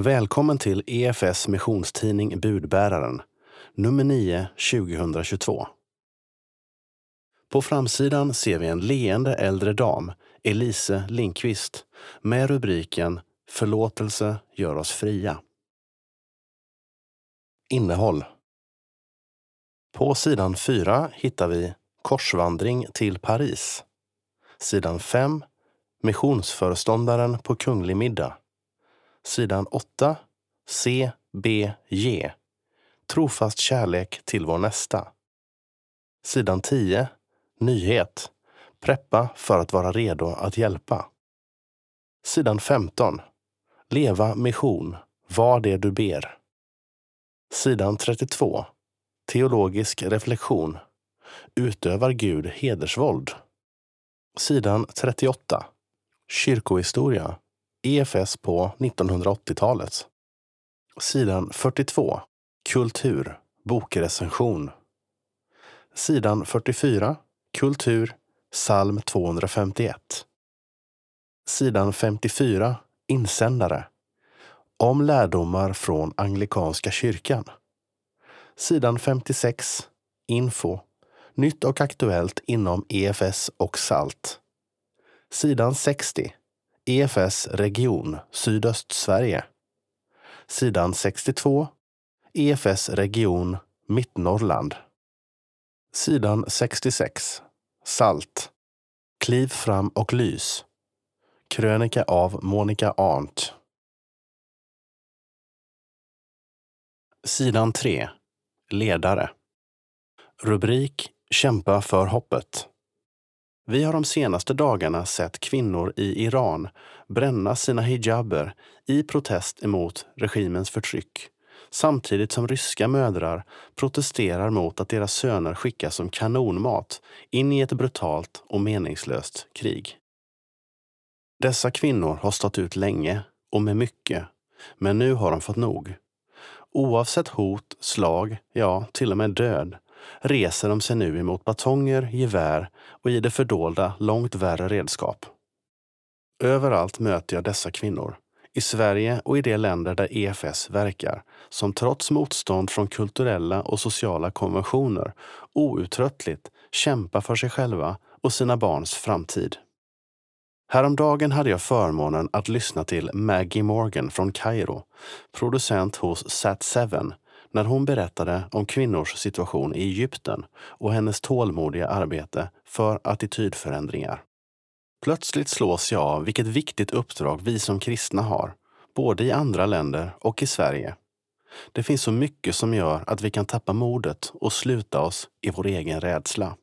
Välkommen till EFS missionstidning Budbäraren, nummer 9 2022. På framsidan ser vi en leende äldre dam, Elise Linkvist, med rubriken Förlåtelse gör oss fria. Innehåll På sidan 4 hittar vi Korsvandring till Paris. Sidan 5 Missionsföreståndaren på kunglig middag. Sidan 8 C, B, G. Trofast kärlek till vår nästa. Sidan 10 Nyhet Preppa för att vara redo att hjälpa. Sidan 15 Leva mission Var det du ber. Sidan 32 Teologisk reflektion Utövar Gud hedersvåld? Sidan 38 Kyrkohistoria EFS på 1980-talet. Sidan 42 Kultur Bokrecension. Sidan 44 Kultur Psalm 251. Sidan 54 Insändare Om lärdomar från Anglikanska kyrkan. Sidan 56 Info Nytt och aktuellt inom EFS och SALT. Sidan 60 EFS region Sydöstsverige. Sidan 62 EFS region Mittnorrland. Sidan 66 Salt Kliv fram och lys. Krönika av Monica Arndt. Sidan 3 Ledare Rubrik Kämpa för hoppet. Vi har de senaste dagarna sett kvinnor i Iran bränna sina hijaber i protest emot regimens förtryck samtidigt som ryska mödrar protesterar mot att deras söner skickas som kanonmat in i ett brutalt och meningslöst krig. Dessa kvinnor har stått ut länge och med mycket, men nu har de fått nog. Oavsett hot, slag, ja, till och med död reser de sig nu emot batonger, gevär och i det fördolda långt värre redskap. Överallt möter jag dessa kvinnor, i Sverige och i de länder där EFS verkar, som trots motstånd från kulturella och sociala konventioner outtröttligt kämpar för sig själva och sina barns framtid. Häromdagen hade jag förmånen att lyssna till Maggie Morgan från Kairo, producent hos Sat7, när hon berättade om kvinnors situation i Egypten och hennes tålmodiga arbete för attitydförändringar. Plötsligt slås jag av vilket viktigt uppdrag vi som kristna har, både i andra länder och i Sverige. Det finns så mycket som gör att vi kan tappa modet och sluta oss i vår egen rädsla.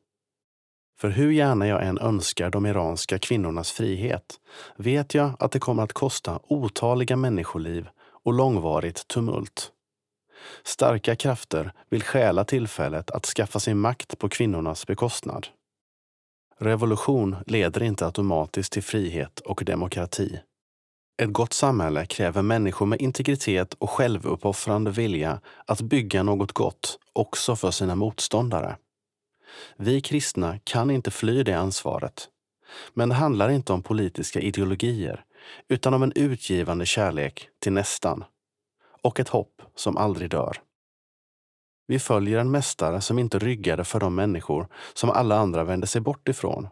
För hur gärna jag än önskar de iranska kvinnornas frihet vet jag att det kommer att kosta otaliga människoliv och långvarigt tumult. Starka krafter vill stjäla tillfället att skaffa sig makt på kvinnornas bekostnad. Revolution leder inte automatiskt till frihet och demokrati. Ett gott samhälle kräver människor med integritet och självuppoffrande vilja att bygga något gott också för sina motståndare. Vi kristna kan inte fly det ansvaret. Men det handlar inte om politiska ideologier utan om en utgivande kärlek till nästan och ett hopp som aldrig dör. Vi följer en mästare som inte ryggade för de människor som alla andra vände sig bort ifrån,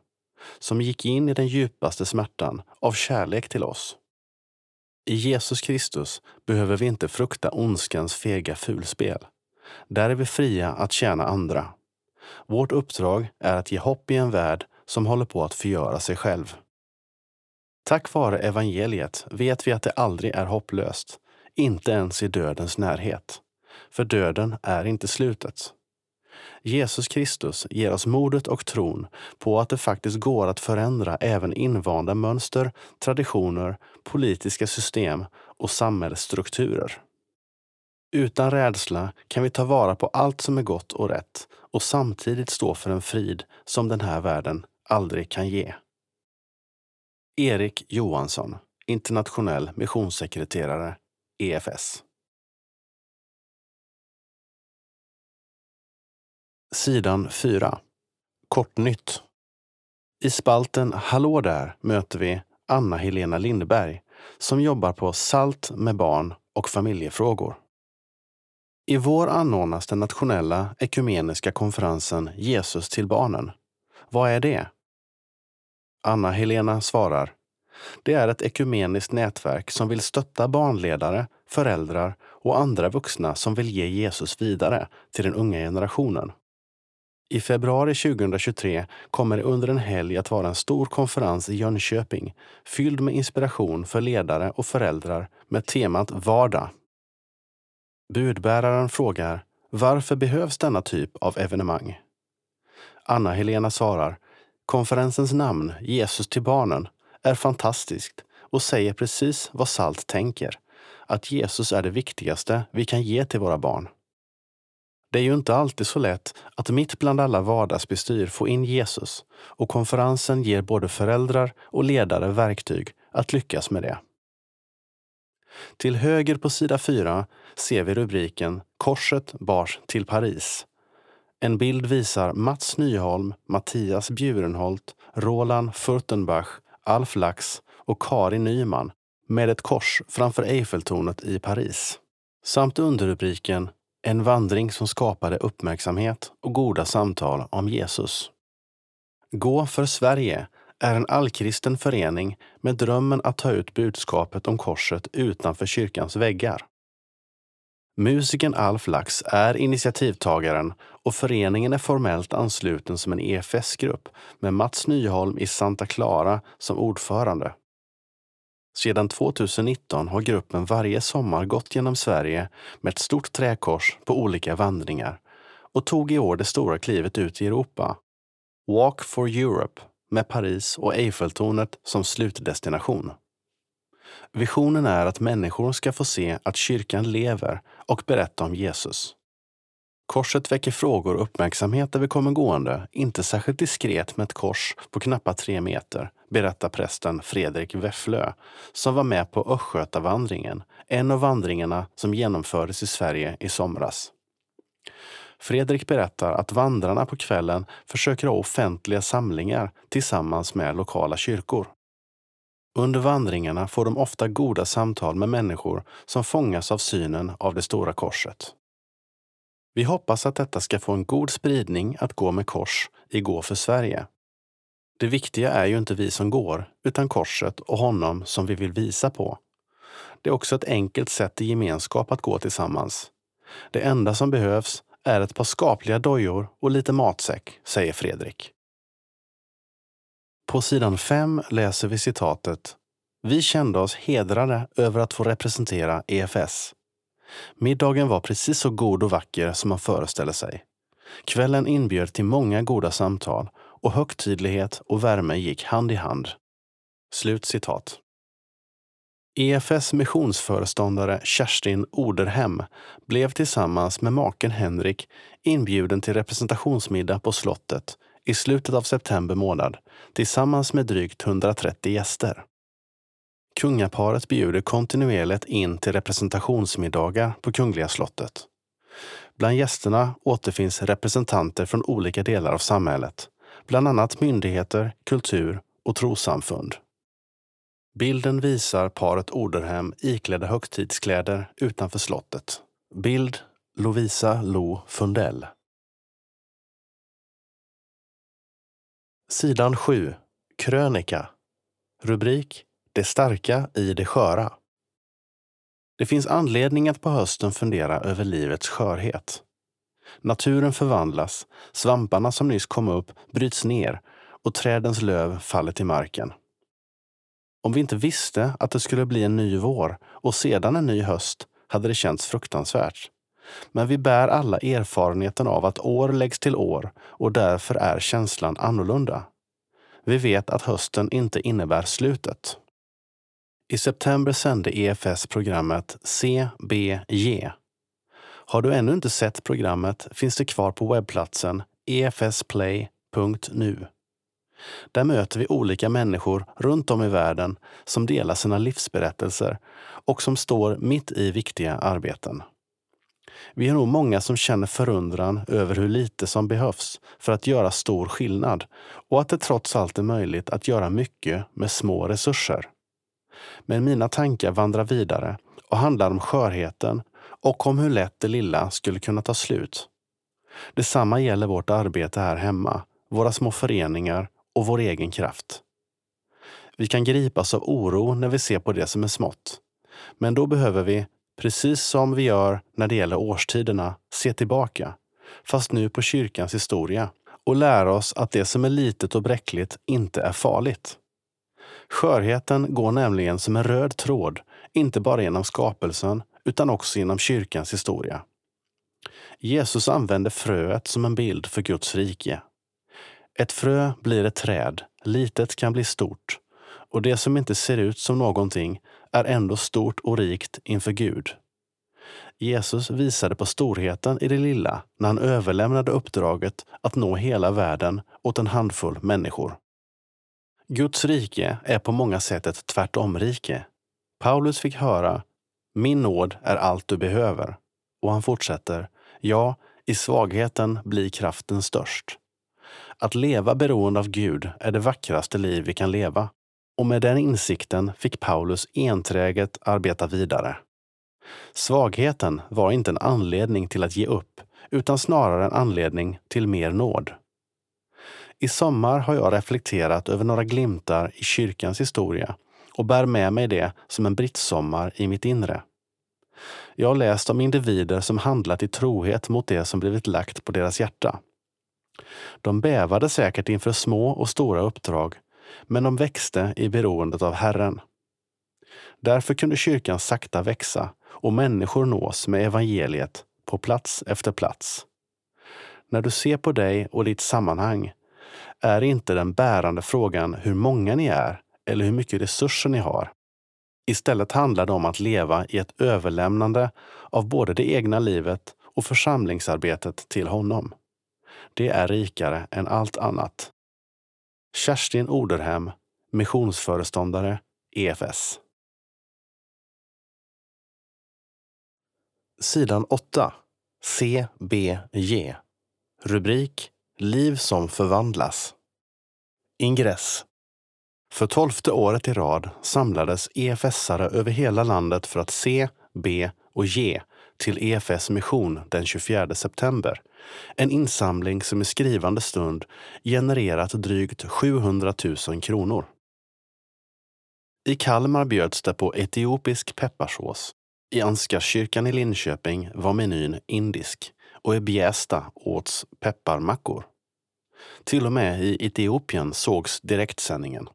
som gick in i den djupaste smärtan av kärlek till oss. I Jesus Kristus behöver vi inte frukta ondskans fega fulspel. Där är vi fria att tjäna andra. Vårt uppdrag är att ge hopp i en värld som håller på att förgöra sig själv. Tack vare evangeliet vet vi att det aldrig är hopplöst, inte ens i dödens närhet. För döden är inte slutet. Jesus Kristus ger oss modet och tron på att det faktiskt går att förändra även invanda mönster, traditioner, politiska system och samhällsstrukturer. Utan rädsla kan vi ta vara på allt som är gott och rätt och samtidigt stå för en frid som den här världen aldrig kan ge. Erik Johansson, internationell missionssekreterare, EFS. Sidan 4. Kortnytt. I spalten Hallå där möter vi Anna-Helena Lindberg som jobbar på SALT med barn och familjefrågor. I vår anordnas den nationella ekumeniska konferensen Jesus till barnen. Vad är det? Anna-Helena svarar. Det är ett ekumeniskt nätverk som vill stötta barnledare, föräldrar och andra vuxna som vill ge Jesus vidare till den unga generationen. I februari 2023 kommer det under en helg att vara en stor konferens i Jönköping fylld med inspiration för ledare och föräldrar med temat Vardag. Budbäraren frågar varför behövs denna typ av evenemang? Anna-Helena svarar Konferensens namn, Jesus till barnen, är fantastiskt och säger precis vad SALT tänker. Att Jesus är det viktigaste vi kan ge till våra barn. Det är ju inte alltid så lätt att mitt bland alla vardagsbestyr få in Jesus och konferensen ger både föräldrar och ledare verktyg att lyckas med det. Till höger på sida 4 ser vi rubriken Korset bars till Paris. En bild visar Mats Nyholm, Mattias Bjurenholt, Roland Furtenbach, Alf Lax och Karin Nyman med ett kors framför Eiffeltornet i Paris. Samt underrubriken En vandring som skapade uppmärksamhet och goda samtal om Jesus. Gå för Sverige är en allkristen förening med drömmen att ta ut budskapet om korset utanför kyrkans väggar. Musikern Alf Lax är initiativtagaren och föreningen är formellt ansluten som en EFS-grupp med Mats Nyholm i Santa Clara som ordförande. Sedan 2019 har gruppen varje sommar gått genom Sverige med ett stort träkors på olika vandringar och tog i år det stora klivet ut i Europa. Walk for Europe med Paris och Eiffeltornet som slutdestination. Visionen är att människor ska få se att kyrkan lever och berätta om Jesus. Korset väcker frågor och uppmärksamhet där vi kommer gående, inte särskilt diskret med ett kors på knappt tre meter, berättar prästen Fredrik Wefflö, som var med på Östgötavandringen, en av vandringarna som genomfördes i Sverige i somras. Fredrik berättar att vandrarna på kvällen försöker ha offentliga samlingar tillsammans med lokala kyrkor. Under vandringarna får de ofta goda samtal med människor som fångas av synen av det stora korset. Vi hoppas att detta ska få en god spridning att gå med kors i Gå för Sverige. Det viktiga är ju inte vi som går, utan korset och honom som vi vill visa på. Det är också ett enkelt sätt i gemenskap att gå tillsammans. Det enda som behövs är ett par skapliga dojor och lite matsäck, säger Fredrik. På sidan 5 läser vi citatet Vi kände oss hedrade över att få representera EFS. Middagen var precis så god och vacker som man föreställer sig. Kvällen inbjöd till många goda samtal och högtidlighet och värme gick hand i hand. Slut citat. EFS missionsföreståndare Kerstin Oderhem blev tillsammans med maken Henrik inbjuden till representationsmiddag på slottet i slutet av september månad tillsammans med drygt 130 gäster. Kungaparet bjuder kontinuerligt in till representationsmiddagar på Kungliga slottet. Bland gästerna återfinns representanter från olika delar av samhället, bland annat myndigheter, kultur och trossamfund. Bilden visar paret Oderhem iklädda högtidskläder utanför slottet. Bild Lovisa Lo Fundell. Sidan 7. Krönika. Rubrik Det starka i det sköra. Det finns anledning att på hösten fundera över livets skörhet. Naturen förvandlas, svamparna som nyss kom upp bryts ner och trädens löv faller till marken. Om vi inte visste att det skulle bli en ny vår och sedan en ny höst hade det känts fruktansvärt. Men vi bär alla erfarenheten av att år läggs till år och därför är känslan annorlunda. Vi vet att hösten inte innebär slutet. I september sände EFS programmet CBJ. Har du ännu inte sett programmet finns det kvar på webbplatsen efsplay.nu. Där möter vi olika människor runt om i världen som delar sina livsberättelser och som står mitt i viktiga arbeten. Vi är nog många som känner förundran över hur lite som behövs för att göra stor skillnad och att det trots allt är möjligt att göra mycket med små resurser. Men mina tankar vandrar vidare och handlar om skörheten och om hur lätt det lilla skulle kunna ta slut. Detsamma gäller vårt arbete här hemma, våra små föreningar och vår egen kraft. Vi kan gripas av oro när vi ser på det som är smått. Men då behöver vi, precis som vi gör när det gäller årstiderna, se tillbaka, fast nu på kyrkans historia och lära oss att det som är litet och bräckligt inte är farligt. Skörheten går nämligen som en röd tråd, inte bara genom skapelsen, utan också genom kyrkans historia. Jesus använder fröet som en bild för Guds rike. Ett frö blir ett träd, litet kan bli stort, och det som inte ser ut som någonting är ändå stort och rikt inför Gud. Jesus visade på storheten i det lilla när han överlämnade uppdraget att nå hela världen åt en handfull människor. Guds rike är på många sätt ett tvärtomrike. Paulus fick höra Min nåd är allt du behöver. Och han fortsätter Ja, i svagheten blir kraften störst. Att leva beroende av Gud är det vackraste liv vi kan leva. Och med den insikten fick Paulus enträget arbeta vidare. Svagheten var inte en anledning till att ge upp, utan snarare en anledning till mer nåd. I sommar har jag reflekterat över några glimtar i kyrkans historia och bär med mig det som en brittsommar i mitt inre. Jag har läst om individer som handlat i trohet mot det som blivit lagt på deras hjärta. De bävade säkert inför små och stora uppdrag, men de växte i beroendet av Herren. Därför kunde kyrkan sakta växa och människor nås med evangeliet på plats efter plats. När du ser på dig och ditt sammanhang är inte den bärande frågan hur många ni är eller hur mycket resurser ni har. Istället handlar det om att leva i ett överlämnande av både det egna livet och församlingsarbetet till honom. Det är rikare än allt annat. Kerstin Oderhem, missionsföreståndare, EFS. Sidan 8. CBJ. Rubrik Liv som förvandlas. Ingress. För tolfte året i rad samlades EFS-are över hela landet för att se, be och ge till EFS mission den 24 september. En insamling som i skrivande stund genererat drygt 700 000 kronor. I Kalmar bjöds det på etiopisk pepparsås. I Ansgarskyrkan i Linköping var menyn indisk och i Bjästa åts pepparmackor. Till och med i Etiopien sågs direktsändningen.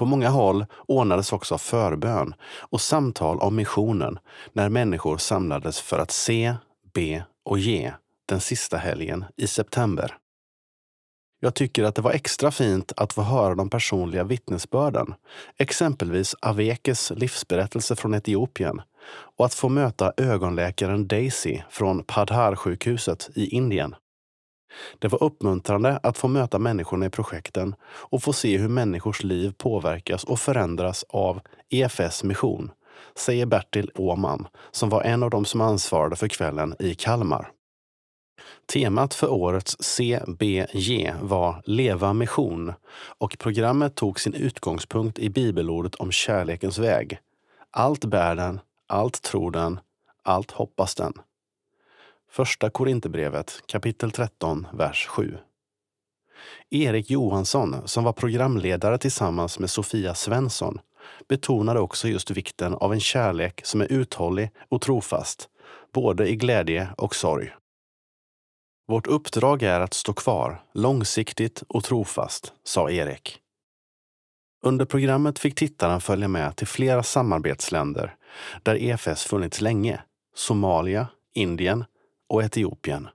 På många håll ordnades också förbön och samtal om missionen när människor samlades för att se, be och ge den sista helgen i september. Jag tycker att det var extra fint att få höra de personliga vittnesbörden, exempelvis Avekes livsberättelse från Etiopien och att få möta ögonläkaren Daisy från Padhar-sjukhuset i Indien. Det var uppmuntrande att få möta människorna i projekten och få se hur människors liv påverkas och förändras av EFS mission, säger Bertil Åman, som var en av dem som ansvarade för kvällen i Kalmar. Temat för årets CBJ var Leva mission och programmet tog sin utgångspunkt i bibelordet om kärlekens väg. Allt bär den, allt tror den, allt hoppas den. Första Korinthierbrevet kapitel 13, vers 7. Erik Johansson, som var programledare tillsammans med Sofia Svensson, betonade också just vikten av en kärlek som är uthållig och trofast, både i glädje och sorg. Vårt uppdrag är att stå kvar, långsiktigt och trofast, sa Erik. Under programmet fick tittaren följa med till flera samarbetsländer där EFS funnits länge. Somalia, Indien och Etiopien.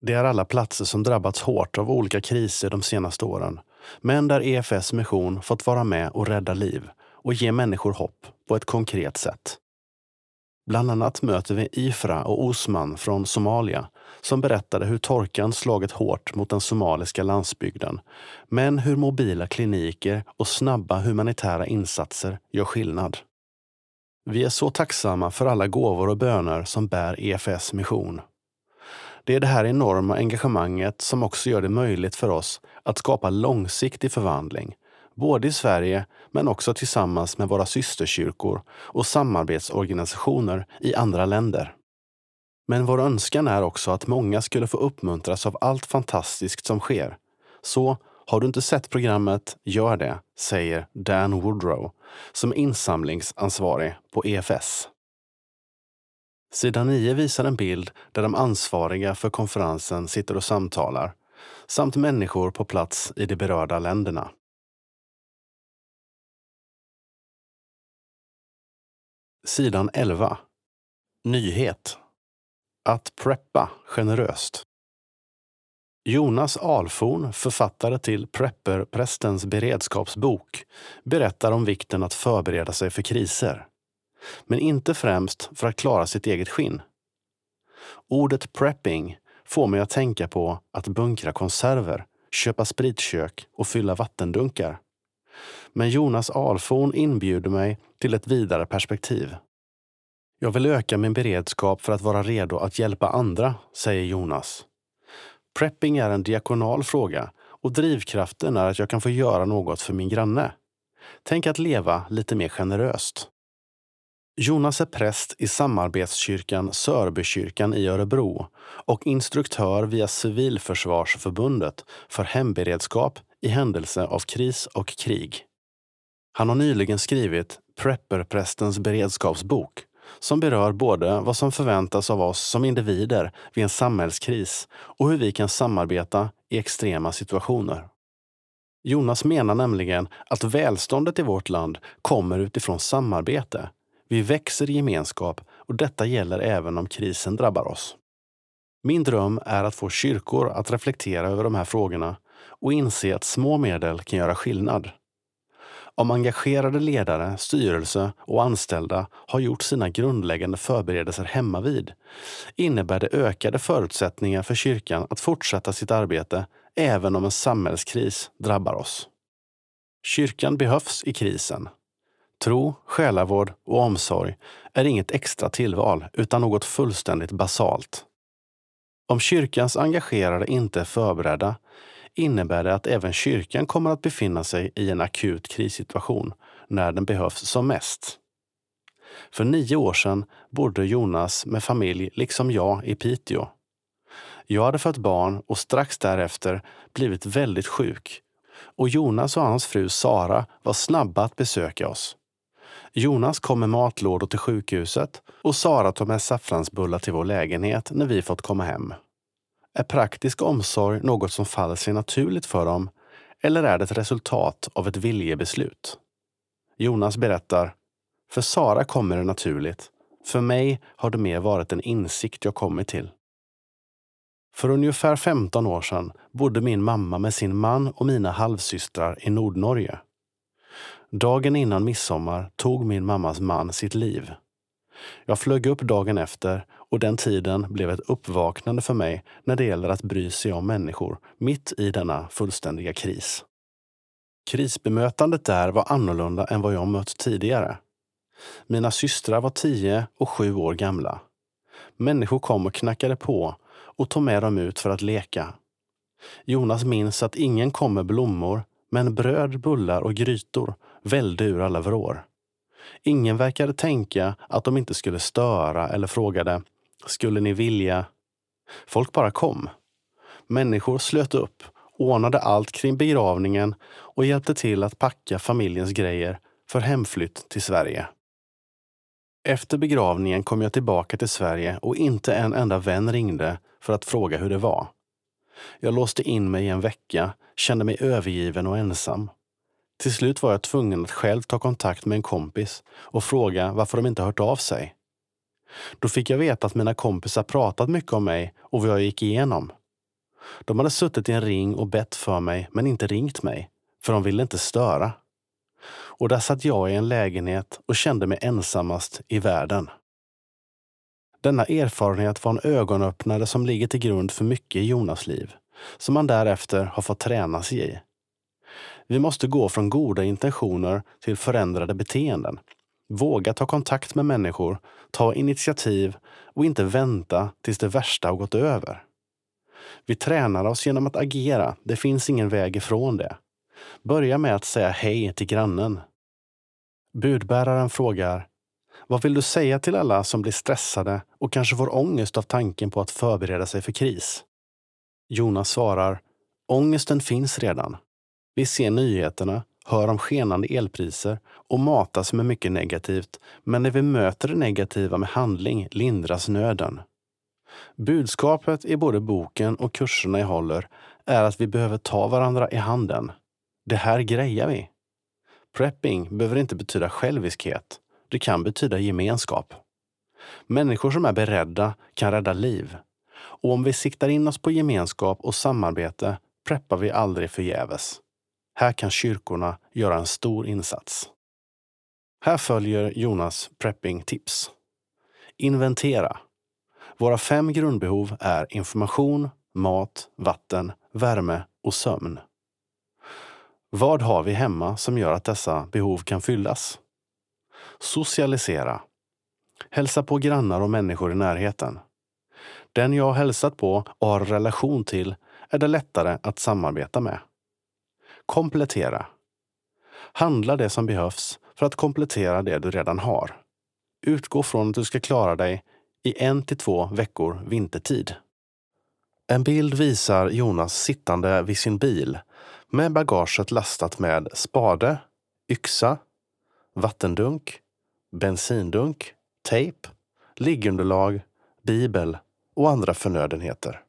Det är alla platser som drabbats hårt av olika kriser de senaste åren, men där EFS mission fått vara med och rädda liv och ge människor hopp på ett konkret sätt. Bland annat möter vi Ifra och Osman från Somalia som berättade hur torkan slagit hårt mot den somaliska landsbygden, men hur mobila kliniker och snabba humanitära insatser gör skillnad. Vi är så tacksamma för alla gåvor och böner som bär EFS mission. Det är det här enorma engagemanget som också gör det möjligt för oss att skapa långsiktig förvandling, både i Sverige men också tillsammans med våra systerkyrkor och samarbetsorganisationer i andra länder. Men vår önskan är också att många skulle få uppmuntras av allt fantastiskt som sker. Så har du inte sett programmet, gör det, säger Dan Woodrow som är insamlingsansvarig på EFS. Sida 9 visar en bild där de ansvariga för konferensen sitter och samtalar samt människor på plats i de berörda länderna. Sidan 11. Nyhet. Att preppa generöst. Jonas Alforn, författare till Prepperprästens beredskapsbok, berättar om vikten att förbereda sig för kriser. Men inte främst för att klara sitt eget skinn. Ordet prepping får mig att tänka på att bunkra konserver, köpa spritkök och fylla vattendunkar. Men Jonas Alforn inbjuder mig till ett vidare perspektiv. Jag vill öka min beredskap för att vara redo att hjälpa andra, säger Jonas. Prepping är en diakonal fråga och drivkraften är att jag kan få göra något för min granne. Tänk att leva lite mer generöst. Jonas är präst i samarbetskyrkan Sörbykyrkan i Örebro och instruktör via Civilförsvarsförbundet för hemberedskap i händelse av kris och krig. Han har nyligen skrivit Prepperprästens beredskapsbok som berör både vad som förväntas av oss som individer vid en samhällskris och hur vi kan samarbeta i extrema situationer. Jonas menar nämligen att välståndet i vårt land kommer utifrån samarbete. Vi växer i gemenskap och detta gäller även om krisen drabbar oss. Min dröm är att få kyrkor att reflektera över de här frågorna och inse att små medel kan göra skillnad. Om engagerade ledare, styrelse och anställda har gjort sina grundläggande förberedelser hemmavid innebär det ökade förutsättningar för kyrkan att fortsätta sitt arbete även om en samhällskris drabbar oss. Kyrkan behövs i krisen. Tro, själavård och omsorg är inget extra tillval utan något fullständigt basalt. Om kyrkans engagerade inte är förberedda innebär det att även kyrkan kommer att befinna sig i en akut krissituation när den behövs som mest. För nio år sedan bodde Jonas med familj, liksom jag, i Piteå. Jag hade fött barn och strax därefter blivit väldigt sjuk. Och Jonas och hans fru Sara var snabba att besöka oss. Jonas kom med matlådor till sjukhuset och Sara tog med saffransbullar till vår lägenhet när vi fått komma hem. Är praktisk omsorg något som faller sig naturligt för dem eller är det ett resultat av ett viljebeslut? Jonas berättar, för Sara kommer det naturligt. För mig har det mer varit en insikt jag kommit till. För ungefär 15 år sedan bodde min mamma med sin man och mina halvsystrar i Nordnorge. Dagen innan midsommar tog min mammas man sitt liv. Jag flög upp dagen efter och den tiden blev ett uppvaknande för mig när det gäller att bry sig om människor mitt i denna fullständiga kris. Krisbemötandet där var annorlunda än vad jag mött tidigare. Mina systrar var tio och sju år gamla. Människor kom och knackade på och tog med dem ut för att leka. Jonas minns att ingen kom med blommor, men bröd, bullar och grytor välde ur alla vrår. Ingen verkade tänka att de inte skulle störa eller frågade skulle ni vilja? Folk bara kom. Människor slöt upp, ordnade allt kring begravningen och hjälpte till att packa familjens grejer för hemflytt till Sverige. Efter begravningen kom jag tillbaka till Sverige och inte en enda vän ringde för att fråga hur det var. Jag låste in mig i en vecka, kände mig övergiven och ensam. Till slut var jag tvungen att själv ta kontakt med en kompis och fråga varför de inte hört av sig. Då fick jag veta att mina kompisar pratat mycket om mig och vad jag gick igenom. De hade suttit i en ring och bett för mig, men inte ringt mig, för de ville inte störa. Och där satt jag i en lägenhet och kände mig ensammast i världen. Denna erfarenhet var en ögonöppnare som ligger till grund för mycket i Jonas liv, som han därefter har fått träna sig i. Vi måste gå från goda intentioner till förändrade beteenden. Våga ta kontakt med människor, ta initiativ och inte vänta tills det värsta har gått över. Vi tränar oss genom att agera. Det finns ingen väg ifrån det. Börja med att säga hej till grannen. Budbäraren frågar Vad vill du säga till alla som blir stressade och kanske får ångest av tanken på att förbereda sig för kris? Jonas svarar Ångesten finns redan. Vi ser nyheterna, hör om skenande elpriser och matas med mycket negativt. Men när vi möter det negativa med handling lindras nöden. Budskapet i både boken och kurserna jag håller är att vi behöver ta varandra i handen. Det här grejar vi. Prepping behöver inte betyda själviskhet. Det kan betyda gemenskap. Människor som är beredda kan rädda liv. Och om vi siktar in oss på gemenskap och samarbete preppar vi aldrig förgäves. Här kan kyrkorna göra en stor insats. Här följer Jonas prepping-tips. Inventera. Våra fem grundbehov är information, mat, vatten, värme och sömn. Vad har vi hemma som gör att dessa behov kan fyllas? Socialisera. Hälsa på grannar och människor i närheten. Den jag har hälsat på och har relation till är det lättare att samarbeta med. Komplettera. Handla det som behövs för att komplettera det du redan har. Utgå från att du ska klara dig i en till två veckor vintertid. En bild visar Jonas sittande vid sin bil med bagaget lastat med spade, yxa, vattendunk, bensindunk, tejp, liggunderlag, bibel och andra förnödenheter.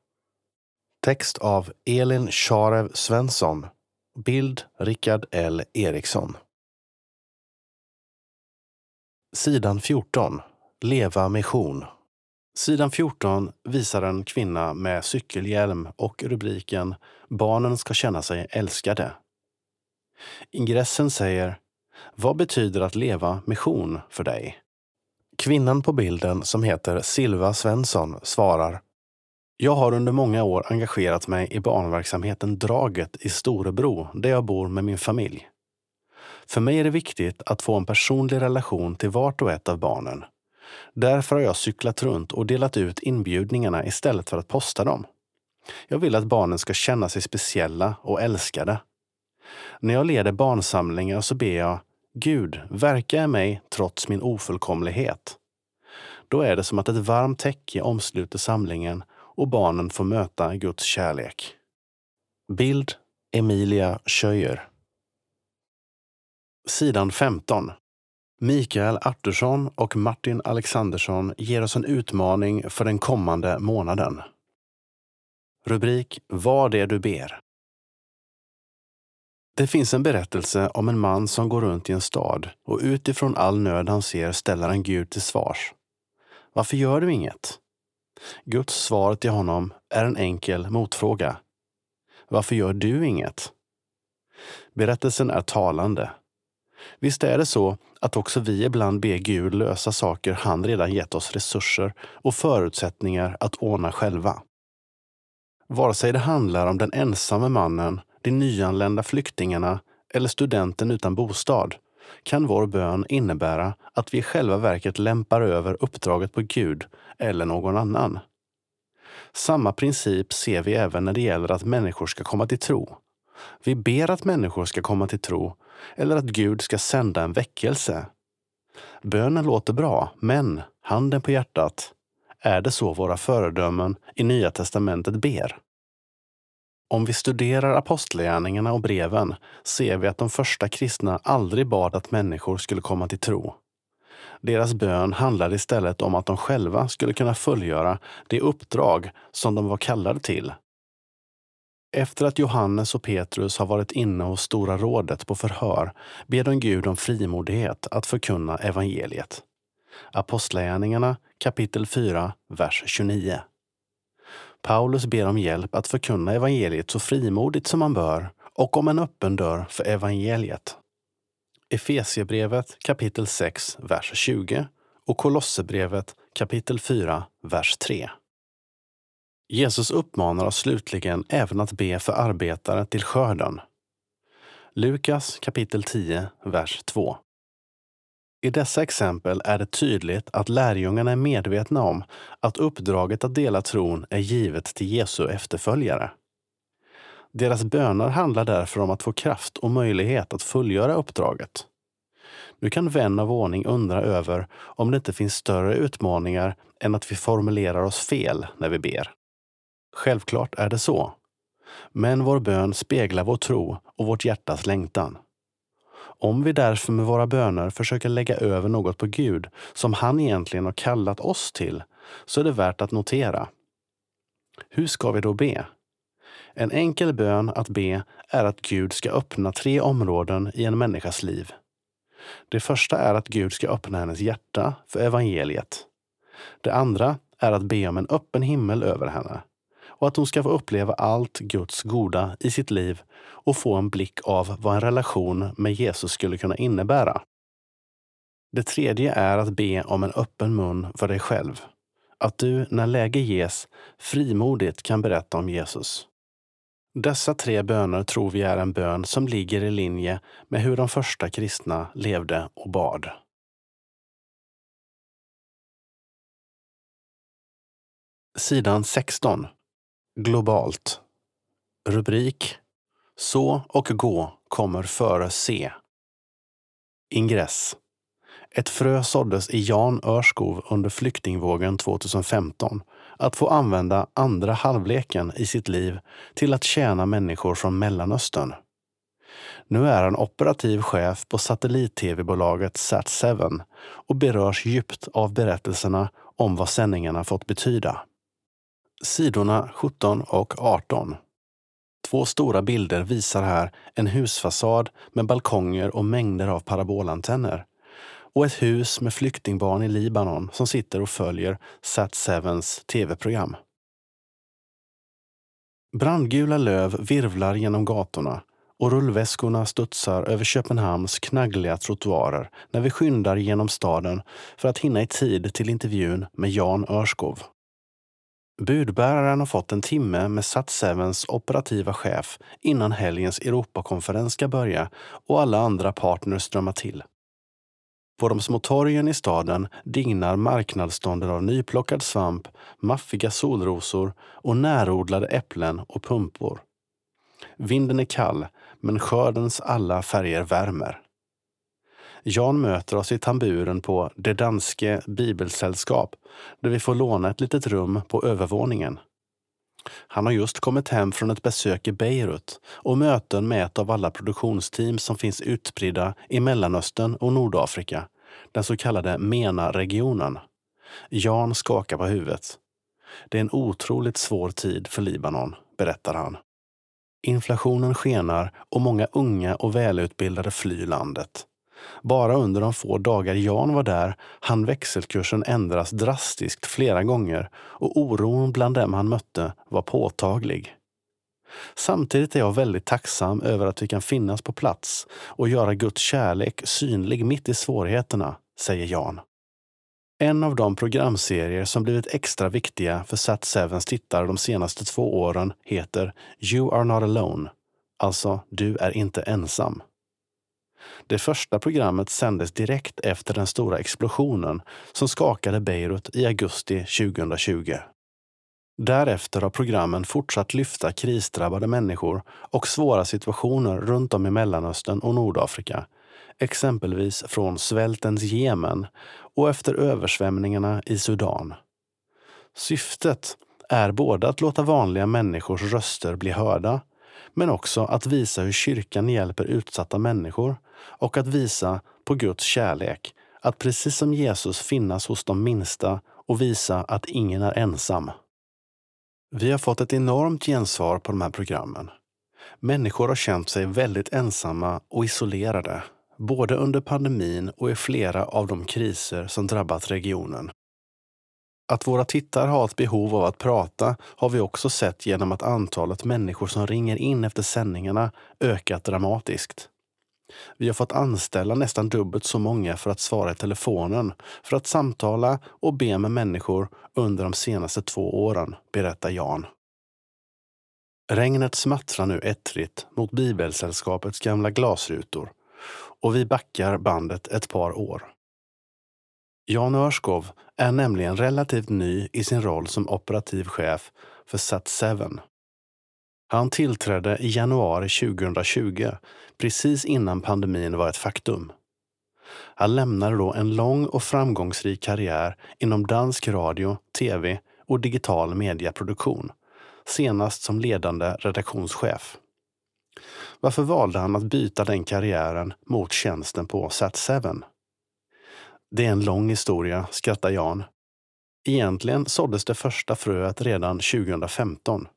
Text av Elin Sharev Svensson. Bild Rickard L Eriksson. Sidan 14. Leva mission. Sidan 14 visar en kvinna med cykelhjälm och rubriken Barnen ska känna sig älskade. Ingressen säger Vad betyder att leva mission för dig? Kvinnan på bilden som heter Silva Svensson svarar jag har under många år engagerat mig i barnverksamheten Draget i Storebro där jag bor med min familj. För mig är det viktigt att få en personlig relation till vart och ett av barnen Därför har jag cyklat runt och delat ut inbjudningarna istället för att posta dem. Jag vill att barnen ska känna sig speciella och älskade. När jag leder barnsamlingar så ber jag Gud, verka i mig trots min ofullkomlighet. Då är det som att ett varmt täcke omsluter samlingen och barnen får möta Guds kärlek. Bild Emilia Schöjer. Sidan 15. Mikael Artursson och Martin Alexandersson ger oss en utmaning för den kommande månaden. Rubrik Var det du ber. Det finns en berättelse om en man som går runt i en stad och utifrån all nöd han ser ställer han Gud till svars. Varför gör du inget? Guds svar till honom är en enkel motfråga. Varför gör du inget? Berättelsen är talande Visst är det så att också vi ibland ber Gud lösa saker han redan gett oss resurser och förutsättningar att ordna själva. Vare sig det handlar om den ensamme mannen, de nyanlända flyktingarna eller studenten utan bostad kan vår bön innebära att vi i själva verket lämpar över uppdraget på Gud eller någon annan. Samma princip ser vi även när det gäller att människor ska komma till tro. Vi ber att människor ska komma till tro eller att Gud ska sända en väckelse. Bönen låter bra, men handen på hjärtat, är det så våra föredömen i Nya testamentet ber? Om vi studerar apostlagärningarna och breven ser vi att de första kristna aldrig bad att människor skulle komma till tro. Deras bön handlade istället om att de själva skulle kunna fullgöra det uppdrag som de var kallade till efter att Johannes och Petrus har varit inne hos Stora rådet på förhör ber de Gud om frimodighet att förkunna evangeliet. Apostlagärningarna kapitel 4, vers 29. Paulus ber om hjälp att förkunna evangeliet så frimodigt som man bör och om en öppen dörr för evangeliet. Efesiebrevet kapitel 6, vers 20 och Kolosserbrevet kapitel 4, vers 3. Jesus uppmanar oss slutligen även att be för arbetare till skörden. Lukas kapitel 10, vers 2. I dessa exempel är det tydligt att lärjungarna är medvetna om att uppdraget att dela tron är givet till Jesu efterföljare. Deras böner handlar därför om att få kraft och möjlighet att fullgöra uppdraget. Nu kan vän av ordning undra över om det inte finns större utmaningar än att vi formulerar oss fel när vi ber. Självklart är det så. Men vår bön speglar vår tro och vårt hjärtas längtan. Om vi därför med våra böner försöker lägga över något på Gud som han egentligen har kallat oss till, så är det värt att notera. Hur ska vi då be? En enkel bön att be är att Gud ska öppna tre områden i en människas liv. Det första är att Gud ska öppna hennes hjärta för evangeliet. Det andra är att be om en öppen himmel över henne och att hon ska få uppleva allt Guds goda i sitt liv och få en blick av vad en relation med Jesus skulle kunna innebära. Det tredje är att be om en öppen mun för dig själv. Att du, när läge ges, frimodigt kan berätta om Jesus. Dessa tre böner tror vi är en bön som ligger i linje med hur de första kristna levde och bad. Sidan 16. Globalt. Rubrik Så och gå kommer före se. Ingress. Ett frö såddes i Jan Örskov under flyktingvågen 2015 att få använda andra halvleken i sitt liv till att tjäna människor från Mellanöstern. Nu är han operativ chef på satellit-tv-bolaget Sat7 och berörs djupt av berättelserna om vad sändningarna fått betyda. Sidorna 17 och 18. Två stora bilder visar här en husfasad med balkonger och mängder av parabolantenner och ett hus med flyktingbarn i Libanon som sitter och följer Sat7s tv-program. Brandgula löv virvlar genom gatorna och rullväskorna studsar över Köpenhamns knaggliga trottoarer när vi skyndar genom staden för att hinna i tid till intervjun med Jan Örskov. Budbäraren har fått en timme med Sat7s operativa chef innan helgens Europakonferens ska börja och alla andra partners strömmar till. På de små torgen i staden dignar marknadsstånden av nyplockad svamp, maffiga solrosor och närodlade äpplen och pumpor. Vinden är kall, men skördens alla färger värmer. Jan möter oss i tamburen på Det danske bibelsällskap där vi får låna ett litet rum på övervåningen. Han har just kommit hem från ett besök i Beirut och möten med ett av alla produktionsteam som finns utspridda i Mellanöstern och Nordafrika, den så kallade MENA-regionen. Jan skakar på huvudet. Det är en otroligt svår tid för Libanon, berättar han. Inflationen skenar och många unga och välutbildade flyr landet. Bara under de få dagar Jan var där hann växelkursen ändras drastiskt flera gånger och oron bland dem han mötte var påtaglig. Samtidigt är jag väldigt tacksam över att vi kan finnas på plats och göra Guds kärlek synlig mitt i svårigheterna, säger Jan. En av de programserier som blivit extra viktiga för Sat7s tittare de senaste två åren heter You are not alone, alltså Du är inte ensam. Det första programmet sändes direkt efter den stora explosionen som skakade Beirut i augusti 2020. Därefter har programmen fortsatt lyfta krisdrabbade människor och svåra situationer runt om i Mellanöstern och Nordafrika, exempelvis från svältens Jemen och efter översvämningarna i Sudan. Syftet är både att låta vanliga människors röster bli hörda, men också att visa hur kyrkan hjälper utsatta människor och att visa på Guds kärlek, att precis som Jesus finnas hos de minsta och visa att ingen är ensam. Vi har fått ett enormt gensvar på de här programmen. Människor har känt sig väldigt ensamma och isolerade, både under pandemin och i flera av de kriser som drabbat regionen. Att våra tittare har ett behov av att prata har vi också sett genom att antalet människor som ringer in efter sändningarna ökat dramatiskt. Vi har fått anställa nästan dubbelt så många för att svara i telefonen, för att samtala och be med människor under de senaste två åren, berättar Jan. Regnet smattrar nu ettrigt mot Bibelsällskapets gamla glasrutor och vi backar bandet ett par år. Jan Örskov är nämligen relativt ny i sin roll som operativ chef för Sat7. Han tillträdde i januari 2020, precis innan pandemin var ett faktum. Han lämnade då en lång och framgångsrik karriär inom dansk radio, tv och digital medieproduktion, senast som ledande redaktionschef. Varför valde han att byta den karriären mot tjänsten på Sat7? Det är en lång historia, skrattar Jan. Egentligen såddes det första fröet redan 2015.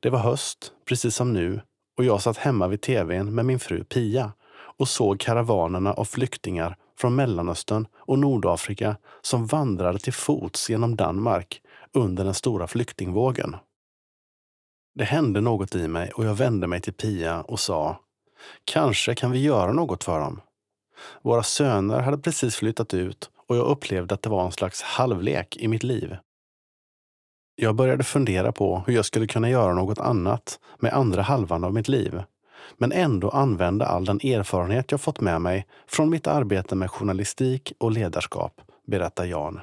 Det var höst, precis som nu, och jag satt hemma vid tvn med min fru Pia och såg karavanerna av flyktingar från Mellanöstern och Nordafrika som vandrade till fots genom Danmark under den stora flyktingvågen. Det hände något i mig och jag vände mig till Pia och sa Kanske kan vi göra något för dem. Våra söner hade precis flyttat ut och jag upplevde att det var en slags halvlek i mitt liv. Jag började fundera på hur jag skulle kunna göra något annat med andra halvan av mitt liv, men ändå använda all den erfarenhet jag fått med mig från mitt arbete med journalistik och ledarskap, berättar Jan.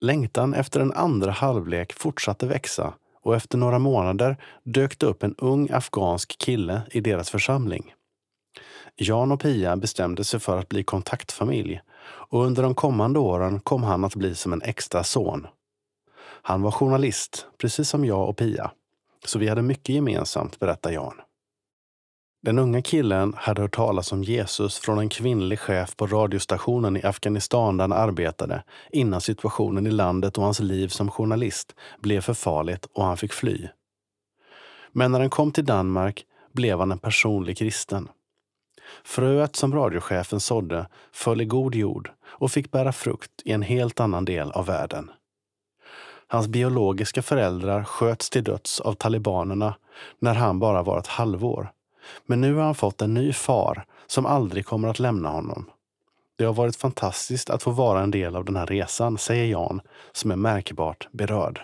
Längtan efter en andra halvlek fortsatte växa och efter några månader dök det upp en ung afghansk kille i deras församling. Jan och Pia bestämde sig för att bli kontaktfamilj och under de kommande åren kom han att bli som en extra son. Han var journalist, precis som jag och Pia, så vi hade mycket gemensamt, berättar Jan. Den unga killen hade hört talas om Jesus från en kvinnlig chef på radiostationen i Afghanistan där han arbetade innan situationen i landet och hans liv som journalist blev för farligt och han fick fly. Men när han kom till Danmark blev han en personlig kristen. Fröet som radiochefen sådde föll i god jord och fick bära frukt i en helt annan del av världen. Hans biologiska föräldrar sköts till döds av talibanerna när han bara var ett halvår men nu har han fått en ny far som aldrig kommer att lämna honom. Det har varit fantastiskt att få vara en del av den här resan, säger Jan, som är märkbart berörd.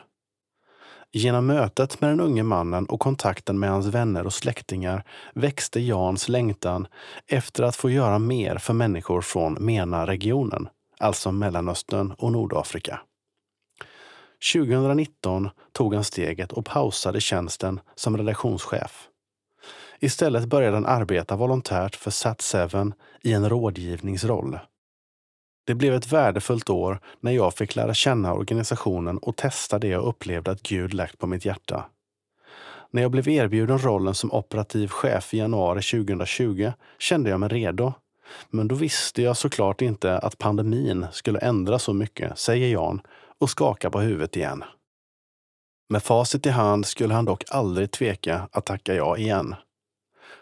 Genom mötet med den unge mannen och kontakten med hans vänner och släktingar växte Jans längtan efter att få göra mer för människor från MENA-regionen, alltså Mellanöstern och Nordafrika. 2019 tog han steget och pausade tjänsten som redaktionschef. Istället började han arbeta volontärt för Sat7 i en rådgivningsroll. Det blev ett värdefullt år när jag fick lära känna organisationen och testa det jag upplevde att Gud lagt på mitt hjärta. När jag blev erbjuden rollen som operativ chef i januari 2020 kände jag mig redo. Men då visste jag såklart inte att pandemin skulle ändra så mycket, säger Jan och skaka på huvudet igen. Med facit i hand skulle han dock aldrig tveka att tacka ja igen.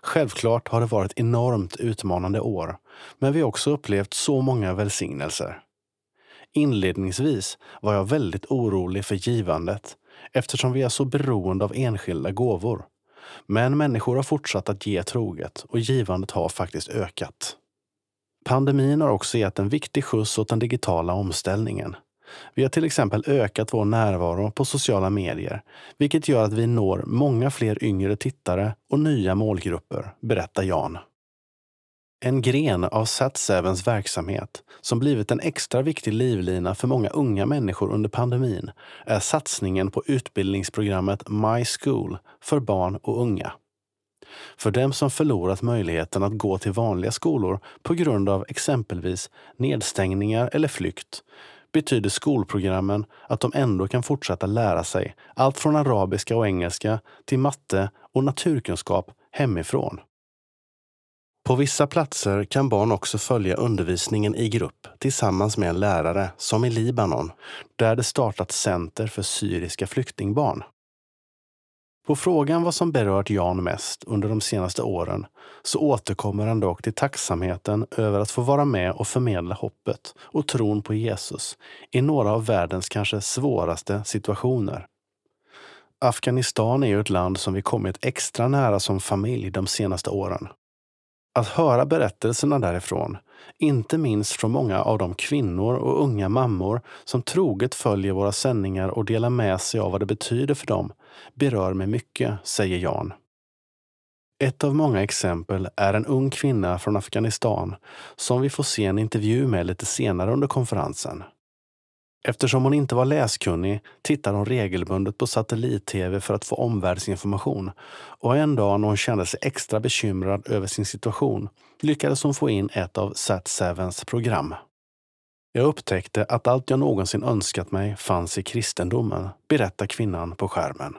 Självklart har det varit enormt utmanande år, men vi har också upplevt så många välsignelser. Inledningsvis var jag väldigt orolig för givandet eftersom vi är så beroende av enskilda gåvor. Men människor har fortsatt att ge troget och givandet har faktiskt ökat. Pandemin har också gett en viktig skjuts åt den digitala omställningen. Vi har till exempel ökat vår närvaro på sociala medier, vilket gör att vi når många fler yngre tittare och nya målgrupper, berättar Jan. En gren av SatSevens verksamhet som blivit en extra viktig livlina för många unga människor under pandemin är satsningen på utbildningsprogrammet My School för barn och unga. För dem som förlorat möjligheten att gå till vanliga skolor på grund av exempelvis nedstängningar eller flykt betyder skolprogrammen att de ändå kan fortsätta lära sig allt från arabiska och engelska till matte och naturkunskap hemifrån. På vissa platser kan barn också följa undervisningen i grupp tillsammans med en lärare, som i Libanon, där det startat center för syriska flyktingbarn. På frågan vad som berört Jan mest under de senaste åren så återkommer han dock till tacksamheten över att få vara med och förmedla hoppet och tron på Jesus i några av världens kanske svåraste situationer. Afghanistan är ju ett land som vi kommit extra nära som familj de senaste åren. Att höra berättelserna därifrån, inte minst från många av de kvinnor och unga mammor som troget följer våra sändningar och delar med sig av vad det betyder för dem, berör mig mycket, säger Jan. Ett av många exempel är en ung kvinna från Afghanistan som vi får se en intervju med lite senare under konferensen. Eftersom hon inte var läskunnig tittade hon regelbundet på satellit-tv för att få omvärldsinformation och en dag när hon kände sig extra bekymrad över sin situation lyckades hon få in ett av Sat7s program. Jag upptäckte att allt jag någonsin önskat mig fanns i kristendomen, berättar kvinnan på skärmen.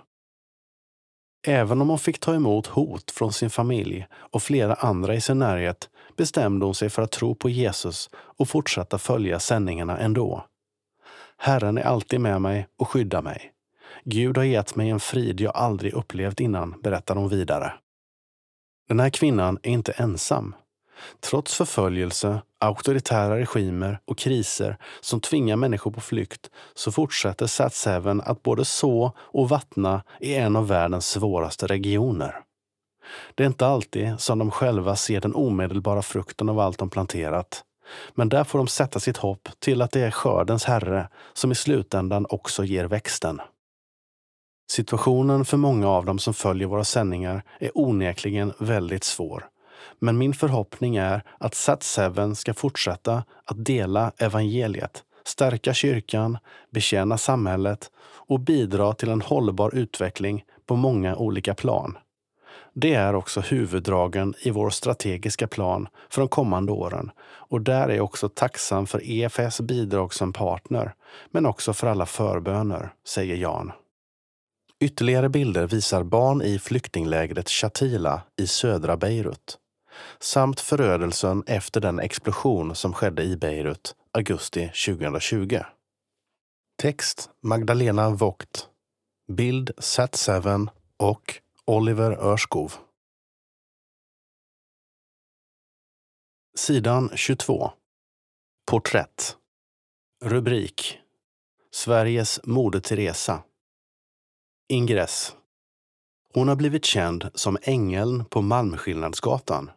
Även om hon fick ta emot hot från sin familj och flera andra i sin närhet bestämde hon sig för att tro på Jesus och fortsätta följa sändningarna ändå. Herren är alltid med mig och skyddar mig. Gud har gett mig en frid jag aldrig upplevt innan, berättar hon vidare. Den här kvinnan är inte ensam. Trots förföljelse, auktoritära regimer och kriser som tvingar människor på flykt så fortsätter Sat7 att både så och vattna i en av världens svåraste regioner. Det är inte alltid som de själva ser den omedelbara frukten av allt de planterat. Men där får de sätta sitt hopp till att det är skördens herre som i slutändan också ger växten. Situationen för många av dem som följer våra sändningar är onekligen väldigt svår. Men min förhoppning är att Sat7 ska fortsätta att dela evangeliet, stärka kyrkan, betjäna samhället och bidra till en hållbar utveckling på många olika plan. Det är också huvuddragen i vår strategiska plan för de kommande åren och där är jag också tacksam för EFS bidrag som partner, men också för alla förböner, säger Jan. Ytterligare bilder visar barn i flyktinglägret Shatila i södra Beirut samt förödelsen efter den explosion som skedde i Beirut augusti 2020. Text Magdalena Vogt. Bild Sat7 och Oliver Örskov. Sidan 22. Porträtt. Rubrik. Sveriges Moder Teresa. Ingress. Hon har blivit känd som ängeln på Malmskillnadsgatan.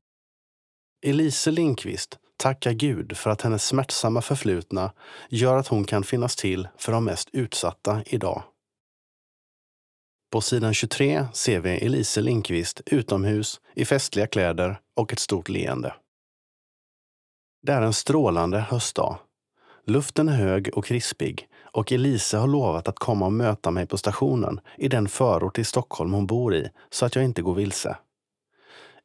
Elise Lindqvist tackar Gud för att hennes smärtsamma förflutna gör att hon kan finnas till för de mest utsatta idag. På sidan 23 ser vi Elise Lindqvist utomhus i festliga kläder och ett stort leende. Det är en strålande höstdag. Luften är hög och krispig och Elise har lovat att komma och möta mig på stationen i den förort i Stockholm hon bor i så att jag inte går vilse.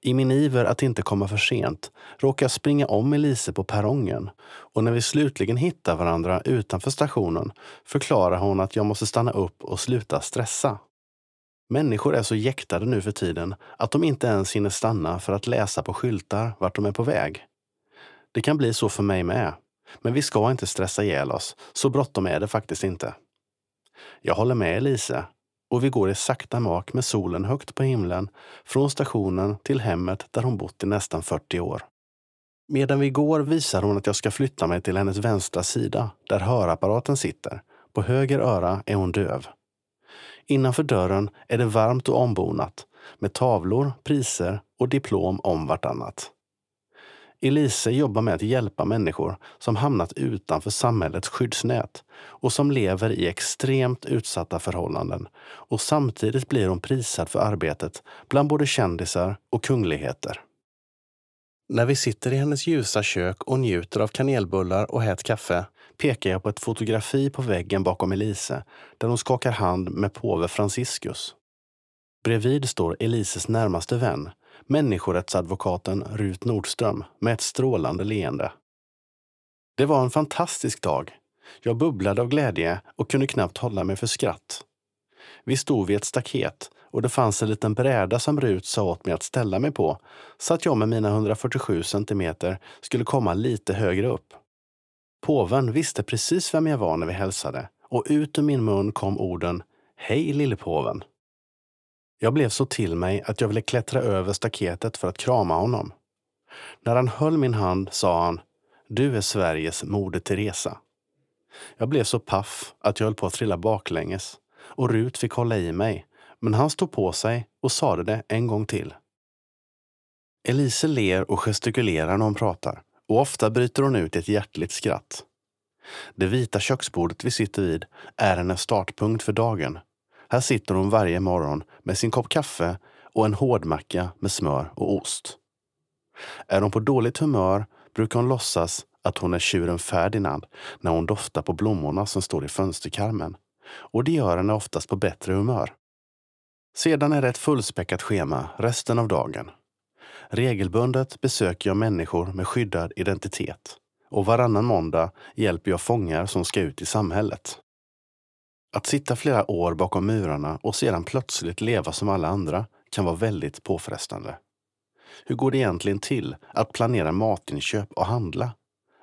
I min iver att inte komma för sent råkar jag springa om Elise på perrongen och när vi slutligen hittar varandra utanför stationen förklarar hon att jag måste stanna upp och sluta stressa. Människor är så jäktade nu för tiden att de inte ens hinner stanna för att läsa på skyltar vart de är på väg. Det kan bli så för mig med. Men vi ska inte stressa ihjäl oss. Så bråttom är det faktiskt inte. Jag håller med Elise och vi går i sakta mak med solen högt på himlen från stationen till hemmet där hon bott i nästan 40 år. Medan vi går visar hon att jag ska flytta mig till hennes vänstra sida, där hörapparaten sitter. På höger öra är hon döv. Innanför dörren är det varmt och ombonat med tavlor, priser och diplom om vartannat. Elise jobbar med att hjälpa människor som hamnat utanför samhällets skyddsnät och som lever i extremt utsatta förhållanden. Och samtidigt blir hon prisad för arbetet bland både kändisar och kungligheter. När vi sitter i hennes ljusa kök och njuter av kanelbullar och hett kaffe pekar jag på ett fotografi på väggen bakom Elise där hon skakar hand med påve Franciscus. Bredvid står Elises närmaste vän, människorättsadvokaten Rut Nordström med ett strålande leende. Det var en fantastisk dag. Jag bubblade av glädje och kunde knappt hålla mig för skratt. Vi stod vid ett staket och det fanns en liten bräda som Rut sa åt mig att ställa mig på så att jag med mina 147 centimeter skulle komma lite högre upp. Påven visste precis vem jag var när vi hälsade och ut ur min mun kom orden Hej lille påven. Jag blev så till mig att jag ville klättra över staketet för att krama honom. När han höll min hand sa han Du är Sveriges Moder Teresa. Jag blev så paff att jag höll på att trilla baklänges och Rut fick hålla i mig, men han stod på sig och sade det en gång till. Elise ler och gestikulerar när hon pratar och ofta bryter hon ut i ett hjärtligt skratt. Det vita köksbordet vi sitter vid är hennes startpunkt för dagen här sitter hon varje morgon med sin kopp kaffe och en hårdmacka med smör och ost. Är hon på dåligt humör brukar hon låtsas att hon är tjuren Ferdinand när hon doftar på blommorna som står i fönsterkarmen. Och det gör henne oftast på bättre humör. Sedan är det ett fullspäckat schema resten av dagen. Regelbundet besöker jag människor med skyddad identitet och varannan måndag hjälper jag fångar som ska ut i samhället. Att sitta flera år bakom murarna och sedan plötsligt leva som alla andra kan vara väldigt påfrestande. Hur går det egentligen till att planera matinköp och handla?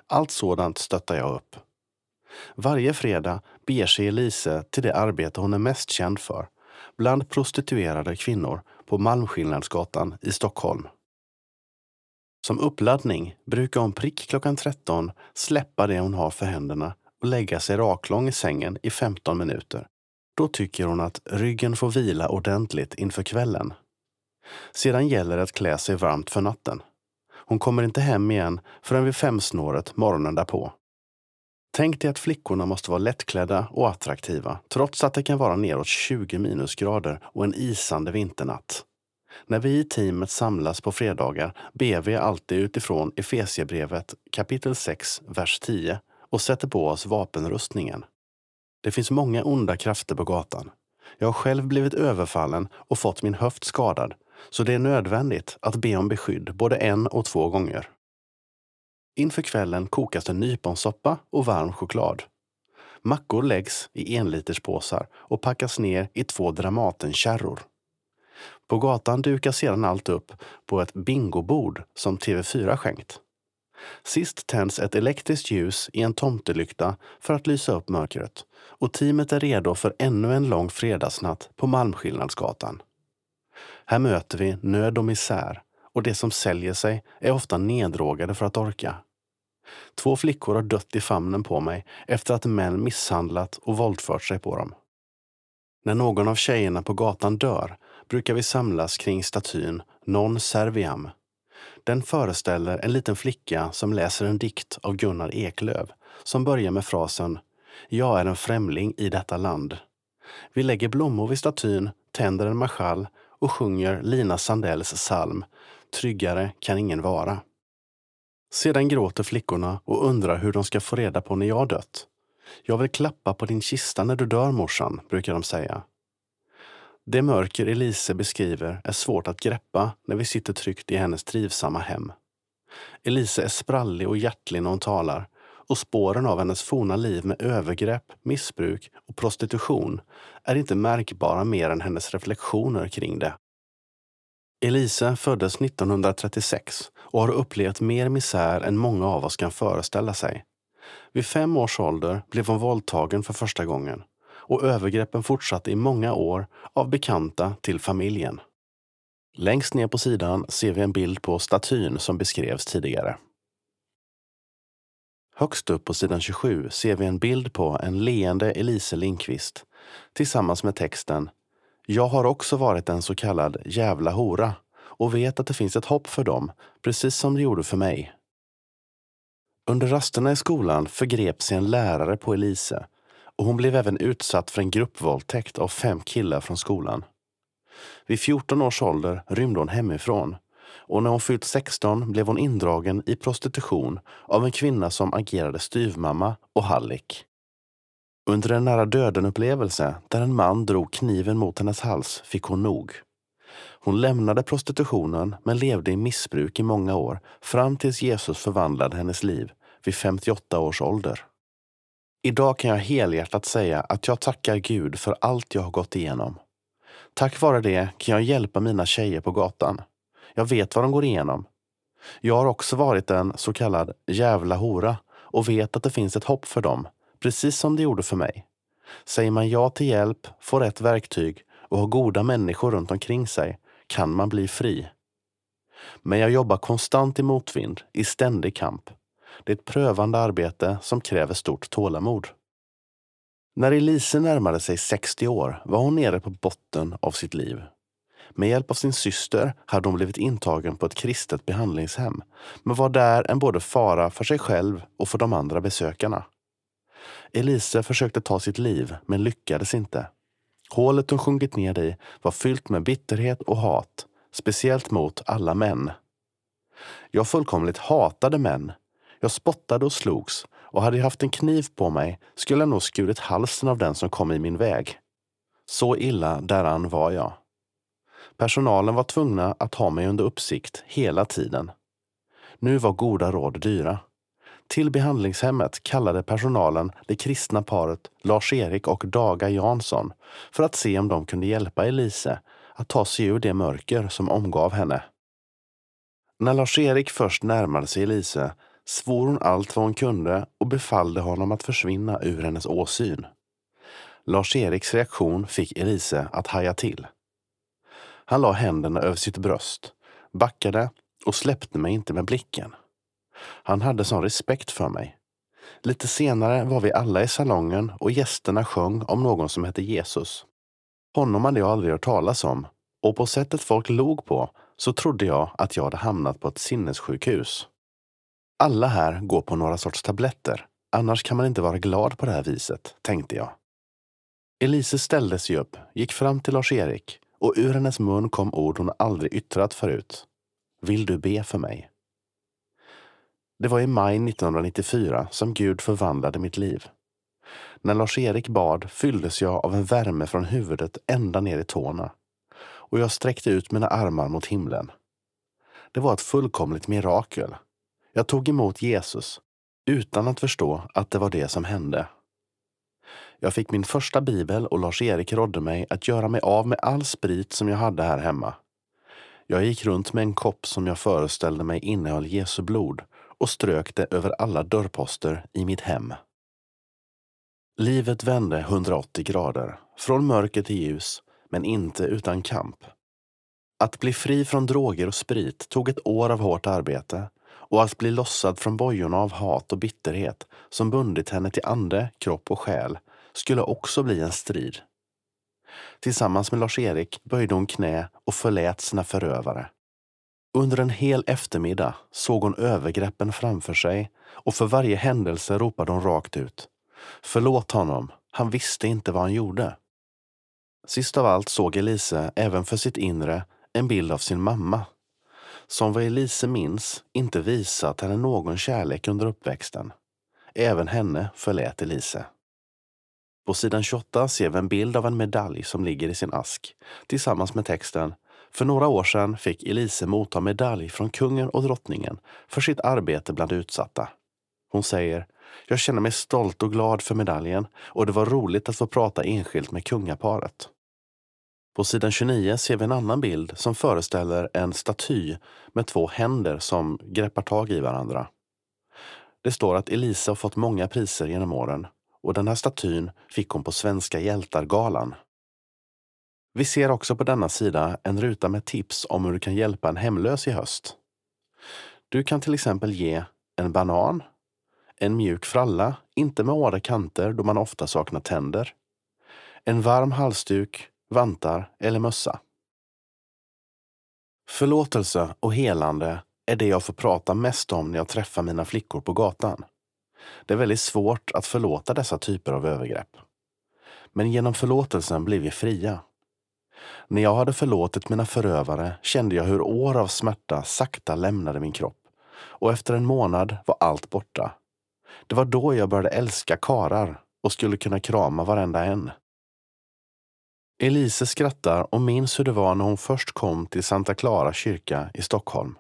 Allt sådant stöttar jag upp. Varje fredag beger sig Elise till det arbete hon är mest känd för, bland prostituerade kvinnor på Malmskillnadsgatan i Stockholm. Som uppladdning brukar hon prick klockan 13 släppa det hon har för händerna och lägga sig raklång i sängen i 15 minuter. Då tycker hon att ryggen får vila ordentligt inför kvällen. Sedan gäller det att klä sig varmt för natten. Hon kommer inte hem igen förrän vid femsnåret morgonen därpå. Tänk dig att flickorna måste vara lättklädda och attraktiva trots att det kan vara neråt 20 minusgrader och en isande vinternatt. När vi i teamet samlas på fredagar ber vi alltid utifrån Efesiebrevet kapitel 6, vers 10 och sätter på oss vapenrustningen. Det finns många onda krafter på gatan. Jag har själv blivit överfallen och fått min höft skadad, så det är nödvändigt att be om beskydd både en och två gånger. Inför kvällen kokas det nyponsoppa och varm choklad. Mackor läggs i enliterspåsar och packas ner i två Dramatenkärror. På gatan dukas sedan allt upp på ett bingobord som TV4 skänkt. Sist tänds ett elektriskt ljus i en tomtelykta för att lysa upp mörkret och teamet är redo för ännu en lång fredagsnatt på Malmskillnadsgatan. Här möter vi nöd och misär och det som säljer sig är ofta neddrogade för att orka. Två flickor har dött i famnen på mig efter att män misshandlat och våldfört sig på dem. När någon av tjejerna på gatan dör brukar vi samlas kring statyn Non Serviam. Den föreställer en liten flicka som läser en dikt av Gunnar Eklöf som börjar med frasen Jag är en främling i detta land. Vi lägger blommor vid statyn, tänder en marschall och sjunger Lina Sandells psalm Tryggare kan ingen vara. Sedan gråter flickorna och undrar hur de ska få reda på när jag dött. Jag vill klappa på din kista när du dör morsan, brukar de säga. Det mörker Elise beskriver är svårt att greppa när vi sitter tryggt i hennes trivsamma hem. Elise är sprallig och hjärtlig när hon talar och spåren av hennes forna liv med övergrepp, missbruk och prostitution är inte märkbara mer än hennes reflektioner kring det. Elise föddes 1936 och har upplevt mer misär än många av oss kan föreställa sig. Vid fem års ålder blev hon våldtagen för första gången och övergreppen fortsatte i många år av bekanta till familjen. Längst ner på sidan ser vi en bild på statyn som beskrevs tidigare. Högst upp på sidan 27 ser vi en bild på en leende Elise Lindqvist tillsammans med texten Jag har också varit en så kallad jävla hora och vet att det finns ett hopp för dem, precis som det gjorde för mig. Under rasterna i skolan förgrep sig en lärare på Elise och hon blev även utsatt för en gruppvåldtäkt av fem killar från skolan. Vid 14 års ålder rymde hon hemifrån och när hon fyllt 16 blev hon indragen i prostitution av en kvinna som agerade styvmamma och hallick. Under en nära döden-upplevelse där en man drog kniven mot hennes hals fick hon nog. Hon lämnade prostitutionen men levde i missbruk i många år fram tills Jesus förvandlade hennes liv vid 58 års ålder. Idag kan jag helhjärtat säga att jag tackar Gud för allt jag har gått igenom. Tack vare det kan jag hjälpa mina tjejer på gatan. Jag vet vad de går igenom. Jag har också varit en så kallad jävla hora och vet att det finns ett hopp för dem, precis som det gjorde för mig. Säger man ja till hjälp, får rätt verktyg och har goda människor runt omkring sig kan man bli fri. Men jag jobbar konstant i motvind, i ständig kamp. Det är ett prövande arbete som kräver stort tålamod. När Elise närmade sig 60 år var hon nere på botten av sitt liv. Med hjälp av sin syster hade hon blivit intagen på ett kristet behandlingshem men var där en både fara för sig själv och för de andra besökarna. Elise försökte ta sitt liv men lyckades inte. Hålet hon sjunkit ner i var fyllt med bitterhet och hat, speciellt mot alla män. Jag fullkomligt hatade män jag spottade och slogs och hade jag haft en kniv på mig skulle jag nog skurit halsen av den som kom i min väg. Så illa däran var jag. Personalen var tvungna att ha mig under uppsikt hela tiden. Nu var goda råd dyra. Till behandlingshemmet kallade personalen det kristna paret Lars-Erik och Daga Jansson för att se om de kunde hjälpa Elise att ta sig ur det mörker som omgav henne. När Lars-Erik först närmade sig Elise svor hon allt vad hon kunde och befallde honom att försvinna ur hennes åsyn. Lars-Eriks reaktion fick Elise att haja till. Han la händerna över sitt bröst, backade och släppte mig inte med blicken. Han hade sån respekt för mig. Lite senare var vi alla i salongen och gästerna sjöng om någon som hette Jesus. Honom hade jag aldrig hört talas om och på sättet folk log på så trodde jag att jag hade hamnat på ett sinnessjukhus. Alla här går på några sorts tabletter, annars kan man inte vara glad på det här viset, tänkte jag. Elise ställde sig upp, gick fram till Lars-Erik och ur hennes mun kom ord hon aldrig yttrat förut. Vill du be för mig? Det var i maj 1994 som Gud förvandlade mitt liv. När Lars-Erik bad fylldes jag av en värme från huvudet ända ner i tårna och jag sträckte ut mina armar mot himlen. Det var ett fullkomligt mirakel. Jag tog emot Jesus utan att förstå att det var det som hände. Jag fick min första bibel och Lars-Erik rådde mig att göra mig av med all sprit som jag hade här hemma. Jag gick runt med en kopp som jag föreställde mig innehöll Jesu blod och strök det över alla dörrposter i mitt hem. Livet vände 180 grader, från mörker till ljus, men inte utan kamp. Att bli fri från droger och sprit tog ett år av hårt arbete och att bli lossad från bojorna av hat och bitterhet som bundit henne till ande, kropp och själ skulle också bli en strid. Tillsammans med Lars-Erik böjde hon knä och förlät sina förövare. Under en hel eftermiddag såg hon övergreppen framför sig och för varje händelse ropade hon rakt ut. Förlåt honom, han visste inte vad han gjorde. Sist av allt såg Elise även för sitt inre en bild av sin mamma som vad Elise minns inte visat henne någon kärlek under uppväxten. Även henne förlät Elise. På sidan 28 ser vi en bild av en medalj som ligger i sin ask tillsammans med texten För några år sedan fick Elise motta medalj från kungen och drottningen för sitt arbete bland utsatta. Hon säger Jag känner mig stolt och glad för medaljen och det var roligt att få prata enskilt med kungaparet. På sidan 29 ser vi en annan bild som föreställer en staty med två händer som greppar tag i varandra. Det står att Elisa har fått många priser genom åren och den här statyn fick hon på Svenska hjältar-galan. Vi ser också på denna sida en ruta med tips om hur du kan hjälpa en hemlös i höst. Du kan till exempel ge en banan, en mjuk fralla, inte med hårda kanter då man ofta saknar tänder, en varm halsduk vantar eller mössa. Förlåtelse och helande är det jag får prata mest om när jag träffar mina flickor på gatan. Det är väldigt svårt att förlåta dessa typer av övergrepp. Men genom förlåtelsen blir vi fria. När jag hade förlåtit mina förövare kände jag hur år av smärta sakta lämnade min kropp. Och efter en månad var allt borta. Det var då jag började älska karar och skulle kunna krama varenda en. Elise skrattar och minns hur det var när hon först kom till Santa Clara kyrka i Stockholm.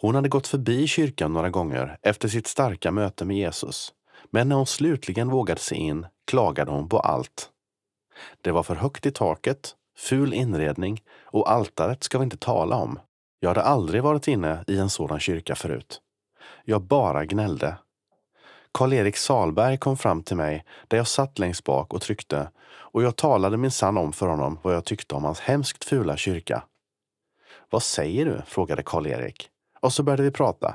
Hon hade gått förbi kyrkan några gånger efter sitt starka möte med Jesus. Men när hon slutligen vågade sig in klagade hon på allt. Det var för högt i taket, ful inredning och altaret ska vi inte tala om. Jag hade aldrig varit inne i en sådan kyrka förut. Jag bara gnällde. Karl-Erik Salberg kom fram till mig där jag satt längst bak och tryckte och jag talade minsann om för honom vad jag tyckte om hans hemskt fula kyrka. Vad säger du? frågade Karl-Erik. Och så började vi prata.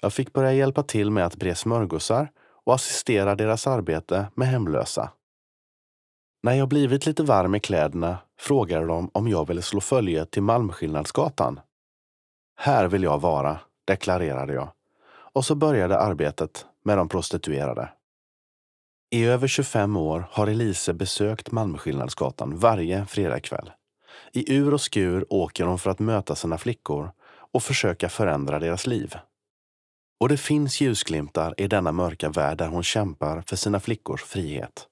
Jag fick börja hjälpa till med att bre smörgåsar och assistera deras arbete med hemlösa. När jag blivit lite varm i kläderna frågade de om jag ville slå följe till Malmskillnadsgatan. Här vill jag vara, deklarerade jag. Och så började arbetet med de prostituerade. I över 25 år har Elise besökt Malmskillnadsgatan varje fredagkväll. I ur och skur åker hon för att möta sina flickor och försöka förändra deras liv. Och det finns ljusglimtar i denna mörka värld där hon kämpar för sina flickors frihet.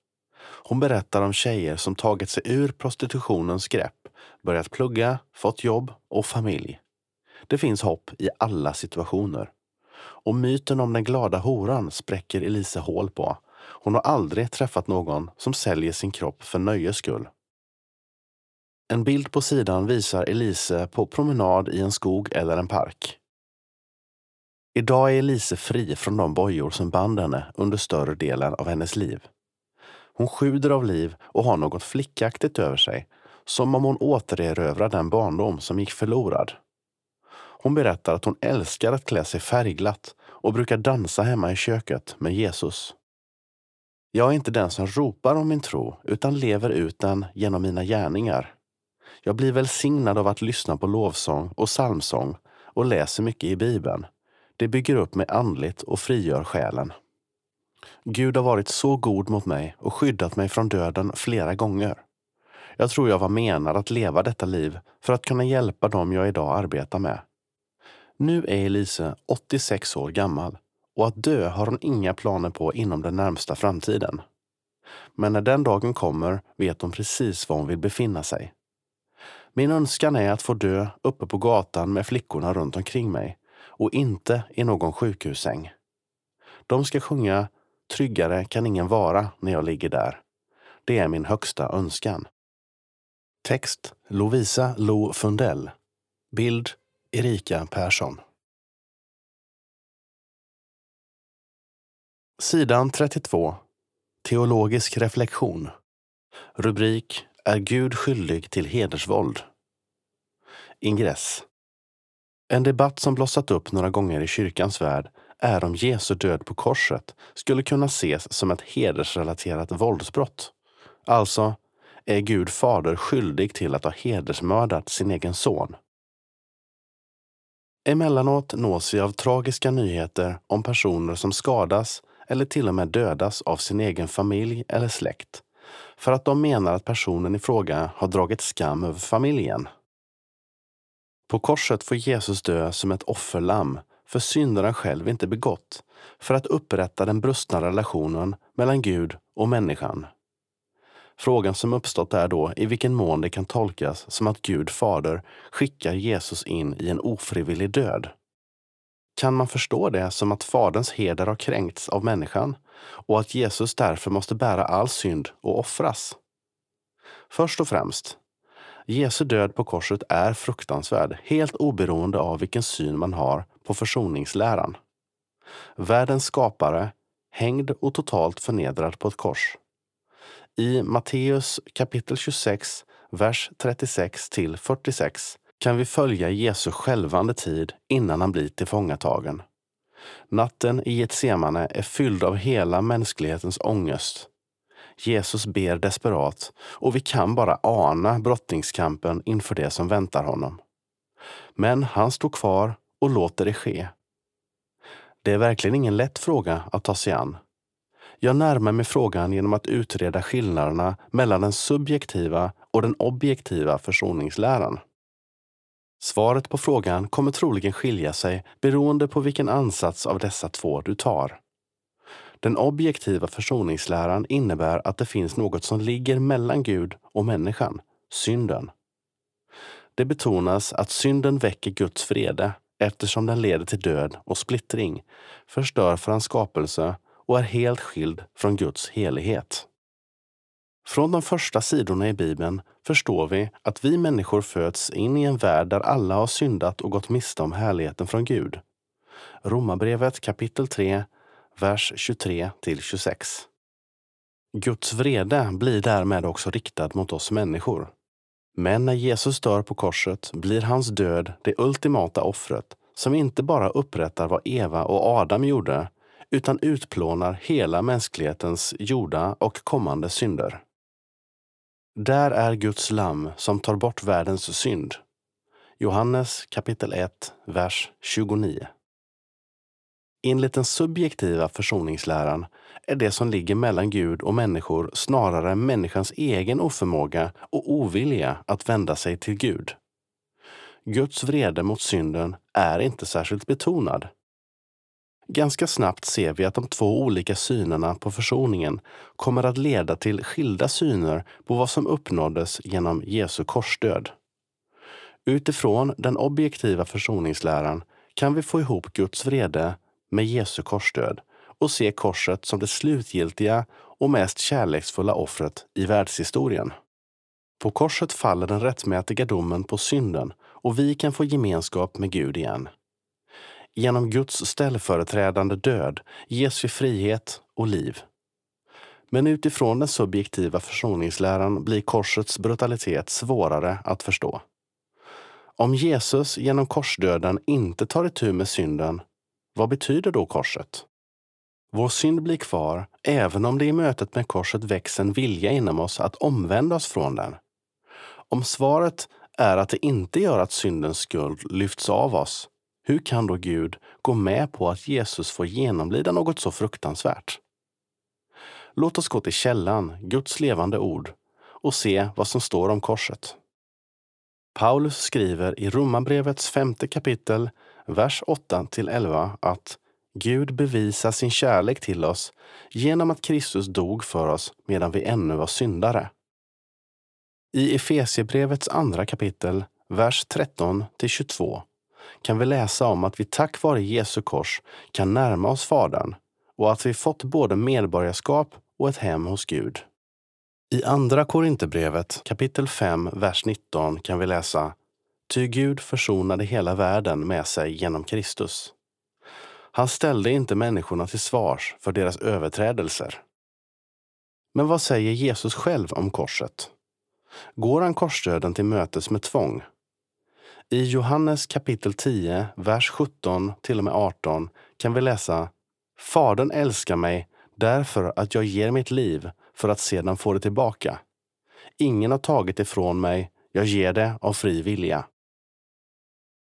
Hon berättar om tjejer som tagit sig ur prostitutionens grepp, börjat plugga, fått jobb och familj. Det finns hopp i alla situationer. Och myten om den glada horan spräcker Elise hål på. Hon har aldrig träffat någon som säljer sin kropp för nöjes skull. En bild på sidan visar Elise på promenad i en skog eller en park. Idag är Elise fri från de bojor som band henne under större delen av hennes liv. Hon sjuder av liv och har något flickaktigt över sig, som om hon återerövrar den barndom som gick förlorad. Hon berättar att hon älskar att klä sig färgglatt och brukar dansa hemma i köket med Jesus. Jag är inte den som ropar om min tro, utan lever ut den genom mina gärningar. Jag blir välsignad av att lyssna på lovsång och psalmsång och läser mycket i Bibeln. Det bygger upp mig andligt och frigör själen. Gud har varit så god mot mig och skyddat mig från döden flera gånger. Jag tror jag var menad att leva detta liv för att kunna hjälpa dem jag idag arbetar med. Nu är Elise 86 år gammal och att dö har hon inga planer på inom den närmsta framtiden. Men när den dagen kommer vet hon precis var hon vill befinna sig. Min önskan är att få dö uppe på gatan med flickorna runt omkring mig och inte i någon sjukhussäng. De ska sjunga Tryggare kan ingen vara när jag ligger där. Det är min högsta önskan. Text Lovisa Lo Fundell. Bild Erika Persson. Sidan 32. Teologisk reflektion. Rubrik Är Gud skyldig till hedersvåld? Ingress. En debatt som blossat upp några gånger i kyrkans värld är om Jesu död på korset skulle kunna ses som ett hedersrelaterat våldsbrott. Alltså, är Gud fader skyldig till att ha hedersmördat sin egen son? Emellanåt nås vi av tragiska nyheter om personer som skadas eller till och med dödas av sin egen familj eller släkt för att de menar att personen i fråga har dragit skam över familjen. På korset får Jesus dö som ett offerlamm för synder han själv inte begått för att upprätta den brustna relationen mellan Gud och människan. Frågan som uppstått är då i vilken mån det kan tolkas som att Gud fader skickar Jesus in i en ofrivillig död. Kan man förstå det som att Faderns heder har kränkts av människan och att Jesus därför måste bära all synd och offras? Först och främst, Jesu död på korset är fruktansvärd, helt oberoende av vilken syn man har på försoningsläran. Världens skapare, hängd och totalt förnedrad på ett kors. I Matteus kapitel 26, vers 36 till 46 kan vi följa Jesu skälvande tid innan han blir tillfångatagen. Natten i Getsemane är fylld av hela mänsklighetens ångest. Jesus ber desperat och vi kan bara ana brottningskampen inför det som väntar honom. Men han står kvar och låter det ske. Det är verkligen ingen lätt fråga att ta sig an. Jag närmar mig frågan genom att utreda skillnaderna mellan den subjektiva och den objektiva försoningsläran. Svaret på frågan kommer troligen skilja sig beroende på vilken ansats av dessa två du tar. Den objektiva försoningsläran innebär att det finns något som ligger mellan Gud och människan, synden. Det betonas att synden väcker Guds vrede eftersom den leder till död och splittring, förstör för hans skapelse och är helt skild från Guds helighet. Från de första sidorna i Bibeln förstår vi att vi människor föds in i en värld där alla har syndat och gått miste om härligheten från Gud. Romarbrevet kapitel 3, vers 23 till 26. Guds vrede blir därmed också riktad mot oss människor. Men när Jesus dör på korset blir hans död det ultimata offret som inte bara upprättar vad Eva och Adam gjorde utan utplånar hela mänsklighetens gjorda och kommande synder. Där är Guds lamm som tar bort världens synd. Johannes kapitel 1, vers 29. Enligt den subjektiva försoningsläran är det som ligger mellan Gud och människor snarare människans egen oförmåga och ovilja att vända sig till Gud. Guds vrede mot synden är inte särskilt betonad. Ganska snabbt ser vi att de två olika synerna på försoningen kommer att leda till skilda syner på vad som uppnåddes genom Jesu korsdöd. Utifrån den objektiva försoningsläran kan vi få ihop Guds vrede med Jesu korsdöd och se korset som det slutgiltiga och mest kärleksfulla offret i världshistorien. På korset faller den rättmätiga domen på synden och vi kan få gemenskap med Gud igen. Genom Guds ställföreträdande död ges vi frihet och liv. Men utifrån den subjektiva försoningsläran blir korsets brutalitet svårare att förstå. Om Jesus genom korsdöden inte tar itu med synden, vad betyder då korset? Vår synd blir kvar även om det i mötet med korset väcks en vilja inom oss att omvända oss från den. Om svaret är att det inte gör att syndens skuld lyfts av oss, hur kan då Gud gå med på att Jesus får genomlida något så fruktansvärt? Låt oss gå till källan, Guds levande ord, och se vad som står om korset. Paulus skriver i Romarbrevets femte kapitel, vers 8 11 att Gud bevisar sin kärlek till oss genom att Kristus dog för oss medan vi ännu var syndare. I Efesiebrevets andra kapitel, vers 13 22 kan vi läsa om att vi tack vare Jesu kors kan närma oss Fadern och att vi fått både medborgarskap och ett hem hos Gud. I Andra Korinthierbrevet kapitel 5, vers 19 kan vi läsa Ty Gud försonade hela världen med sig genom Kristus. Han ställde inte människorna till svars för deras överträdelser. Men vad säger Jesus själv om korset? Går han korsdöden till mötes med tvång? I Johannes kapitel 10, vers 17 till och med 18 kan vi läsa Fadern älskar mig därför att jag ger mitt liv för att sedan få det tillbaka. Ingen har tagit ifrån mig, jag ger det av fri vilja.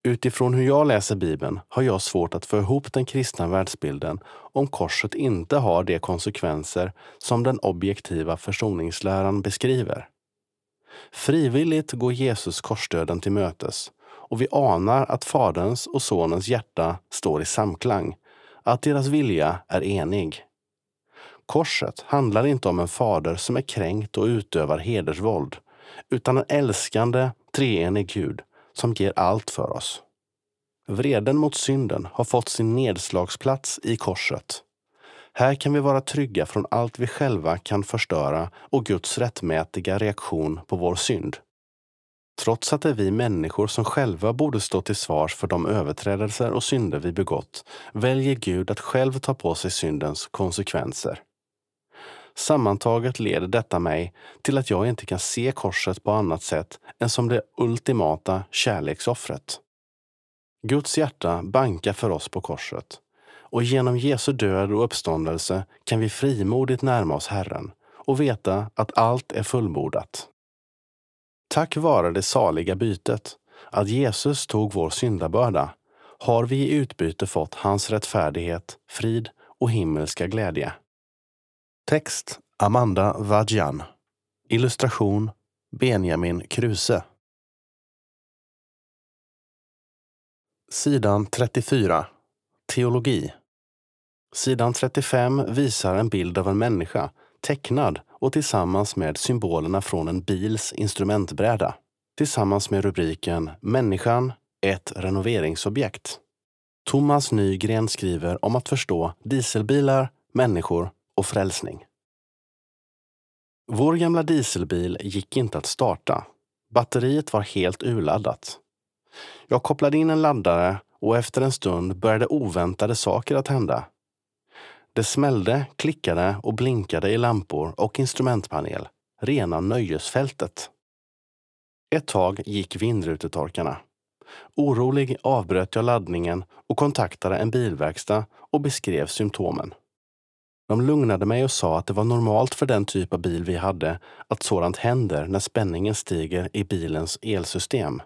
Utifrån hur jag läser Bibeln har jag svårt att få ihop den kristna världsbilden om korset inte har de konsekvenser som den objektiva försoningsläran beskriver. Frivilligt går Jesus korsdöden till mötes och vi anar att Faderns och Sonens hjärta står i samklang, att deras vilja är enig. Korset handlar inte om en fader som är kränkt och utövar hedersvåld, utan en älskande, treenig Gud som ger allt för oss. Vreden mot synden har fått sin nedslagsplats i korset. Här kan vi vara trygga från allt vi själva kan förstöra och Guds rättmätiga reaktion på vår synd. Trots att det är vi människor som själva borde stå till svars för de överträdelser och synder vi begått, väljer Gud att själv ta på sig syndens konsekvenser. Sammantaget leder detta mig till att jag inte kan se korset på annat sätt än som det ultimata kärleksoffret. Guds hjärta bankar för oss på korset och genom Jesu död och uppståndelse kan vi frimodigt närma oss Herren och veta att allt är fullbordat. Tack vare det saliga bytet, att Jesus tog vår syndabörda, har vi i utbyte fått hans rättfärdighet, frid och himmelska glädje. Text Amanda Vadjan. Illustration Benjamin Kruse. Sidan 34 Teologi. Sidan 35 visar en bild av en människa, tecknad och tillsammans med symbolerna från en bils instrumentbräda. Tillsammans med rubriken Människan, ett renoveringsobjekt. Thomas Nygren skriver om att förstå dieselbilar, människor och frälsning. Vår gamla dieselbil gick inte att starta. Batteriet var helt urladdat. Jag kopplade in en laddare och efter en stund började oväntade saker att hända. Det smällde, klickade och blinkade i lampor och instrumentpanel. Rena nöjesfältet. Ett tag gick vindrutetorkarna. Orolig avbröt jag laddningen och kontaktade en bilverkstad och beskrev symptomen. De lugnade mig och sa att det var normalt för den typ av bil vi hade att sådant händer när spänningen stiger i bilens elsystem.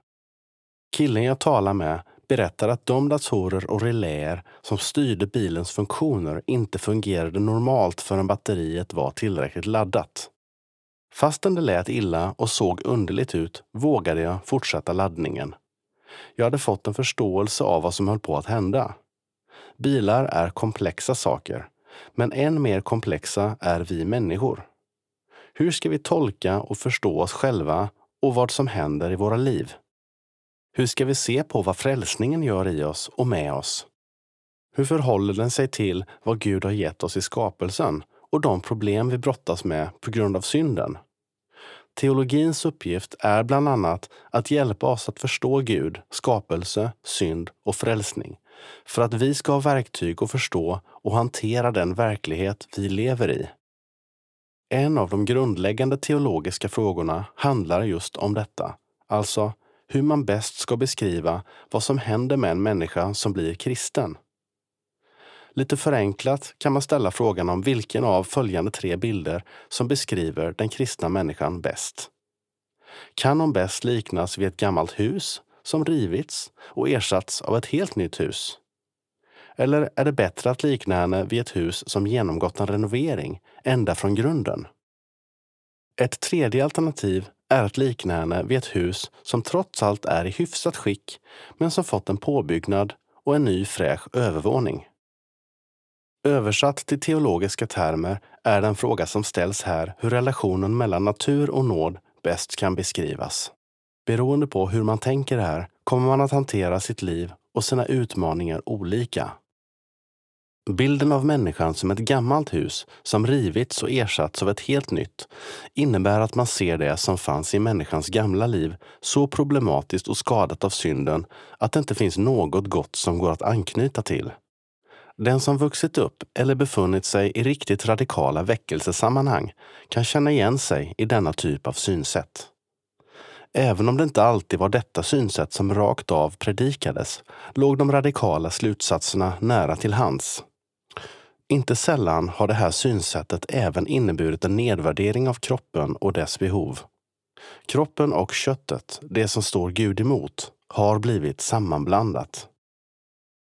Killen jag talade med berättar att de datorer och reläer som styrde bilens funktioner inte fungerade normalt förrän batteriet var tillräckligt laddat. Fastän det lät illa och såg underligt ut vågade jag fortsätta laddningen. Jag hade fått en förståelse av vad som höll på att hända. Bilar är komplexa saker, men än mer komplexa är vi människor. Hur ska vi tolka och förstå oss själva och vad som händer i våra liv? Hur ska vi se på vad frälsningen gör i oss och med oss? Hur förhåller den sig till vad Gud har gett oss i skapelsen och de problem vi brottas med på grund av synden? Teologins uppgift är bland annat att hjälpa oss att förstå Gud, skapelse, synd och frälsning för att vi ska ha verktyg att förstå och hantera den verklighet vi lever i. En av de grundläggande teologiska frågorna handlar just om detta, alltså hur man bäst ska beskriva vad som händer med en människa som blir kristen. Lite förenklat kan man ställa frågan om vilken av följande tre bilder som beskriver den kristna människan bäst. Kan hon bäst liknas vid ett gammalt hus som rivits och ersatts av ett helt nytt hus? Eller är det bättre att likna henne vid ett hus som genomgått en renovering ända från grunden? Ett tredje alternativ är att likna henne vid ett hus som trots allt är i hyfsat skick men som fått en påbyggnad och en ny fräsch övervåning. Översatt till teologiska termer är den fråga som ställs här hur relationen mellan natur och nåd bäst kan beskrivas. Beroende på hur man tänker här kommer man att hantera sitt liv och sina utmaningar olika. Bilden av människan som ett gammalt hus som rivits och ersatts av ett helt nytt innebär att man ser det som fanns i människans gamla liv så problematiskt och skadat av synden att det inte finns något gott som går att anknyta till. Den som vuxit upp eller befunnit sig i riktigt radikala väckelsesammanhang kan känna igen sig i denna typ av synsätt. Även om det inte alltid var detta synsätt som rakt av predikades, låg de radikala slutsatserna nära till hands. Inte sällan har det här synsättet även inneburit en nedvärdering av kroppen och dess behov. Kroppen och köttet, det som står Gud emot, har blivit sammanblandat.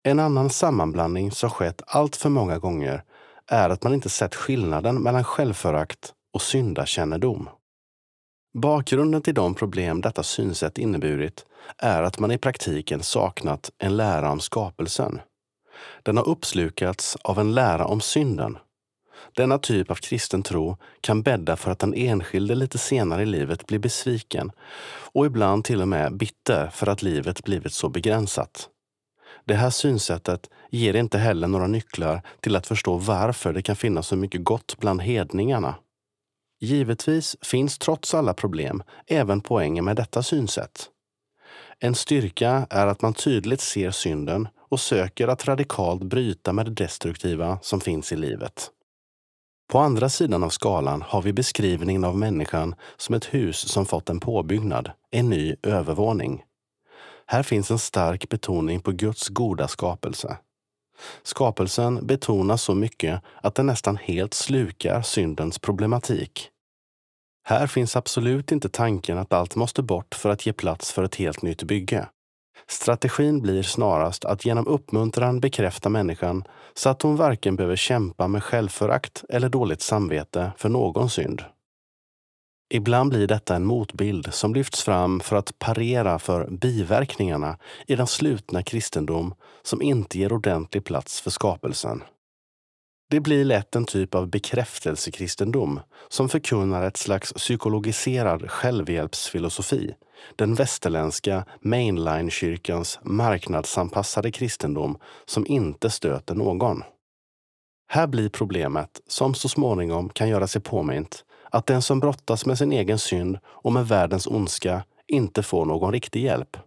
En annan sammanblandning som skett allt för många gånger är att man inte sett skillnaden mellan självförakt och syndakännedom. Bakgrunden till de problem detta synsätt inneburit är att man i praktiken saknat en lära om skapelsen. Den har uppslukats av en lära om synden. Denna typ av kristen tro kan bädda för att den enskilde lite senare i livet blir besviken och ibland till och med bitter för att livet blivit så begränsat. Det här synsättet ger inte heller några nycklar till att förstå varför det kan finnas så mycket gott bland hedningarna. Givetvis finns trots alla problem även poängen med detta synsätt. En styrka är att man tydligt ser synden och söker att radikalt bryta med det destruktiva som finns i livet. På andra sidan av skalan har vi beskrivningen av människan som ett hus som fått en påbyggnad, en ny övervåning. Här finns en stark betoning på Guds goda skapelse. Skapelsen betonas så mycket att den nästan helt slukar syndens problematik. Här finns absolut inte tanken att allt måste bort för att ge plats för ett helt nytt bygge. Strategin blir snarast att genom uppmuntran bekräfta människan så att hon varken behöver kämpa med självförakt eller dåligt samvete för någon synd. Ibland blir detta en motbild som lyfts fram för att parera för biverkningarna i den slutna kristendom som inte ger ordentlig plats för skapelsen. Det blir lätt en typ av bekräftelsekristendom som förkunnar ett slags psykologiserad självhjälpsfilosofi, den västerländska mainline-kyrkans marknadsanpassade kristendom som inte stöter någon. Här blir problemet, som så småningom kan göra sig påmint, att den som brottas med sin egen synd och med världens ondska inte får någon riktig hjälp.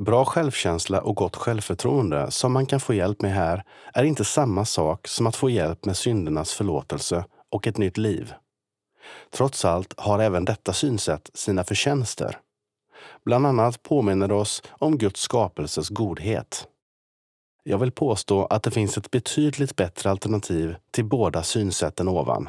Bra självkänsla och gott självförtroende som man kan få hjälp med här är inte samma sak som att få hjälp med syndernas förlåtelse och ett nytt liv. Trots allt har även detta synsätt sina förtjänster. Bland annat påminner det oss om Guds skapelses godhet. Jag vill påstå att det finns ett betydligt bättre alternativ till båda synsätten ovan.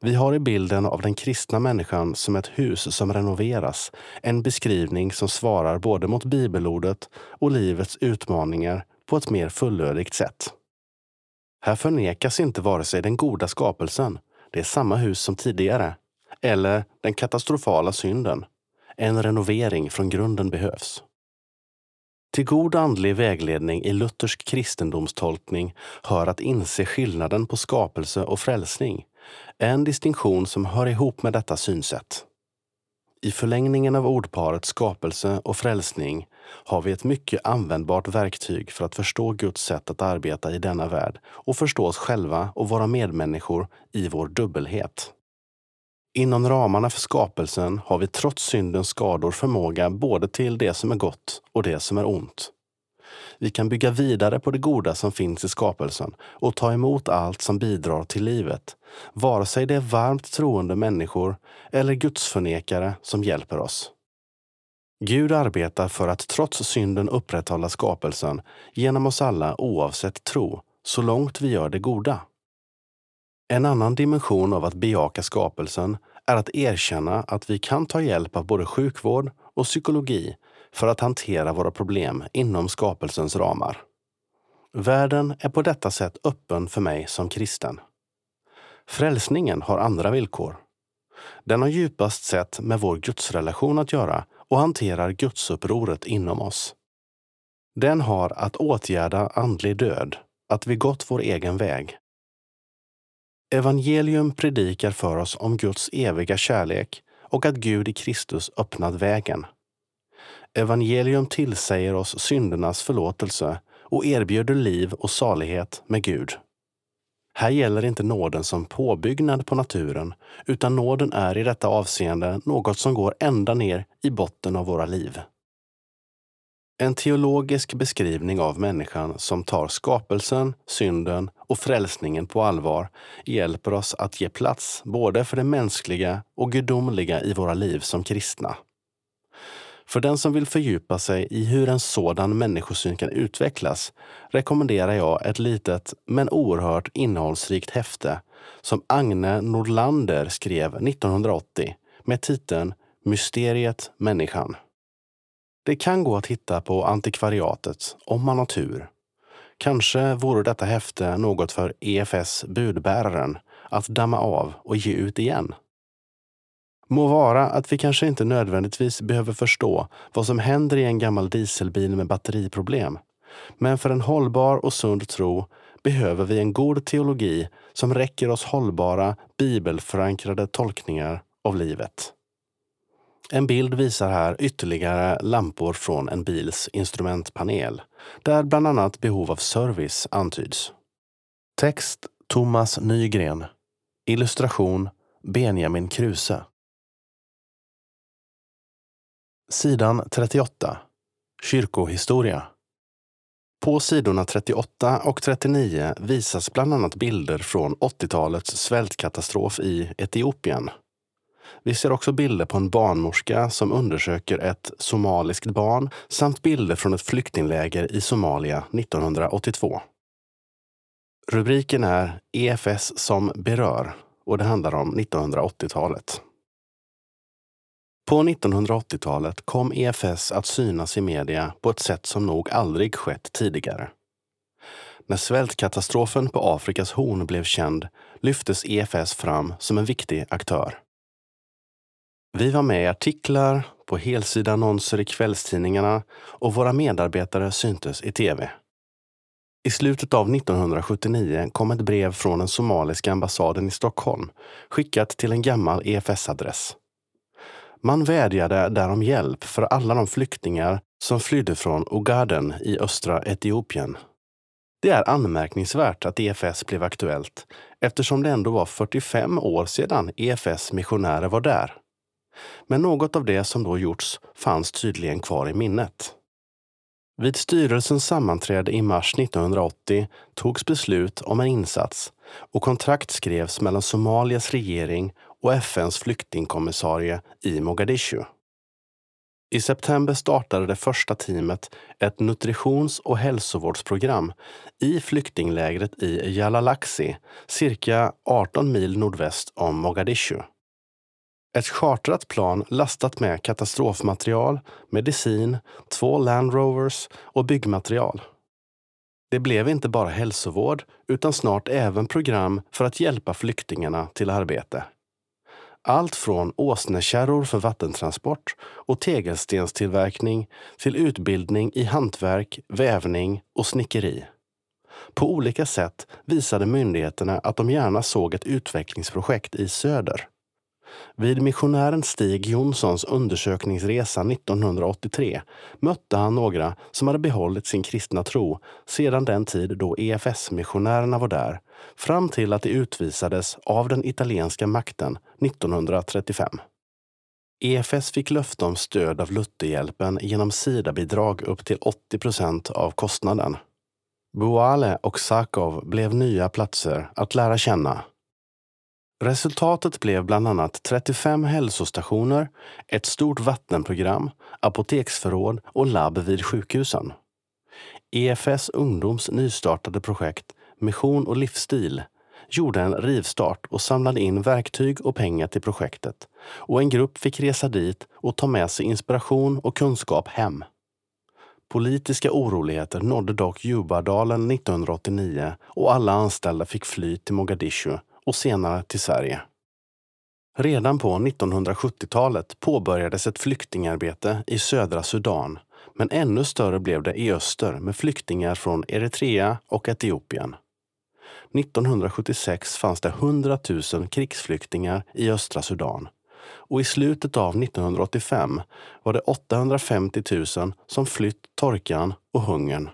Vi har i bilden av den kristna människan som ett hus som renoveras en beskrivning som svarar både mot bibelordet och livets utmaningar på ett mer fullödigt sätt. Här förnekas inte vare sig den goda skapelsen, det är samma hus som tidigare, eller den katastrofala synden. En renovering från grunden behövs. Till god andlig vägledning i luthersk kristendomstolkning hör att inse skillnaden på skapelse och frälsning, en distinktion som hör ihop med detta synsätt. I förlängningen av ordparet skapelse och frälsning har vi ett mycket användbart verktyg för att förstå Guds sätt att arbeta i denna värld och förstå oss själva och våra medmänniskor i vår dubbelhet. Inom ramarna för skapelsen har vi trots syndens skador förmåga både till det som är gott och det som är ont. Vi kan bygga vidare på det goda som finns i skapelsen och ta emot allt som bidrar till livet, vare sig det är varmt troende människor eller gudsförnekare som hjälper oss. Gud arbetar för att trots synden upprätthålla skapelsen genom oss alla oavsett tro, så långt vi gör det goda. En annan dimension av att bejaka skapelsen är att erkänna att vi kan ta hjälp av både sjukvård och psykologi för att hantera våra problem inom skapelsens ramar. Världen är på detta sätt öppen för mig som kristen. Frälsningen har andra villkor. Den har djupast sett med vår gudsrelation att göra och hanterar gudsupproret inom oss. Den har att åtgärda andlig död, att vi gått vår egen väg. Evangelium predikar för oss om Guds eviga kärlek och att Gud i Kristus öppnat vägen. Evangelium tillsäger oss syndernas förlåtelse och erbjuder liv och salighet med Gud. Här gäller inte nåden som påbyggnad på naturen, utan nåden är i detta avseende något som går ända ner i botten av våra liv. En teologisk beskrivning av människan som tar skapelsen, synden och frälsningen på allvar hjälper oss att ge plats både för det mänskliga och gudomliga i våra liv som kristna. För den som vill fördjupa sig i hur en sådan människosyn kan utvecklas rekommenderar jag ett litet men oerhört innehållsrikt häfte som Agne Nordlander skrev 1980 med titeln Mysteriet människan. Det kan gå att hitta på antikvariatet om man har tur. Kanske vore detta häfte något för EFS budbäraren att damma av och ge ut igen. Må vara att vi kanske inte nödvändigtvis behöver förstå vad som händer i en gammal dieselbil med batteriproblem. Men för en hållbar och sund tro behöver vi en god teologi som räcker oss hållbara, bibelförankrade tolkningar av livet. En bild visar här ytterligare lampor från en bils instrumentpanel, där bland annat behov av service antyds. Text Thomas Nygren. Illustration Benjamin Kruse. Sidan 38. Kyrkohistoria. På sidorna 38 och 39 visas bland annat bilder från 80-talets svältkatastrof i Etiopien. Vi ser också bilder på en barnmorska som undersöker ett somaliskt barn samt bilder från ett flyktingläger i Somalia 1982. Rubriken är EFS som berör och det handlar om 1980-talet. På 1980-talet kom EFS att synas i media på ett sätt som nog aldrig skett tidigare. När svältkatastrofen på Afrikas horn blev känd lyftes EFS fram som en viktig aktör. Vi var med i artiklar, på helsida annonser i kvällstidningarna och våra medarbetare syntes i tv. I slutet av 1979 kom ett brev från den somaliska ambassaden i Stockholm skickat till en gammal EFS-adress. Man vädjade där om hjälp för alla de flyktingar som flydde från Ogaden i östra Etiopien. Det är anmärkningsvärt att EFS blev aktuellt eftersom det ändå var 45 år sedan EFS missionärer var där. Men något av det som då gjorts fanns tydligen kvar i minnet. Vid styrelsens sammanträde i mars 1980 togs beslut om en insats och kontrakt skrevs mellan Somalias regering och FNs flyktingkommissarie i Mogadishu. I september startade det första teamet ett nutritions och hälsovårdsprogram i flyktinglägret i Jalalaxi, cirka 18 mil nordväst om Mogadishu. Ett chartrat plan lastat med katastrofmaterial, medicin, två Land Rovers och byggmaterial. Det blev inte bara hälsovård utan snart även program för att hjälpa flyktingarna till arbete. Allt från åsnekärror för vattentransport och tegelstenstillverkning till utbildning i hantverk, vävning och snickeri. På olika sätt visade myndigheterna att de gärna såg ett utvecklingsprojekt i söder. Vid missionären Stig Jonssons undersökningsresa 1983 mötte han några som hade behållit sin kristna tro sedan den tid då EFS-missionärerna var där, fram till att de utvisades av den italienska makten 1935. EFS fick löfte om stöd av Lutherhjälpen genom Sida-bidrag upp till 80 procent av kostnaden. Boale och Sakov blev nya platser att lära känna Resultatet blev bland annat 35 hälsostationer, ett stort vattenprogram, apoteksförråd och labb vid sjukhusen. EFS ungdoms nystartade projekt Mission och livsstil gjorde en rivstart och samlade in verktyg och pengar till projektet. Och en grupp fick resa dit och ta med sig inspiration och kunskap hem. Politiska oroligheter nådde dock Jubadalen 1989 och alla anställda fick fly till Mogadishu och senare till Sverige. Redan på 1970-talet påbörjades ett flyktingarbete i södra Sudan, men ännu större blev det i öster med flyktingar från Eritrea och Etiopien. 1976 fanns det 100 000 krigsflyktingar i östra Sudan och i slutet av 1985 var det 850 000 som flytt torkan och hungern.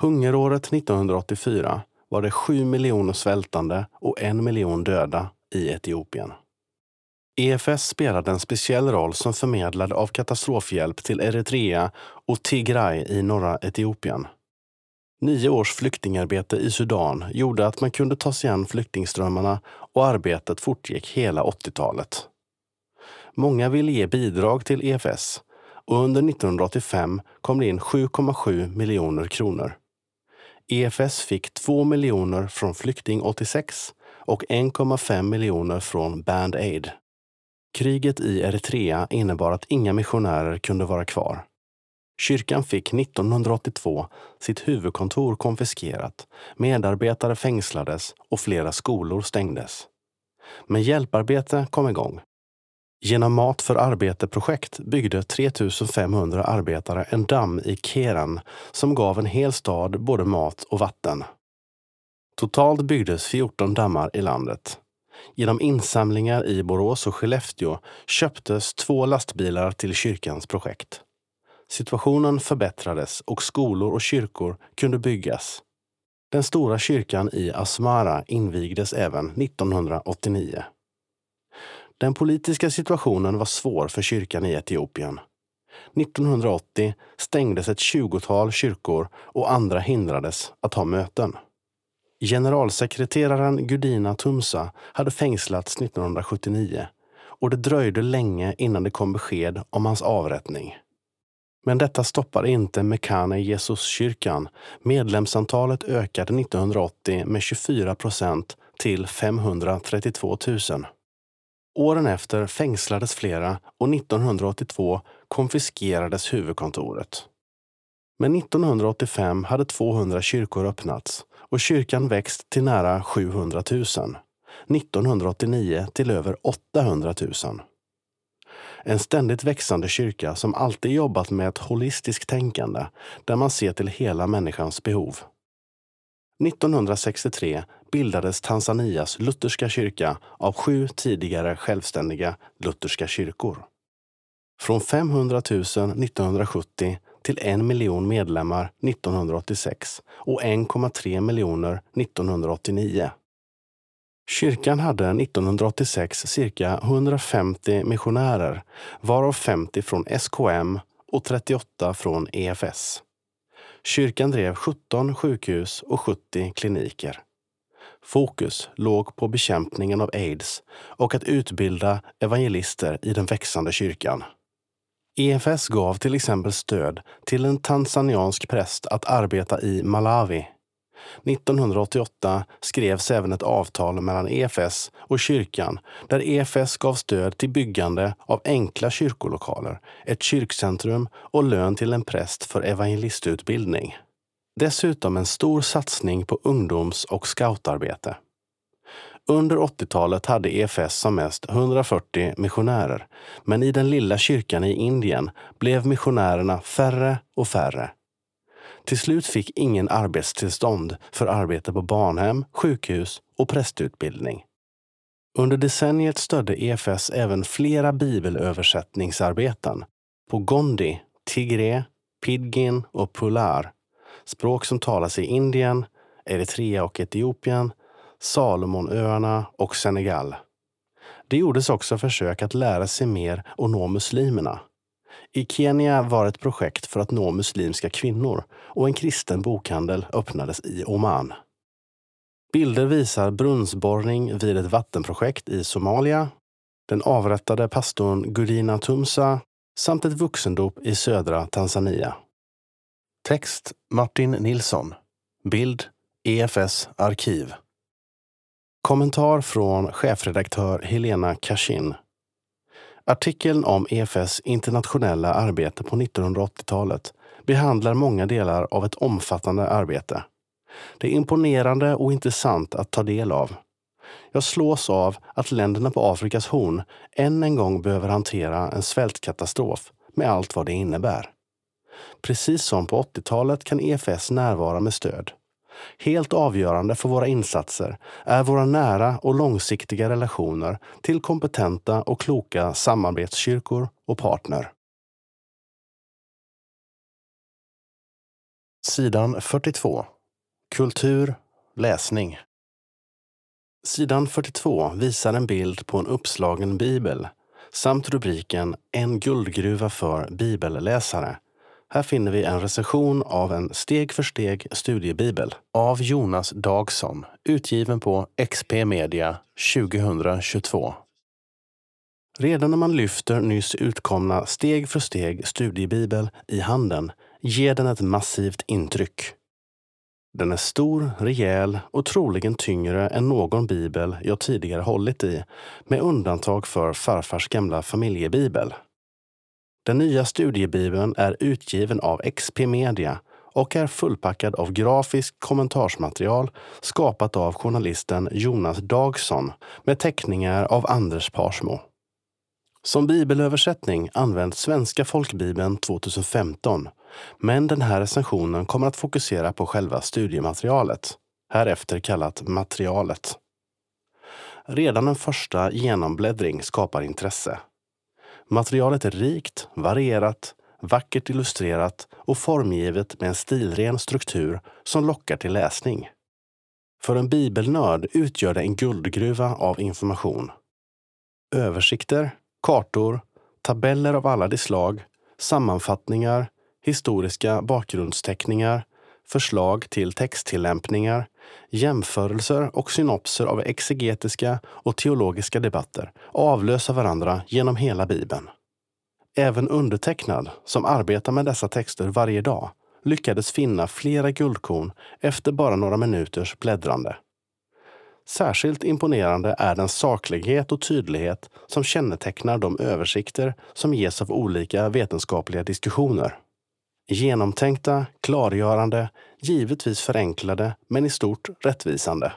Hungeråret 1984 var det sju miljoner svältande och en miljon döda i Etiopien. EFS spelade en speciell roll som förmedlare av katastrofhjälp till Eritrea och Tigray i norra Etiopien. Nio års flyktingarbete i Sudan gjorde att man kunde ta sig an flyktingströmmarna och arbetet fortgick hela 80-talet. Många ville ge bidrag till EFS och under 1985 kom det in 7,7 miljoner kronor. EFS fick 2 miljoner från Flykting 86 och 1,5 miljoner från Band Aid. Kriget i Eritrea innebar att inga missionärer kunde vara kvar. Kyrkan fick 1982 sitt huvudkontor konfiskerat, medarbetare fängslades och flera skolor stängdes. Men hjälparbete kom igång. Genom Mat för arbete-projekt byggde 3500 arbetare en damm i Keran som gav en hel stad både mat och vatten. Totalt byggdes 14 dammar i landet. Genom insamlingar i Borås och Skellefteå köptes två lastbilar till kyrkans projekt. Situationen förbättrades och skolor och kyrkor kunde byggas. Den stora kyrkan i Asmara invigdes även 1989. Den politiska situationen var svår för kyrkan i Etiopien. 1980 stängdes ett tjugotal kyrkor och andra hindrades att ha möten. Generalsekreteraren Gudina Tumsa hade fängslats 1979 och det dröjde länge innan det kom besked om hans avrättning. Men detta stoppar inte Mekane Jesuskyrkan. Medlemsantalet ökade 1980 med 24 procent till 532 000. Åren efter fängslades flera och 1982 konfiskerades huvudkontoret. Men 1985 hade 200 kyrkor öppnats och kyrkan växt till nära 700 000. 1989 till över 800 000. En ständigt växande kyrka som alltid jobbat med ett holistiskt tänkande där man ser till hela människans behov. 1963 bildades Tanzanias lutherska kyrka av sju tidigare självständiga lutherska kyrkor. Från 500 000 1970 till en miljon medlemmar 1986 och 1,3 miljoner 1989. Kyrkan hade 1986 cirka 150 missionärer, varav 50 från SKM och 38 från EFS. Kyrkan drev 17 sjukhus och 70 kliniker. Fokus låg på bekämpningen av aids och att utbilda evangelister i den växande kyrkan. EFS gav till exempel stöd till en tanzaniansk präst att arbeta i Malawi. 1988 skrevs även ett avtal mellan EFS och kyrkan där EFS gav stöd till byggande av enkla kyrkolokaler, ett kyrkcentrum och lön till en präst för evangelistutbildning. Dessutom en stor satsning på ungdoms och scoutarbete. Under 80-talet hade EFS som mest 140 missionärer, men i den lilla kyrkan i Indien blev missionärerna färre och färre. Till slut fick ingen arbetstillstånd för arbete på barnhem, sjukhus och prästutbildning. Under decenniet stödde EFS även flera bibelöversättningsarbeten på gondi, tigré, pidgin och pular, språk som talas i Indien, Eritrea och Etiopien, Salomonöarna och Senegal. Det gjordes också försök att lära sig mer och nå muslimerna. I Kenya var ett projekt för att nå muslimska kvinnor och en kristen bokhandel öppnades i Oman. Bilder visar brunnsborrning vid ett vattenprojekt i Somalia, den avrättade pastorn Gudina Tumsa samt ett vuxendop i södra Tanzania. Text Martin Nilsson. Bild EFS arkiv. Kommentar från chefredaktör Helena Kashin. Artikeln om EFS internationella arbete på 1980-talet behandlar många delar av ett omfattande arbete. Det är imponerande och intressant att ta del av. Jag slås av att länderna på Afrikas horn än en gång behöver hantera en svältkatastrof med allt vad det innebär. Precis som på 80-talet kan EFS närvara med stöd. Helt avgörande för våra insatser är våra nära och långsiktiga relationer till kompetenta och kloka samarbetskyrkor och partner. Sidan 42. Kultur, läsning. Sidan 42 visar en bild på en uppslagen bibel samt rubriken En guldgruva för bibelläsare här finner vi en recension av en steg för steg studiebibel av Jonas Dagson, utgiven på XP Media 2022. Redan när man lyfter nyss utkomna Steg för steg studiebibel i handen ger den ett massivt intryck. Den är stor, rejäl och troligen tyngre än någon bibel jag tidigare hållit i, med undantag för farfars gamla familjebibel. Den nya studiebibeln är utgiven av XP Media och är fullpackad av grafiskt kommentarsmaterial skapat av journalisten Jonas Dagson med teckningar av Anders Parsmo. Som bibelöversättning används Svenska folkbibeln 2015, men den här recensionen kommer att fokusera på själva studiematerialet, härefter kallat materialet. Redan en första genombläddring skapar intresse. Materialet är rikt, varierat, vackert illustrerat och formgivet med en stilren struktur som lockar till läsning. För en bibelnörd utgör det en guldgruva av information. Översikter, kartor, tabeller av alla de slag, sammanfattningar, historiska bakgrundsteckningar, förslag till texttillämpningar, jämförelser och synopser av exegetiska och teologiska debatter avlöser varandra genom hela Bibeln. Även undertecknad, som arbetar med dessa texter varje dag, lyckades finna flera guldkorn efter bara några minuters bläddrande. Särskilt imponerande är den saklighet och tydlighet som kännetecknar de översikter som ges av olika vetenskapliga diskussioner. Genomtänkta, klargörande, givetvis förenklade, men i stort rättvisande.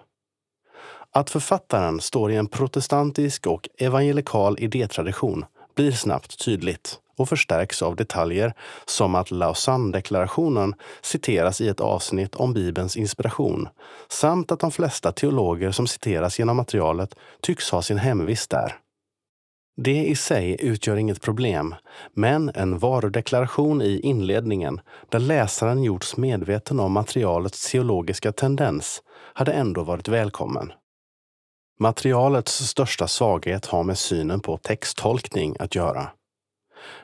Att författaren står i en protestantisk och evangelikal idétradition blir snabbt tydligt och förstärks av detaljer som att Lausanne-deklarationen citeras i ett avsnitt om Bibelns inspiration samt att de flesta teologer som citeras genom materialet tycks ha sin hemvist där. Det i sig utgör inget problem, men en varudeklaration i inledningen där läsaren gjorts medveten om materialets teologiska tendens hade ändå varit välkommen. Materialets största svaghet har med synen på texttolkning att göra.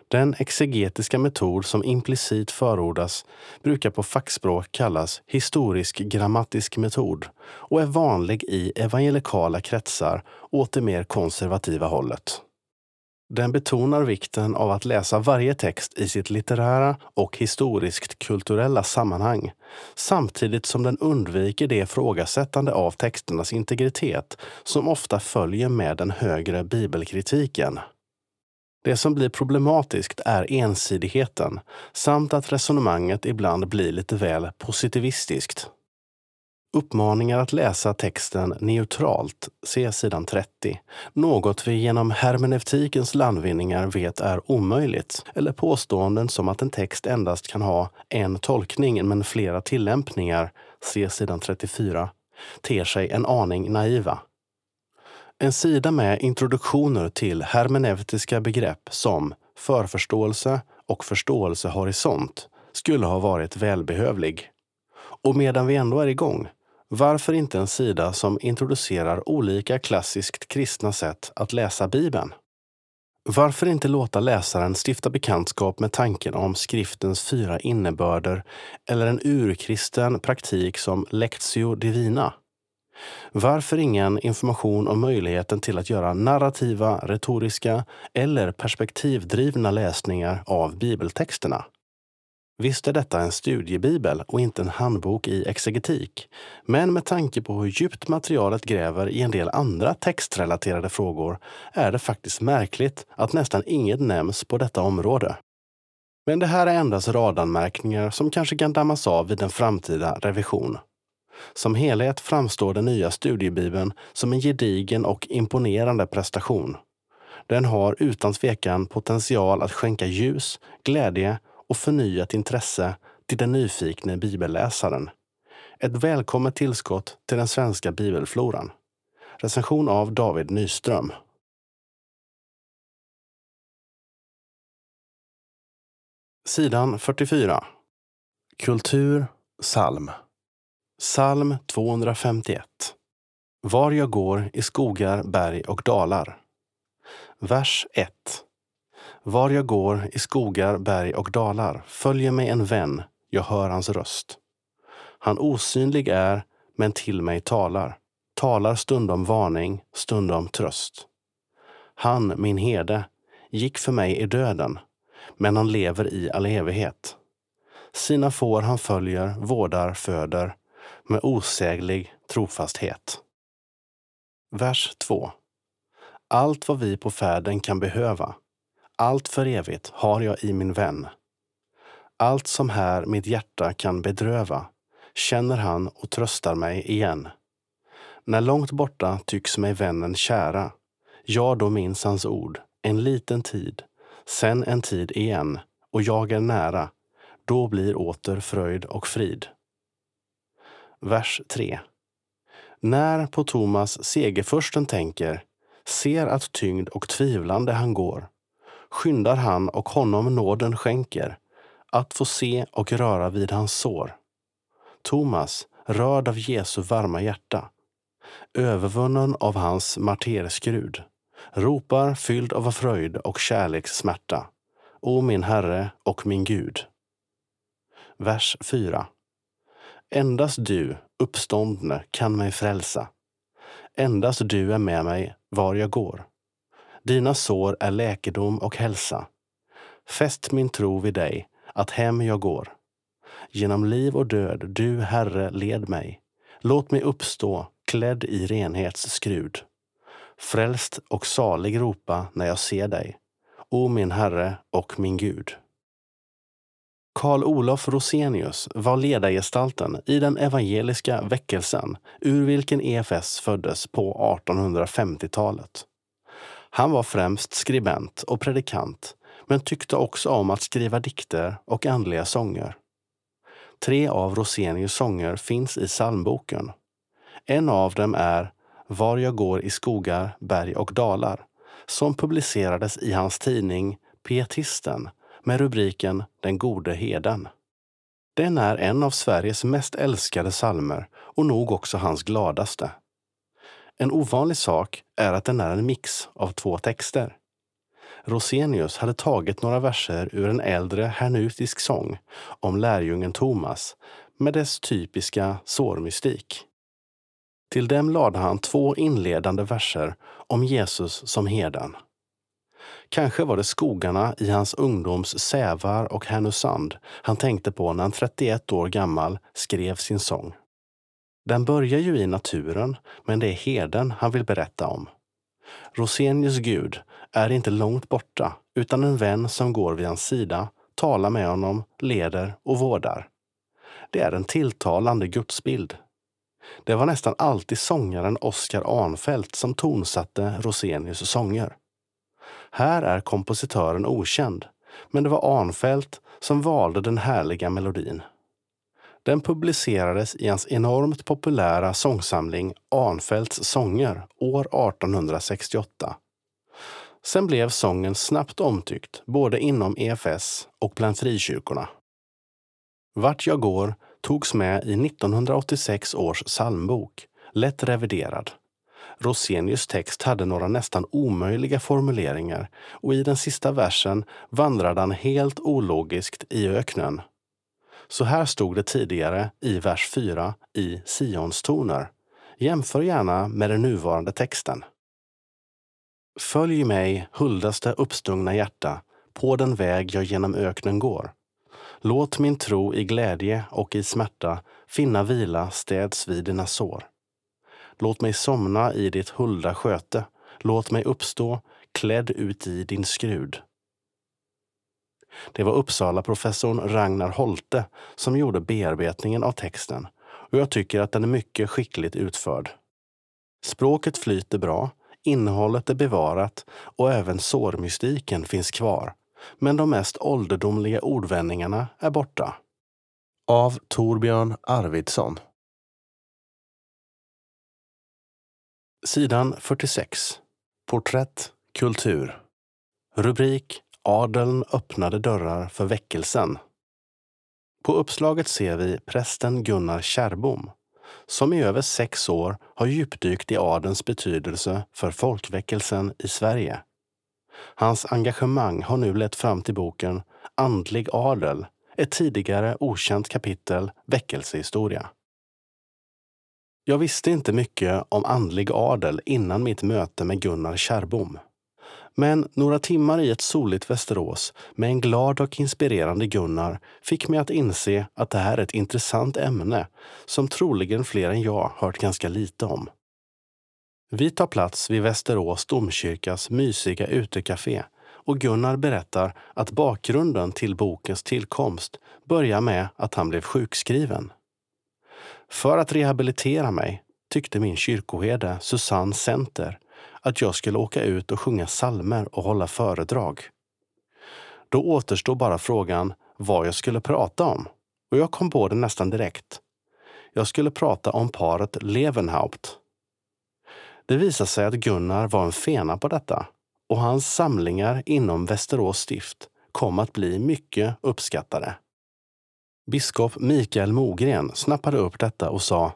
Den exegetiska metod som implicit förordas brukar på fackspråk kallas historisk grammatisk metod och är vanlig i evangelikala kretsar åt det mer konservativa hållet. Den betonar vikten av att läsa varje text i sitt litterära och historiskt kulturella sammanhang, samtidigt som den undviker det ifrågasättande av texternas integritet som ofta följer med den högre bibelkritiken. Det som blir problematiskt är ensidigheten samt att resonemanget ibland blir lite väl positivistiskt. Uppmaningar att läsa texten neutralt, se sidan 30. Något vi genom hermeneutikens landvinningar vet är omöjligt. Eller påståenden som att en text endast kan ha en tolkning men flera tillämpningar, se sidan 34, ter sig en aning naiva. En sida med introduktioner till hermeneutiska begrepp som förförståelse och förståelsehorisont skulle ha varit välbehövlig. Och medan vi ändå är igång, varför inte en sida som introducerar olika klassiskt kristna sätt att läsa Bibeln? Varför inte låta läsaren stifta bekantskap med tanken om skriftens fyra innebörder eller en urkristen praktik som Lectio Divina? Varför ingen information om möjligheten till att göra narrativa, retoriska eller perspektivdrivna läsningar av bibeltexterna? Visst är detta en studiebibel och inte en handbok i exegetik. Men med tanke på hur djupt materialet gräver i en del andra textrelaterade frågor är det faktiskt märkligt att nästan inget nämns på detta område. Men det här är endast radanmärkningar som kanske kan dammas av vid en framtida revision. Som helhet framstår den nya studiebibeln som en gedigen och imponerande prestation. Den har utan tvekan potential att skänka ljus, glädje och förnyat intresse till den nyfikne bibelläsaren. Ett välkommet tillskott till den svenska bibelfloran. Recension av David Nyström. Sidan 44. Kultur, psalm. Psalm 251. Var jag går i skogar, berg och dalar. Vers 1. Var jag går i skogar, berg och dalar följer mig en vän, jag hör hans röst. Han osynlig är, men till mig talar, talar stundom varning, stundom tröst. Han, min herde, gick för mig i döden, men han lever i all evighet. Sina får han följer, vårdar, föder, med osäglig trofasthet. Vers 2. Allt vad vi på färden kan behöva, allt för evigt har jag i min vän. Allt som här mitt hjärta kan bedröva känner han och tröstar mig igen. När långt borta tycks mig vännen kära, jag då minns hans ord, en liten tid, sen en tid igen, och jag är nära, då blir åter fröjd och frid. Vers 3. När på Thomas segerförsten tänker, ser att tyngd och tvivlande han går, skyndar han och honom nåden skänker, att få se och röra vid hans sår. Thomas, rörd av Jesu varma hjärta, övervunnen av hans marterskrud, ropar fylld av fröjd och kärlekssmärta. O min Herre och min Gud. Vers 4. Endast du, uppståndne, kan mig frälsa. Endast du är med mig var jag går. Dina sår är läkedom och hälsa. Fäst min tro vid dig, att hem jag går. Genom liv och död, du, Herre, led mig. Låt mig uppstå, klädd i renhets skrud. Frälst och salig ropa när jag ser dig. O min Herre och min Gud. Karl Olof Rosenius var ledargestalten i den evangeliska väckelsen ur vilken EFS föddes på 1850-talet. Han var främst skribent och predikant, men tyckte också om att skriva dikter och andliga sånger. Tre av Rosenius sånger finns i psalmboken. En av dem är Var jag går i skogar, berg och dalar, som publicerades i hans tidning Pietisten med rubriken Den gode heden. Den är en av Sveriges mest älskade salmer och nog också hans gladaste. En ovanlig sak är att den är en mix av två texter. Rosenius hade tagit några verser ur en äldre hernutisk sång om lärjungen Thomas med dess typiska sårmystik. Till dem lade han två inledande verser om Jesus som herden. Kanske var det skogarna i hans ungdoms Sävar och Härnösand han tänkte på när han 31 år gammal skrev sin sång. Den börjar ju i naturen, men det är herden han vill berätta om. Rosenius Gud är inte långt borta, utan en vän som går vid hans sida, talar med honom, leder och vårdar. Det är en tilltalande gudsbild. Det var nästan alltid sångaren Oskar Arnfelt som tonsatte Rosenius sånger. Här är kompositören okänd, men det var Arnfelt som valde den härliga melodin. Den publicerades i hans enormt populära sångsamling Arnfeldts sånger år 1868. Sen blev sången snabbt omtyckt både inom EFS och bland frikyrkorna. Vart jag går togs med i 1986 års psalmbok, lätt reviderad. Rosenius text hade några nästan omöjliga formuleringar och i den sista versen vandrade han helt ologiskt i öknen. Så här stod det tidigare i vers 4 i Sions toner. Jämför gärna med den nuvarande texten. Följ mig, huldaste uppstungna hjärta, på den väg jag genom öknen går. Låt min tro i glädje och i smärta finna vila städs vid dina sår. Låt mig somna i ditt hulda sköte. Låt mig uppstå klädd ut i din skrud. Det var Uppsala-professorn Ragnar Holte som gjorde bearbetningen av texten och jag tycker att den är mycket skickligt utförd. Språket flyter bra, innehållet är bevarat och även sårmystiken finns kvar. Men de mest ålderdomliga ordvändningarna är borta. Av Torbjörn Arvidsson Sidan 46. Porträtt, kultur. Rubrik Adeln öppnade dörrar för väckelsen. På uppslaget ser vi prästen Gunnar Kärrbom som i över sex år har djupdykt i adelns betydelse för folkväckelsen i Sverige. Hans engagemang har nu lett fram till boken Andlig adel, ett tidigare okänt kapitel väckelsehistoria. Jag visste inte mycket om andlig adel innan mitt möte med Gunnar Kärrbom. Men några timmar i ett soligt Västerås med en glad och inspirerande Gunnar fick mig att inse att det här är ett intressant ämne som troligen fler än jag hört ganska lite om. Vi tar plats vid Västerås domkyrkas mysiga utekafé och Gunnar berättar att bakgrunden till bokens tillkomst börjar med att han blev sjukskriven. För att rehabilitera mig tyckte min kyrkoherde Susanne Center att jag skulle åka ut och sjunga salmer och hålla föredrag. Då återstod bara frågan vad jag skulle prata om och jag kom på det nästan direkt. Jag skulle prata om paret Levenhaupt. Det visade sig att Gunnar var en fena på detta och hans samlingar inom Västerås stift kom att bli mycket uppskattade. Biskop Mikael Mogren snappade upp detta och sa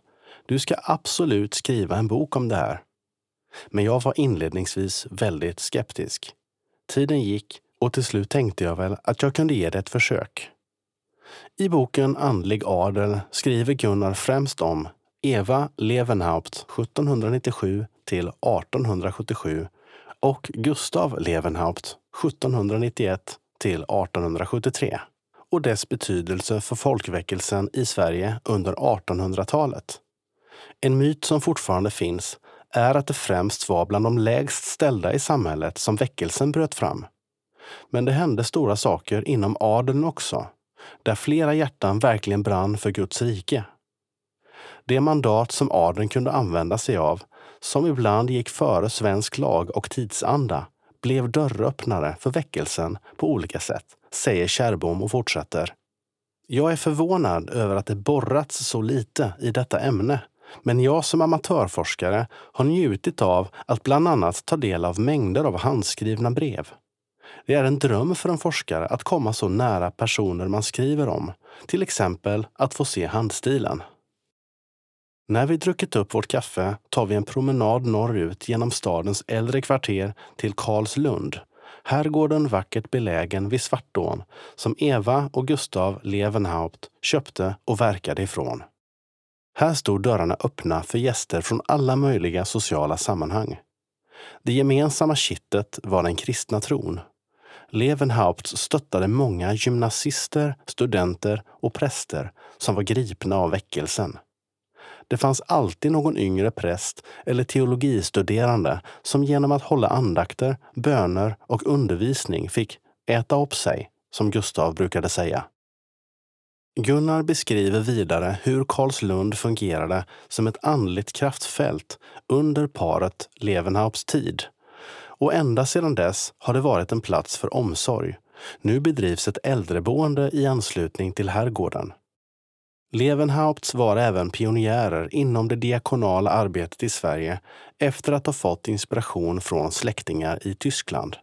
Du ska absolut skriva en bok om det här. Men jag var inledningsvis väldigt skeptisk. Tiden gick och till slut tänkte jag väl att jag kunde ge det ett försök. I boken Andlig adel skriver Gunnar främst om Eva Levenhaupt 1797 till 1877 och Gustav Levenhaupt 1791 till 1873 och dess betydelse för folkväckelsen i Sverige under 1800-talet. En myt som fortfarande finns är att det främst var bland de lägst ställda i samhället som väckelsen bröt fram. Men det hände stora saker inom adeln också, där flera hjärtan verkligen brann för Guds rike. Det mandat som adeln kunde använda sig av, som ibland gick före svensk lag och tidsanda, blev dörröppnare för väckelsen på olika sätt, säger Kärrbom och fortsätter. Jag är förvånad över att det borrats så lite i detta ämne men jag som amatörforskare har njutit av att bland annat ta del av mängder av handskrivna brev. Det är en dröm för en forskare att komma så nära personer man skriver om, till exempel att få se handstilen. När vi druckit upp vårt kaffe tar vi en promenad norrut genom stadens äldre kvarter till Karlslund, herrgården vackert belägen vid Svartån som Eva och Gustav Levenhaupt köpte och verkade ifrån. Här stod dörrarna öppna för gäster från alla möjliga sociala sammanhang. Det gemensamma kittet var den kristna tron. Levenhaupt stöttade många gymnasister, studenter och präster som var gripna av väckelsen. Det fanns alltid någon yngre präst eller teologistuderande som genom att hålla andakter, böner och undervisning fick äta upp sig, som Gustav brukade säga. Gunnar beskriver vidare hur Karlslund fungerade som ett andligt kraftfält under paret Levenhaupts tid. Och ända sedan dess har det varit en plats för omsorg. Nu bedrivs ett äldreboende i anslutning till herrgården. Levenhaupts var även pionjärer inom det diakonala arbetet i Sverige efter att ha fått inspiration från släktingar i Tyskland.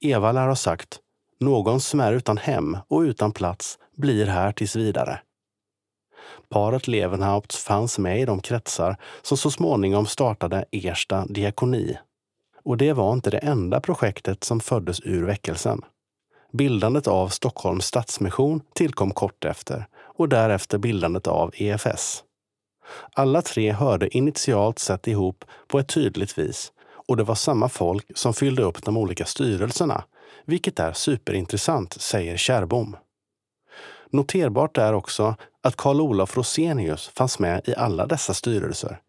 Eva lär ha sagt någon som är utan hem och utan plats blir här tills vidare. Paret Levenhaupt fanns med i de kretsar som så småningom startade Ersta diakoni. Och det var inte det enda projektet som föddes ur väckelsen. Bildandet av Stockholms stadsmission tillkom kort efter och därefter bildandet av EFS. Alla tre hörde initialt sett ihop på ett tydligt vis och det var samma folk som fyllde upp de olika styrelserna, vilket är superintressant, säger Kärrbom. Noterbart är också att Karl Olof Rosenius fanns med i alla dessa styrelser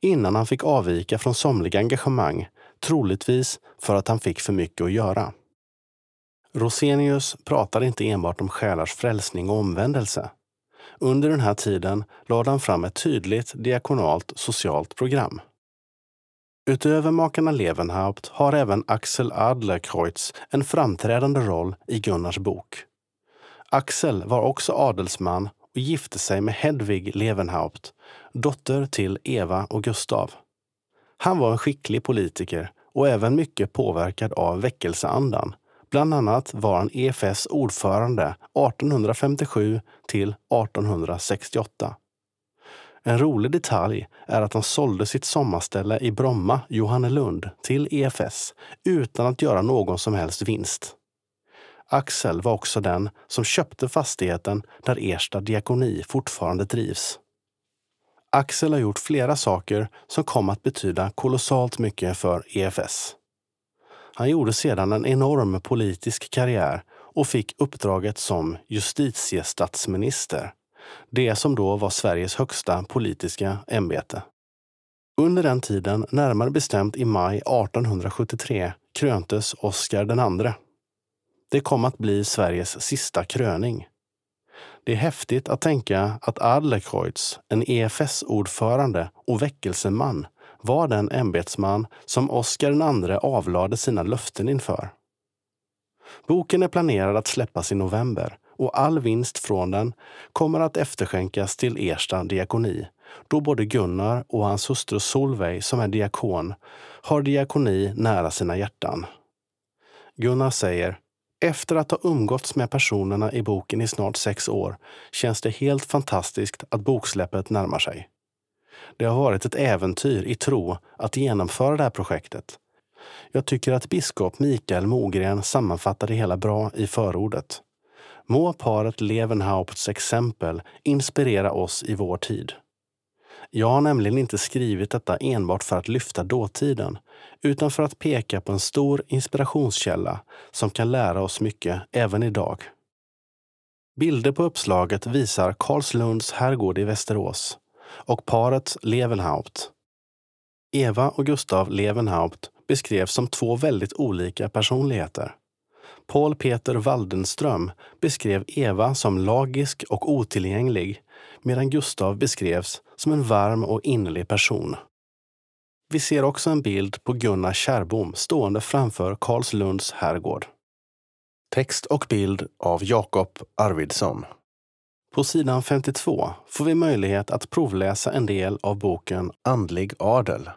innan han fick avvika från somliga engagemang, troligtvis för att han fick för mycket att göra. Rosenius pratar inte enbart om själars frälsning och omvändelse. Under den här tiden lade han fram ett tydligt diakonalt socialt program. Utöver makarna Levenhaupt har även Axel Adlercreutz en framträdande roll i Gunnars bok. Axel var också adelsman och gifte sig med Hedvig Levenhaupt, dotter till Eva och Gustav. Han var en skicklig politiker och även mycket påverkad av väckelseandan. Bland annat var han EFS ordförande 1857 till 1868. En rolig detalj är att han sålde sitt sommarställe i Bromma, Johannelund, till EFS utan att göra någon som helst vinst. Axel var också den som köpte fastigheten där Ersta diakoni fortfarande drivs. Axel har gjort flera saker som kom att betyda kolossalt mycket för EFS. Han gjorde sedan en enorm politisk karriär och fick uppdraget som justitiestatsminister, det som då var Sveriges högsta politiska ämbete. Under den tiden, närmare bestämt i maj 1873, kröntes Oscar II. Det kom att bli Sveriges sista kröning. Det är häftigt att tänka att Adlercreutz, en EFS-ordförande och väckelseman, var den ämbetsman som Oscar II avlade sina löften inför. Boken är planerad att släppas i november och all vinst från den kommer att efterskänkas till Ersta diakoni då både Gunnar och hans hustru Solveig, som är diakon, har diakoni nära sina hjärtan. Gunnar säger efter att ha umgåtts med personerna i boken i snart sex år känns det helt fantastiskt att boksläppet närmar sig. Det har varit ett äventyr i tro att genomföra det här projektet. Jag tycker att biskop Mikael Mogren sammanfattar det hela bra i förordet. Må paret Levenhaupts exempel inspirera oss i vår tid. Jag har nämligen inte skrivit detta enbart för att lyfta dåtiden, utan för att peka på en stor inspirationskälla som kan lära oss mycket även idag. Bilder på uppslaget visar Karlslunds herrgård i Västerås och paret Levenhaupt. Eva och Gustav Levenhaupt beskrevs som två väldigt olika personligheter. Paul Peter Waldenström beskrev Eva som lagisk och otillgänglig medan Gustav beskrevs som en varm och innerlig person. Vi ser också en bild på Gunnar Kärrbom stående framför Karlslunds herrgård. Text och bild av Jakob Arvidsson. På sidan 52 får vi möjlighet att provläsa en del av boken Andlig adel.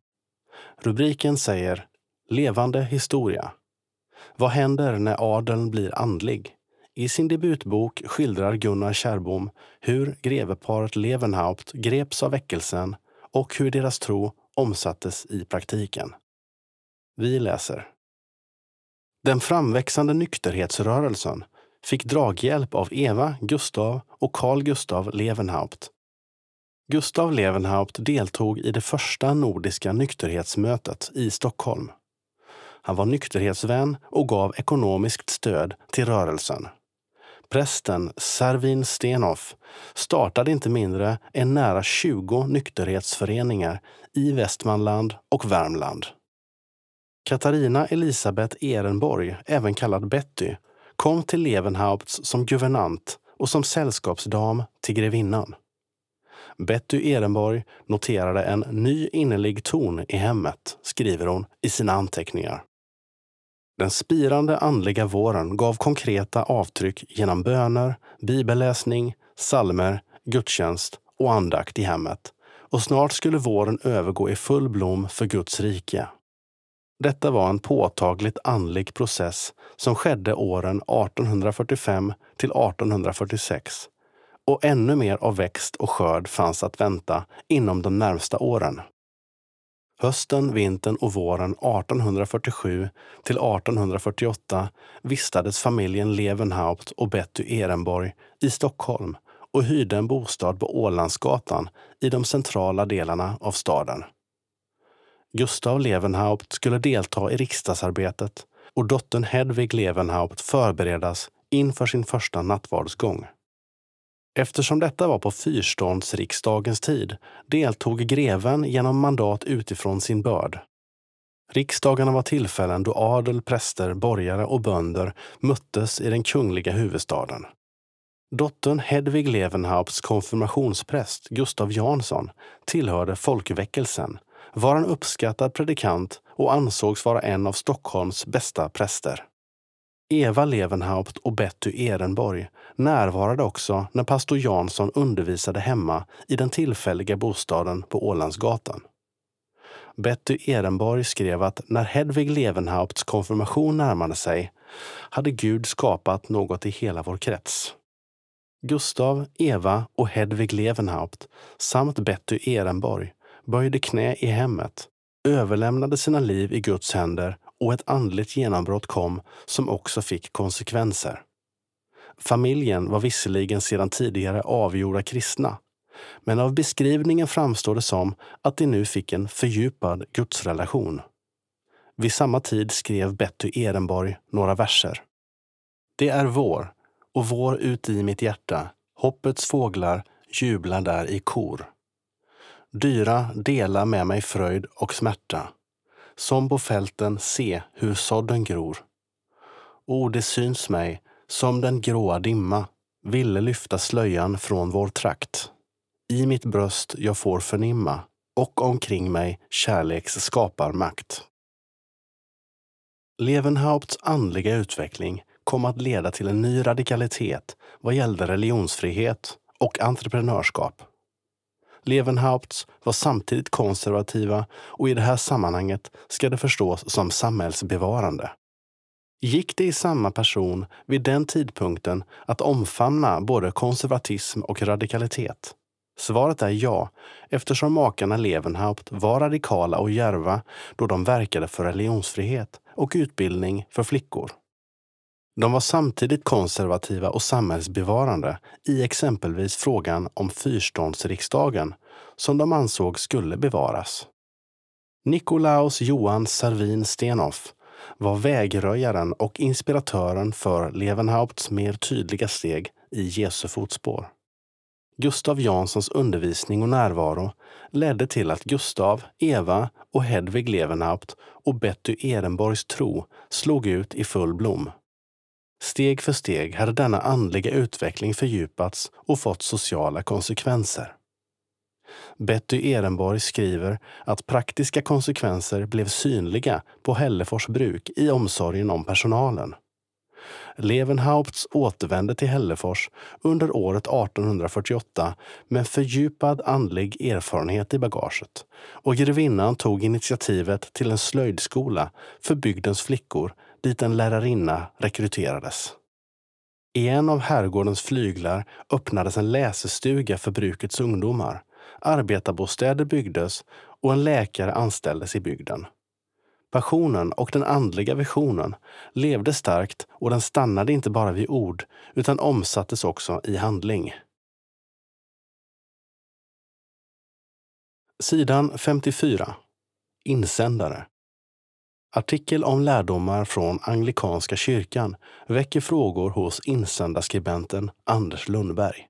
Rubriken säger Levande historia. Vad händer när adeln blir andlig? I sin debutbok skildrar Gunnar Kärrbom hur greveparet Levenhaupt greps av väckelsen och hur deras tro omsattes i praktiken. Vi läser. Den framväxande nykterhetsrörelsen fick draghjälp av Eva, Gustav och Carl Gustav Levenhaupt. Gustav Levenhaupt deltog i det första nordiska nykterhetsmötet i Stockholm. Han var nykterhetsvän och gav ekonomiskt stöd till rörelsen. Prästen Servin Stenhoff startade inte mindre än nära 20 nykterhetsföreningar i Västmanland och Värmland. Katarina Elisabeth Ehrenborg, även kallad Betty, kom till Levenhaupts som guvernant och som sällskapsdam till grevinnan. Betty Ehrenborg noterade en ny innerlig ton i hemmet, skriver hon i sina anteckningar. Den spirande andliga våren gav konkreta avtryck genom böner, bibelläsning, salmer, gudstjänst och andakt i hemmet. Och snart skulle våren övergå i full blom för Guds rike. Detta var en påtagligt andlig process som skedde åren 1845 till 1846 och ännu mer av växt och skörd fanns att vänta inom de närmsta åren. Hösten, vintern och våren 1847 till 1848 vistades familjen Levenhaupt och Betty Ehrenborg i Stockholm och hyrde en bostad på Ålandsgatan i de centrala delarna av staden. Gustav Levenhaupt skulle delta i riksdagsarbetet och dottern Hedvig Levenhaupt förberedas inför sin första nattvardsgång. Eftersom detta var på fyrståndsriksdagens tid deltog greven genom mandat utifrån sin börd. Riksdagarna var tillfällen då adel, präster, borgare och bönder möttes i den kungliga huvudstaden. Dottern Hedvig Levenhaupts konfirmationspräst Gustav Jansson tillhörde folkväckelsen, var en uppskattad predikant och ansågs vara en av Stockholms bästa präster. Eva Levenhaupt och Betty Ehrenborg närvarade också när pastor Jansson undervisade hemma i den tillfälliga bostaden på Ålandsgatan. Betty Ehrenborg skrev att när Hedvig Levenhaupts konfirmation närmade sig hade Gud skapat något i hela vår krets. Gustav, Eva och Hedvig Levenhaupt samt Betty Ehrenborg böjde knä i hemmet, överlämnade sina liv i Guds händer och ett andligt genombrott kom som också fick konsekvenser. Familjen var visserligen sedan tidigare avgjorda kristna, men av beskrivningen framstår det som att de nu fick en fördjupad gudsrelation. Vid samma tid skrev Betty Ehrenborg några verser. Det är vår, och vår uti mitt hjärta, hoppets fåglar jublar där i kor. Dyra dela med mig fröjd och smärta, som på fälten se hur sådden gror. O, det syns mig, som den gråa dimma, ville lyfta slöjan från vår trakt. I mitt bröst jag får förnimma och omkring mig kärleks skaparmakt. Levenhaupts andliga utveckling kom att leda till en ny radikalitet vad gällde religionsfrihet och entreprenörskap. Levenhaupts var samtidigt konservativa och i det här sammanhanget ska det förstås som samhällsbevarande. Gick det i samma person vid den tidpunkten att omfamna både konservatism och radikalitet? Svaret är ja, eftersom makarna Levenhaupt var radikala och järva då de verkade för religionsfrihet och utbildning för flickor. De var samtidigt konservativa och samhällsbevarande i exempelvis frågan om fyrståndsriksdagen som de ansåg skulle bevaras. Nikolaus Johan Servin Stenhoff var vägröjaren och inspiratören för Levenhaupts mer tydliga steg i Jesu fotspår. Gustav Janssons undervisning och närvaro ledde till att Gustav, Eva och Hedvig Levenhaupt och Betty Ehrenborgs tro slog ut i full blom. Steg för steg hade denna andliga utveckling fördjupats och fått sociala konsekvenser. Betty Ehrenborg skriver att praktiska konsekvenser blev synliga på Hällefors bruk i omsorgen om personalen. Levenhaupts återvände till Hällefors under året 1848 med fördjupad andlig erfarenhet i bagaget och grevinnan tog initiativet till en slöjdskola för bygdens flickor dit en lärarinna rekryterades. I en av herrgårdens flyglar öppnades en läsestuga för brukets ungdomar. Arbetarbostäder byggdes och en läkare anställdes i bygden. Passionen och den andliga visionen levde starkt och den stannade inte bara vid ord utan omsattes också i handling. Sidan 54. Insändare. Artikel om lärdomar från anglikanska kyrkan väcker frågor hos insändarskribenten Anders Lundberg.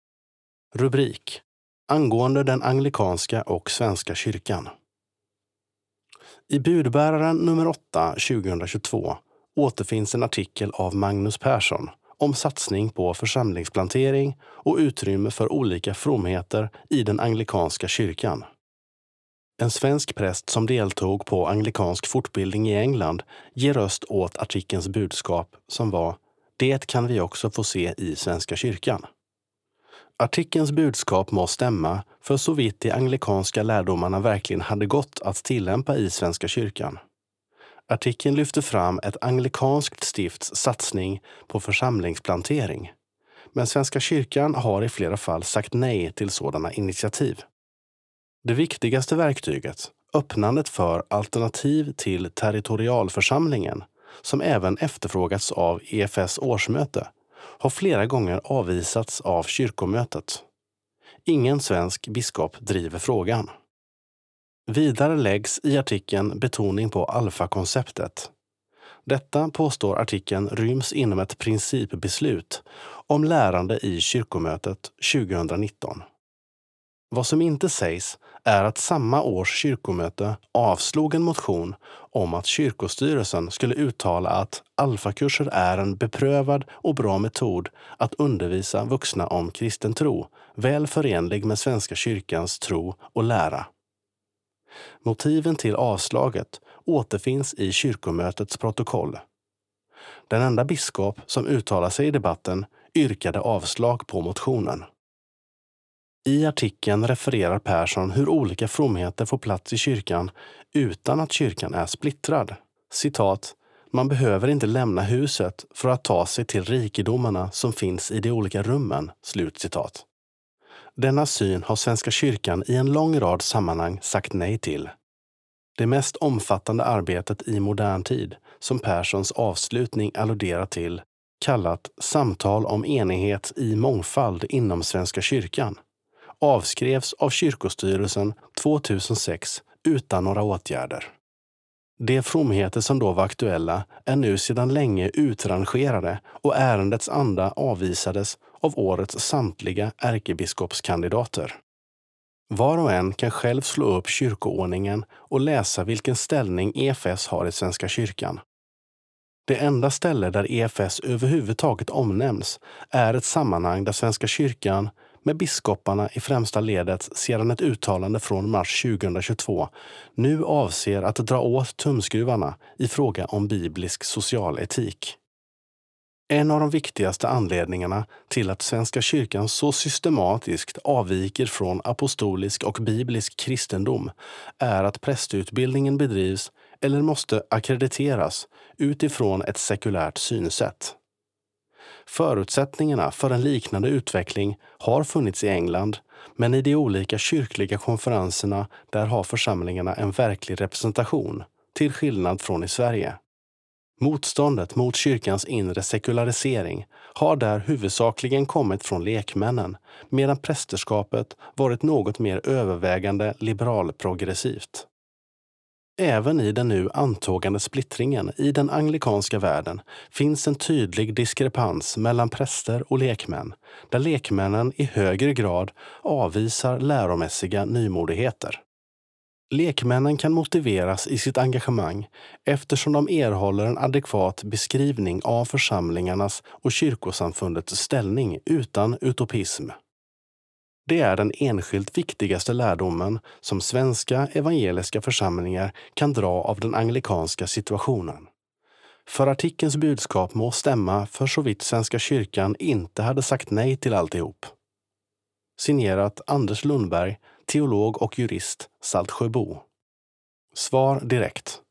Rubrik Angående den anglikanska och svenska kyrkan. I budbäraren nummer 8 2022 återfinns en artikel av Magnus Persson om satsning på församlingsplantering och utrymme för olika fromheter i den anglikanska kyrkan. En svensk präst som deltog på anglikansk fortbildning i England ger röst åt artikelns budskap som var “Det kan vi också få se i Svenska kyrkan”. Artikelns budskap må stämma för så vitt de anglikanska lärdomarna verkligen hade gått att tillämpa i Svenska kyrkan. Artikeln lyfter fram ett anglikanskt stifts satsning på församlingsplantering. Men Svenska kyrkan har i flera fall sagt nej till sådana initiativ. Det viktigaste verktyget, öppnandet för alternativ till territorialförsamlingen, som även efterfrågats av EFS årsmöte, har flera gånger avvisats av kyrkomötet. Ingen svensk biskop driver frågan. Vidare läggs i artikeln betoning på alfakonceptet. Detta påstår artikeln ryms inom ett principbeslut om lärande i kyrkomötet 2019. Vad som inte sägs är att samma års kyrkomöte avslog en motion om att kyrkostyrelsen skulle uttala att alfakurser är en beprövad och bra metod att undervisa vuxna om kristen tro, väl förenlig med Svenska kyrkans tro och lära. Motiven till avslaget återfinns i kyrkomötets protokoll. Den enda biskop som uttalade sig i debatten yrkade avslag på motionen. I artikeln refererar Persson hur olika fromheter får plats i kyrkan utan att kyrkan är splittrad. Citat. Man behöver inte lämna huset för att ta sig till rikedomarna som finns i de olika rummen. Slut citat. Denna syn har Svenska kyrkan i en lång rad sammanhang sagt nej till. Det mest omfattande arbetet i modern tid, som Perssons avslutning alluderar till, kallat Samtal om enighet i mångfald inom Svenska kyrkan, avskrevs av kyrkostyrelsen 2006 utan några åtgärder. De fromheter som då var aktuella är nu sedan länge utrangerade och ärendets anda avvisades av årets samtliga ärkebiskopskandidater. Var och en kan själv slå upp kyrkoordningen och läsa vilken ställning EFS har i Svenska kyrkan. Det enda ställe där EFS överhuvudtaget omnämns är ett sammanhang där Svenska kyrkan med biskoparna i främsta ledet sedan ett uttalande från mars 2022 nu avser att dra åt tumskruvarna i fråga om biblisk socialetik. En av de viktigaste anledningarna till att Svenska kyrkan så systematiskt avviker från apostolisk och biblisk kristendom är att prästutbildningen bedrivs eller måste akkrediteras utifrån ett sekulärt synsätt. Förutsättningarna för en liknande utveckling har funnits i England, men i de olika kyrkliga konferenserna där har församlingarna en verklig representation, till skillnad från i Sverige. Motståndet mot kyrkans inre sekularisering har där huvudsakligen kommit från lekmännen, medan prästerskapet varit något mer övervägande liberalprogressivt. Även i den nu antågande splittringen i den anglikanska världen finns en tydlig diskrepans mellan präster och lekmän, där lekmännen i högre grad avvisar läromässiga nymodigheter. Lekmännen kan motiveras i sitt engagemang eftersom de erhåller en adekvat beskrivning av församlingarnas och kyrkosamfundets ställning utan utopism. Det är den enskilt viktigaste lärdomen som svenska evangeliska församlingar kan dra av den anglikanska situationen. För artikelns budskap må stämma för så vitt Svenska kyrkan inte hade sagt nej till alltihop. Signerat Anders Lundberg, teolog och jurist, Saltsjöbo. Svar direkt.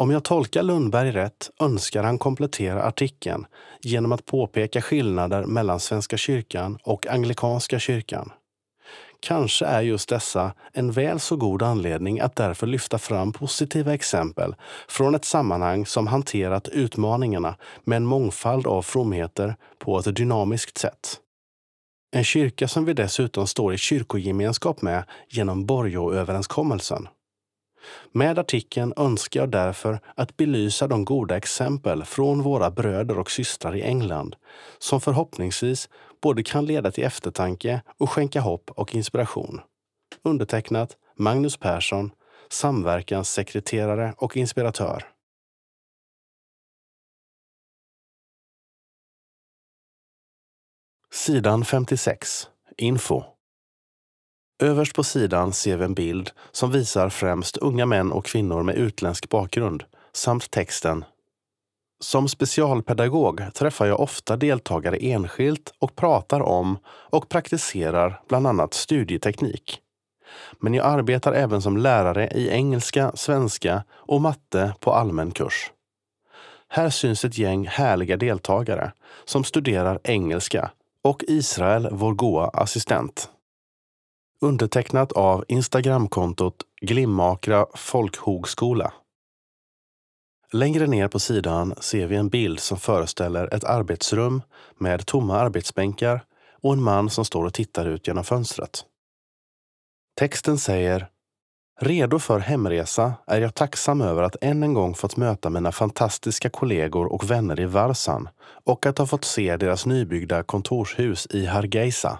Om jag tolkar Lundberg rätt önskar han komplettera artikeln genom att påpeka skillnader mellan Svenska kyrkan och Anglikanska kyrkan. Kanske är just dessa en väl så god anledning att därför lyfta fram positiva exempel från ett sammanhang som hanterat utmaningarna med en mångfald av fromheter på ett dynamiskt sätt. En kyrka som vi dessutom står i kyrkogemenskap med genom Borgåöverenskommelsen. Med artikeln önskar jag därför att belysa de goda exempel från våra bröder och systrar i England som förhoppningsvis både kan leda till eftertanke och skänka hopp och inspiration. Undertecknat Magnus Persson, samverkanssekreterare och inspiratör. Sidan 56. Info. Överst på sidan ser vi en bild som visar främst unga män och kvinnor med utländsk bakgrund samt texten Som specialpedagog träffar jag ofta deltagare enskilt och pratar om och praktiserar bland annat studieteknik. Men jag arbetar även som lärare i engelska, svenska och matte på allmän kurs. Här syns ett gäng härliga deltagare som studerar engelska och Israel, vår goa assistent. Undertecknat av Instagramkontot Glimmakra folkhogskola. Längre ner på sidan ser vi en bild som föreställer ett arbetsrum med tomma arbetsbänkar och en man som står och tittar ut genom fönstret. Texten säger Redo för hemresa är jag tacksam över att än en gång fått möta mina fantastiska kollegor och vänner i Varsan och att ha fått se deras nybyggda kontorshus i Hargeisa.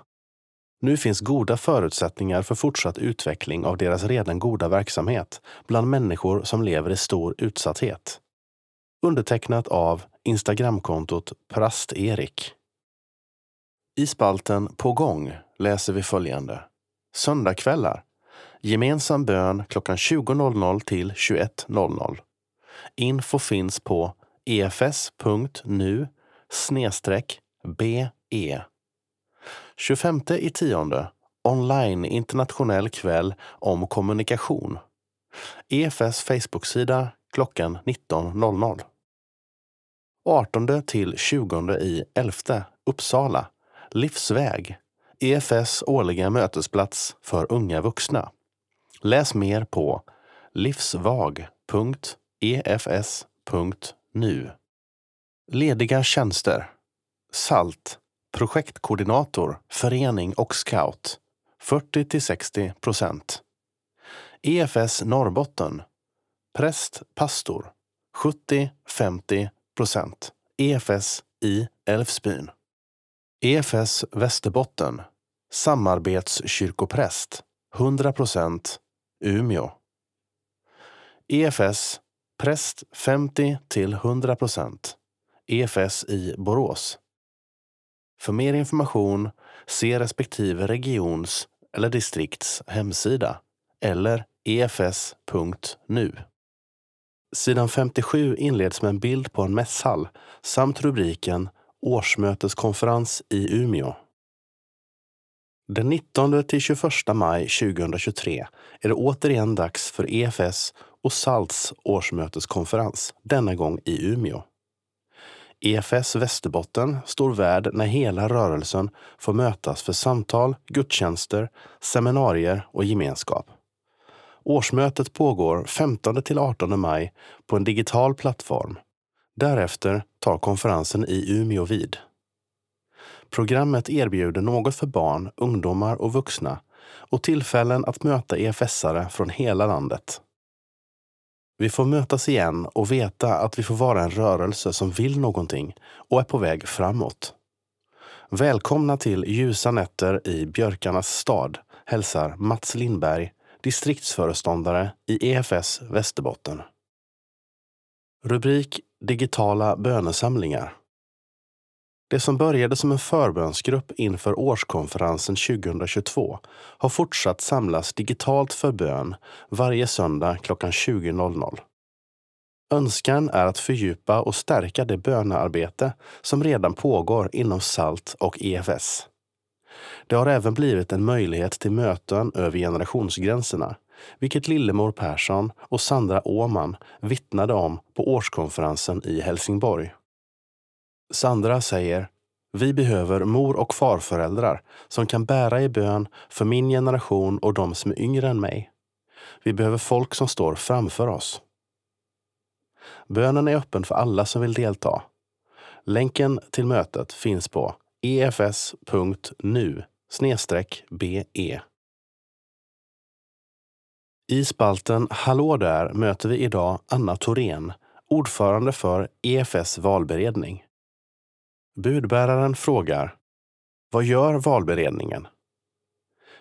Nu finns goda förutsättningar för fortsatt utveckling av deras redan goda verksamhet bland människor som lever i stor utsatthet. Undertecknat av Instagramkontot Prast-Erik. I spalten På gång läser vi följande. Söndagkvällar Gemensam bön klockan 20.00 till 21.00. Info finns på efs.nu snedstreck be. 25 i tionde online internationell kväll om kommunikation. EFS Facebook-sida klockan 19.00. 18 till 20 i 11 Uppsala Livsväg EFS årliga mötesplats för unga vuxna. Läs mer på livsvag.efs.nu. Lediga tjänster. SALT, projektkoordinator, förening och scout 40 till 60 procent. EFS Norrbotten. Präst, pastor 70-50 procent. EFS i Älvsbyn. EFS Västerbotten. Samarbetskyrkopräst 100 procent Umeå. EFS präst 50 till 100 procent. EFS i Borås. För mer information se respektive regions eller distrikts hemsida eller efs.nu. Sidan 57 inleds med en bild på en mässhall samt rubriken Årsmöteskonferens i Umeå. Den 19 till 21 maj 2023 är det återigen dags för EFS och SALTs årsmöteskonferens, denna gång i Umeå. EFS Västerbotten står värd när hela rörelsen får mötas för samtal, gudstjänster, seminarier och gemenskap. Årsmötet pågår 15 till 18 maj på en digital plattform. Därefter tar konferensen i Umeå vid. Programmet erbjuder något för barn, ungdomar och vuxna och tillfällen att möta EFS-are från hela landet. Vi får mötas igen och veta att vi får vara en rörelse som vill någonting och är på väg framåt. Välkomna till ljusa nätter i Björkarnas stad, hälsar Mats Lindberg, distriktsföreståndare i EFS Västerbotten. Rubrik Digitala bönesamlingar. Det som började som en förbönsgrupp inför årskonferensen 2022 har fortsatt samlas digitalt för bön varje söndag klockan 20.00. Önskan är att fördjupa och stärka det bönearbete som redan pågår inom SALT och EFS. Det har även blivit en möjlighet till möten över generationsgränserna, vilket Lillemor Persson och Sandra Åman vittnade om på årskonferensen i Helsingborg. Sandra säger vi behöver mor och farföräldrar som kan bära i bön för min generation och de som är yngre än mig. Vi behöver folk som står framför oss. Bönen är öppen för alla som vill delta. Länken till mötet finns på efs.nu be. I spalten Hallå där möter vi idag Anna Thorén, ordförande för EFS valberedning. Budbäraren frågar Vad gör valberedningen?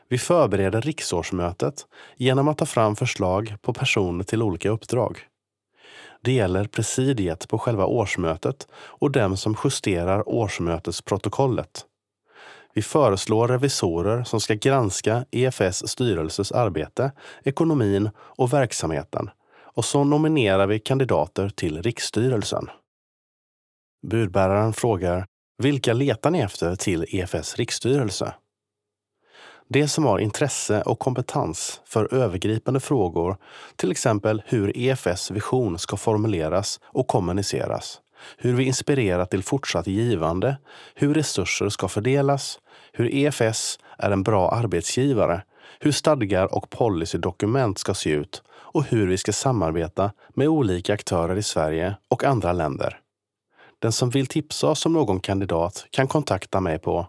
Vi förbereder riksårsmötet genom att ta fram förslag på personer till olika uppdrag. Det gäller presidiet på själva årsmötet och dem som justerar årsmötesprotokollet. Vi föreslår revisorer som ska granska EFS styrelses arbete, ekonomin och verksamheten. Och så nominerar vi kandidater till riksstyrelsen. Budbäraren frågar vilka letar ni efter till EFS riksstyrelse? Det som har intresse och kompetens för övergripande frågor, till exempel hur EFS vision ska formuleras och kommuniceras, hur vi inspirerar till fortsatt givande, hur resurser ska fördelas, hur EFS är en bra arbetsgivare, hur stadgar och policydokument ska se ut och hur vi ska samarbeta med olika aktörer i Sverige och andra länder. Den som vill tipsa oss om någon kandidat kan kontakta mig på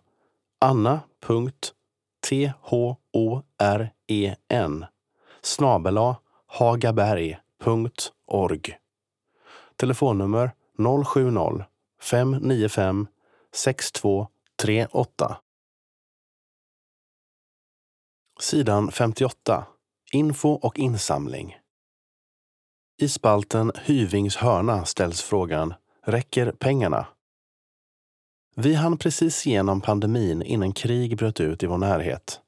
anna.thoren snabela hagaberg.org. Telefonnummer 070 595 6238. Sidan 58. Info och insamling. I spalten Hyvings hörna ställs frågan Räcker pengarna? Vi hann precis igenom pandemin innan krig bröt ut i vår närhet.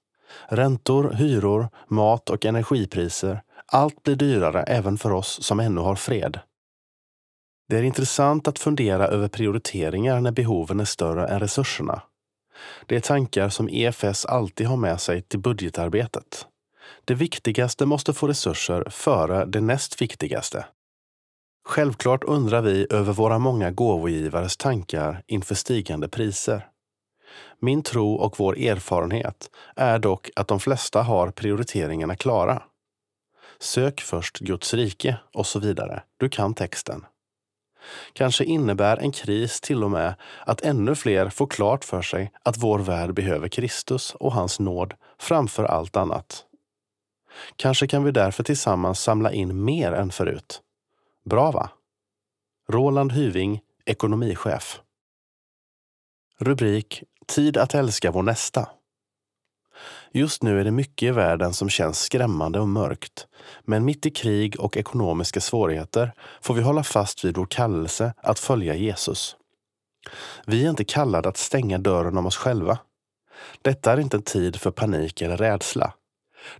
Räntor, hyror, mat och energipriser, allt blir dyrare även för oss som ännu har fred. Det är intressant att fundera över prioriteringar när behoven är större än resurserna. Det är tankar som EFS alltid har med sig till budgetarbetet. Det viktigaste måste få resurser före det näst viktigaste. Självklart undrar vi över våra många gåvogivares tankar inför stigande priser. Min tro och vår erfarenhet är dock att de flesta har prioriteringarna klara. Sök först Guds rike och så vidare. Du kan texten. Kanske innebär en kris till och med att ännu fler får klart för sig att vår värld behöver Kristus och hans nåd framför allt annat. Kanske kan vi därför tillsammans samla in mer än förut. Bra va? Roland Hyving, ekonomichef. Rubrik Tid att älska vår nästa. Just nu är det mycket i världen som känns skrämmande och mörkt. Men mitt i krig och ekonomiska svårigheter får vi hålla fast vid vår kallelse att följa Jesus. Vi är inte kallade att stänga dörren om oss själva. Detta är inte en tid för panik eller rädsla.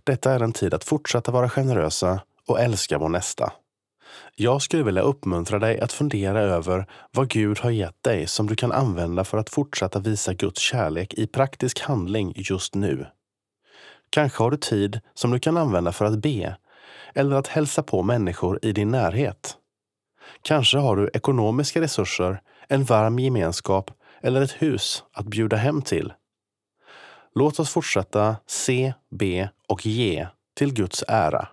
Detta är en tid att fortsätta vara generösa och älska vår nästa. Jag skulle vilja uppmuntra dig att fundera över vad Gud har gett dig som du kan använda för att fortsätta visa Guds kärlek i praktisk handling just nu. Kanske har du tid som du kan använda för att be eller att hälsa på människor i din närhet. Kanske har du ekonomiska resurser, en varm gemenskap eller ett hus att bjuda hem till. Låt oss fortsätta se, be och ge till Guds ära.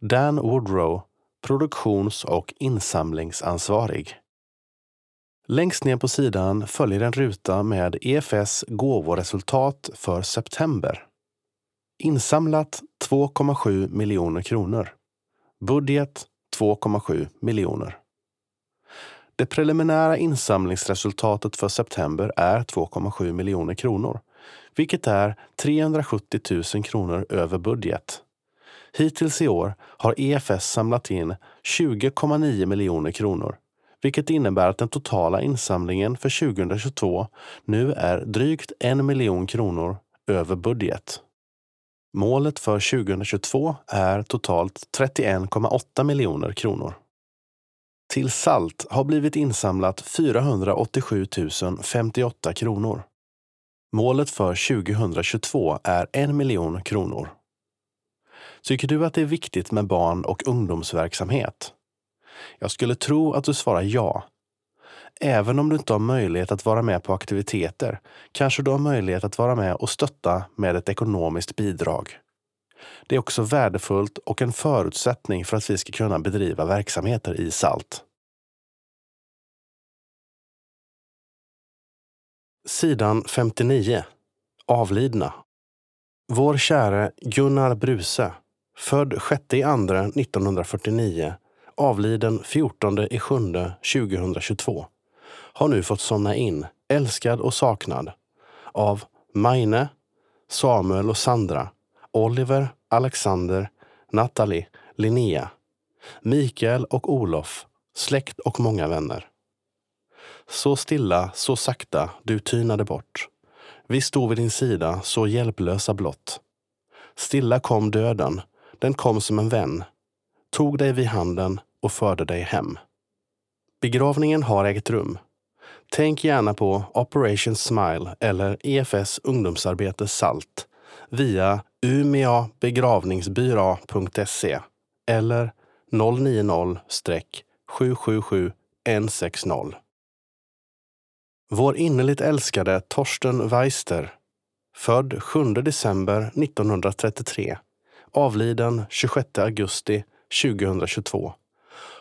Dan Woodrow produktions och insamlingsansvarig. Längst ner på sidan följer en ruta med EFS gåvoresultat för september. Insamlat 2,7 miljoner kronor. Budget 2,7 miljoner. Det preliminära insamlingsresultatet för september är 2,7 miljoner kronor, vilket är 370 000 kronor över budget. Hittills i år har EFS samlat in 20,9 miljoner kronor, vilket innebär att den totala insamlingen för 2022 nu är drygt en miljon kronor över budget. Målet för 2022 är totalt 31,8 miljoner kronor. Till SALT har blivit insamlat 487 058 kronor. Målet för 2022 är en miljon kronor. Tycker du att det är viktigt med barn och ungdomsverksamhet? Jag skulle tro att du svarar ja. Även om du inte har möjlighet att vara med på aktiviteter kanske du har möjlighet att vara med och stötta med ett ekonomiskt bidrag. Det är också värdefullt och en förutsättning för att vi ska kunna bedriva verksamheter i SALT. Sidan 59. Avlidna. Vår käre Gunnar Bruse Född 6 andra 1949, avliden 14 i 7 2022, har nu fått somna in, älskad och saknad, av Maine, Samuel och Sandra, Oliver, Alexander, Natalie, Linnea, Mikael och Olof, släkt och många vänner. Så stilla, så sakta du tynade bort. Vi stod vid din sida, så hjälplösa blott. Stilla kom döden, den kom som en vän, tog dig vid handen och förde dig hem. Begravningen har ägt rum. Tänk gärna på Operation Smile eller EFS ungdomsarbete SALT via umeåbegravningsbyrå.se eller 090-777 160. Vår innerligt älskade Torsten Weister, född 7 december 1933, avliden 26 augusti 2022,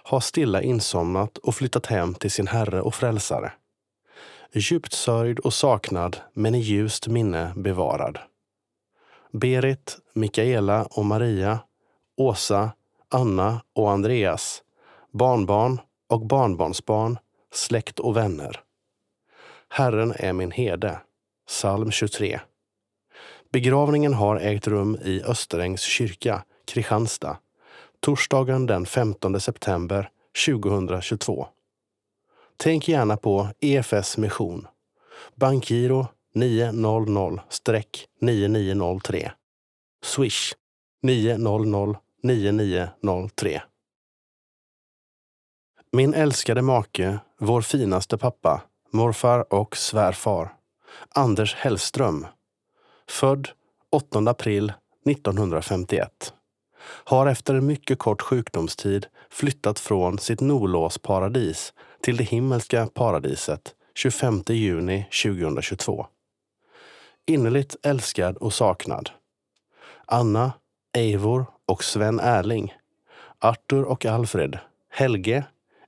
har stilla insomnat och flyttat hem till sin Herre och Frälsare. Djupt sörjd och saknad, men i ljust minne bevarad. Berit, Mikaela och Maria, Åsa, Anna och Andreas, barnbarn och barnbarnsbarn, släkt och vänner. Herren är min herde. Psalm 23. Begravningen har ägt rum i Österängs kyrka, Kristianstad, torsdagen den 15 september 2022. Tänk gärna på EFS mission. Bankgiro 900-9903. Swish 900 9903. Min älskade make, vår finaste pappa, morfar och svärfar, Anders Hellström, född 8 april 1951, har efter en mycket kort sjukdomstid flyttat från sitt Nolåsparadis till det himmelska paradiset 25 juni 2022. Innerligt älskad och saknad. Anna, Eivor och Sven Erling. Arthur och Alfred. Helge,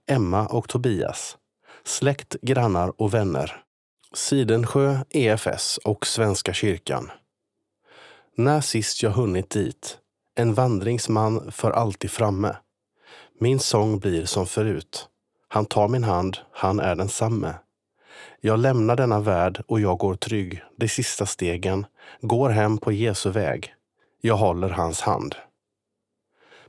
Emma och Tobias. Släkt, grannar och vänner. Sidensjö EFS och Svenska kyrkan. När sist jag hunnit dit. En vandringsman för alltid framme. Min sång blir som förut. Han tar min hand, han är densamme. Jag lämnar denna värld och jag går trygg, de sista stegen, går hem på Jesu väg. Jag håller hans hand.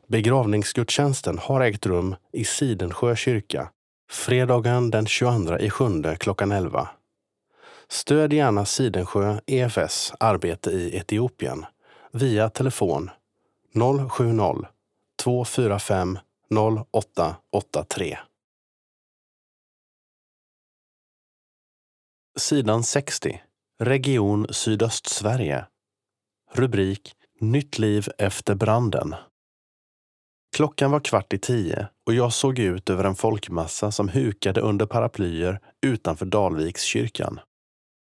Begravningsgudstjänsten har ägt rum i Sidensjö kyrka fredagen den 22 i sjunde klockan 11. Stöd gärna Sidensjö EFS arbete i Etiopien via telefon 070-245 0883. Sidan 60. Region Sydöstsverige. Rubrik Nytt liv efter branden. Klockan var kvart i tio och jag såg ut över en folkmassa som hukade under paraplyer utanför Dalvikskyrkan.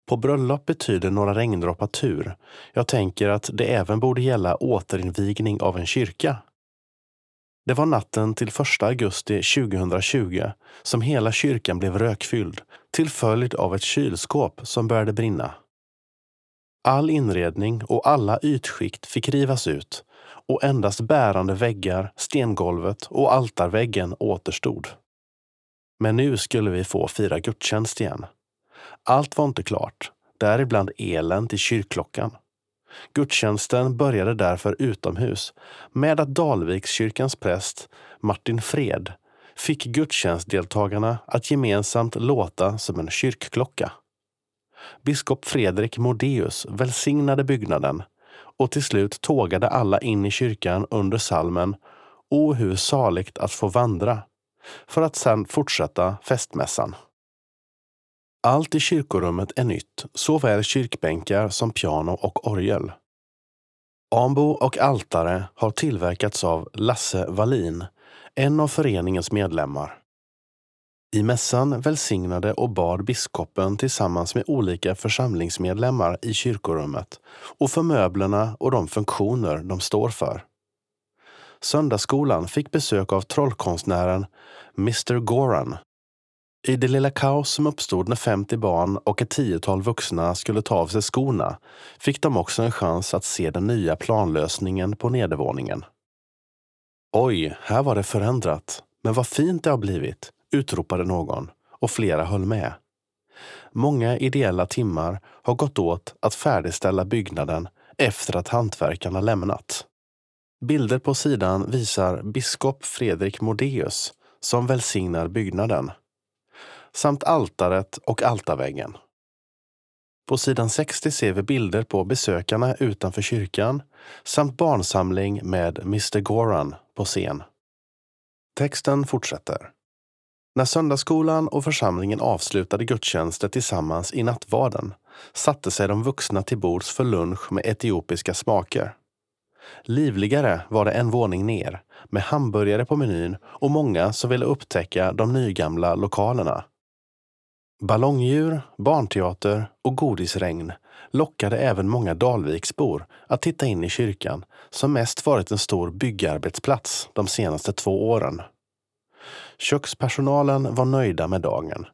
På bröllop betyder några regndroppar tur. Jag tänker att det även borde gälla återinvigning av en kyrka. Det var natten till 1 augusti 2020 som hela kyrkan blev rökfylld till följd av ett kylskåp som började brinna. All inredning och alla ytskikt fick rivas ut och endast bärande väggar, stengolvet och altarväggen återstod. Men nu skulle vi få fira gudstjänst igen. Allt var inte klart, däribland elen till kyrkklockan. Gudstjänsten började därför utomhus med att Dalvikskyrkans präst Martin Fred fick gudstjänstdeltagarna att gemensamt låta som en kyrkklocka. Biskop Fredrik Modéus välsignade byggnaden och till slut tågade alla in i kyrkan under salmen O hur saligt att få vandra, för att sedan fortsätta festmässan. Allt i kyrkorummet är nytt, såväl kyrkbänkar som piano och orgel. Ambo och altare har tillverkats av Lasse Wallin, en av föreningens medlemmar. I mässan välsignade och bad biskopen tillsammans med olika församlingsmedlemmar i kyrkorummet och för möblerna och de funktioner de står för. Söndagsskolan fick besök av trollkonstnären Mr Goran. I det lilla kaos som uppstod när 50 barn och ett tiotal vuxna skulle ta av sig skorna fick de också en chans att se den nya planlösningen på nedervåningen. Oj, här var det förändrat. Men vad fint det har blivit, utropade någon och flera höll med. Många ideella timmar har gått åt att färdigställa byggnaden efter att hantverkarna lämnat. Bilder på sidan visar biskop Fredrik Modéus som välsignar byggnaden samt altaret och altarväggen. På sidan 60 ser vi bilder på besökarna utanför kyrkan samt barnsamling med Mr Goran på scen. Texten fortsätter. När söndagsskolan och församlingen avslutade gudstjänster tillsammans i nattvarden satte sig de vuxna till bords för lunch med etiopiska smaker. Livligare var det en våning ner med hamburgare på menyn och många som ville upptäcka de nygamla lokalerna. Ballongdjur, barnteater och godisregn lockade även många Dalviksbor att titta in i kyrkan som mest varit en stor byggarbetsplats de senaste två åren. Kökspersonalen var nöjda med dagen.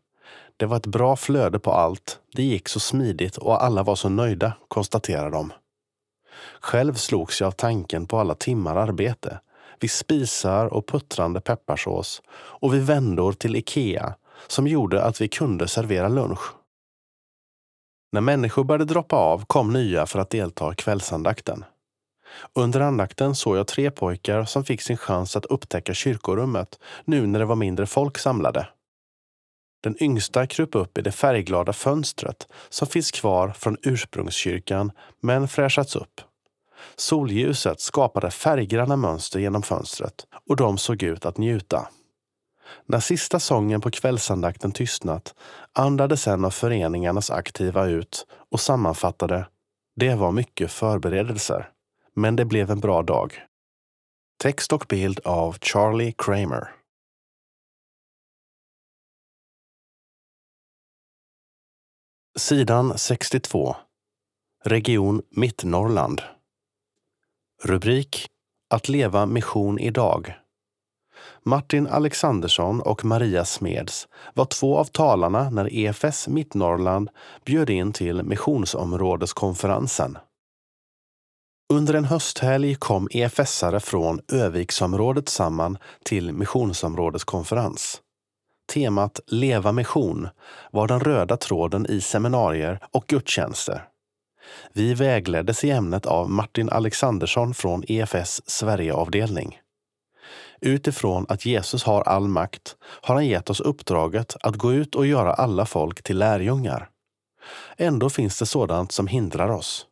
Det var ett bra flöde på allt, det gick så smidigt och alla var så nöjda, konstaterar de. Själv slogs jag av tanken på alla timmar arbete, vid spisar och puttrande pepparsås och vid vändor till Ikea som gjorde att vi kunde servera lunch. När människor började droppa av kom nya för att delta i kvällsandakten. Under andakten såg jag tre pojkar som fick sin chans att upptäcka kyrkorummet nu när det var mindre folk samlade. Den yngsta kröp upp i det färgglada fönstret som finns kvar från ursprungskyrkan men fräschats upp. Solljuset skapade färggranna mönster genom fönstret och de såg ut att njuta. När sista sången på kvällsandakten tystnat andades en av föreningarnas aktiva ut och sammanfattade Det var mycket förberedelser, men det blev en bra dag. Text och bild av Charlie Kramer. Sidan 62. Region Mittnorrland. Rubrik Att leva mission idag. Martin Alexandersson och Maria Smeds var två av talarna när EFS Mittnorrland bjöd in till missionsområdeskonferensen. Under en hösthelg kom EFS-are från Öviksområdet samman till missionsområdeskonferens. Temat Leva mission var den röda tråden i seminarier och gudstjänster. Vi vägleddes i ämnet av Martin Alexandersson från EFS Sverigeavdelning. Utifrån att Jesus har all makt har han gett oss uppdraget att gå ut och göra alla folk till lärjungar. Ändå finns det sådant som hindrar oss.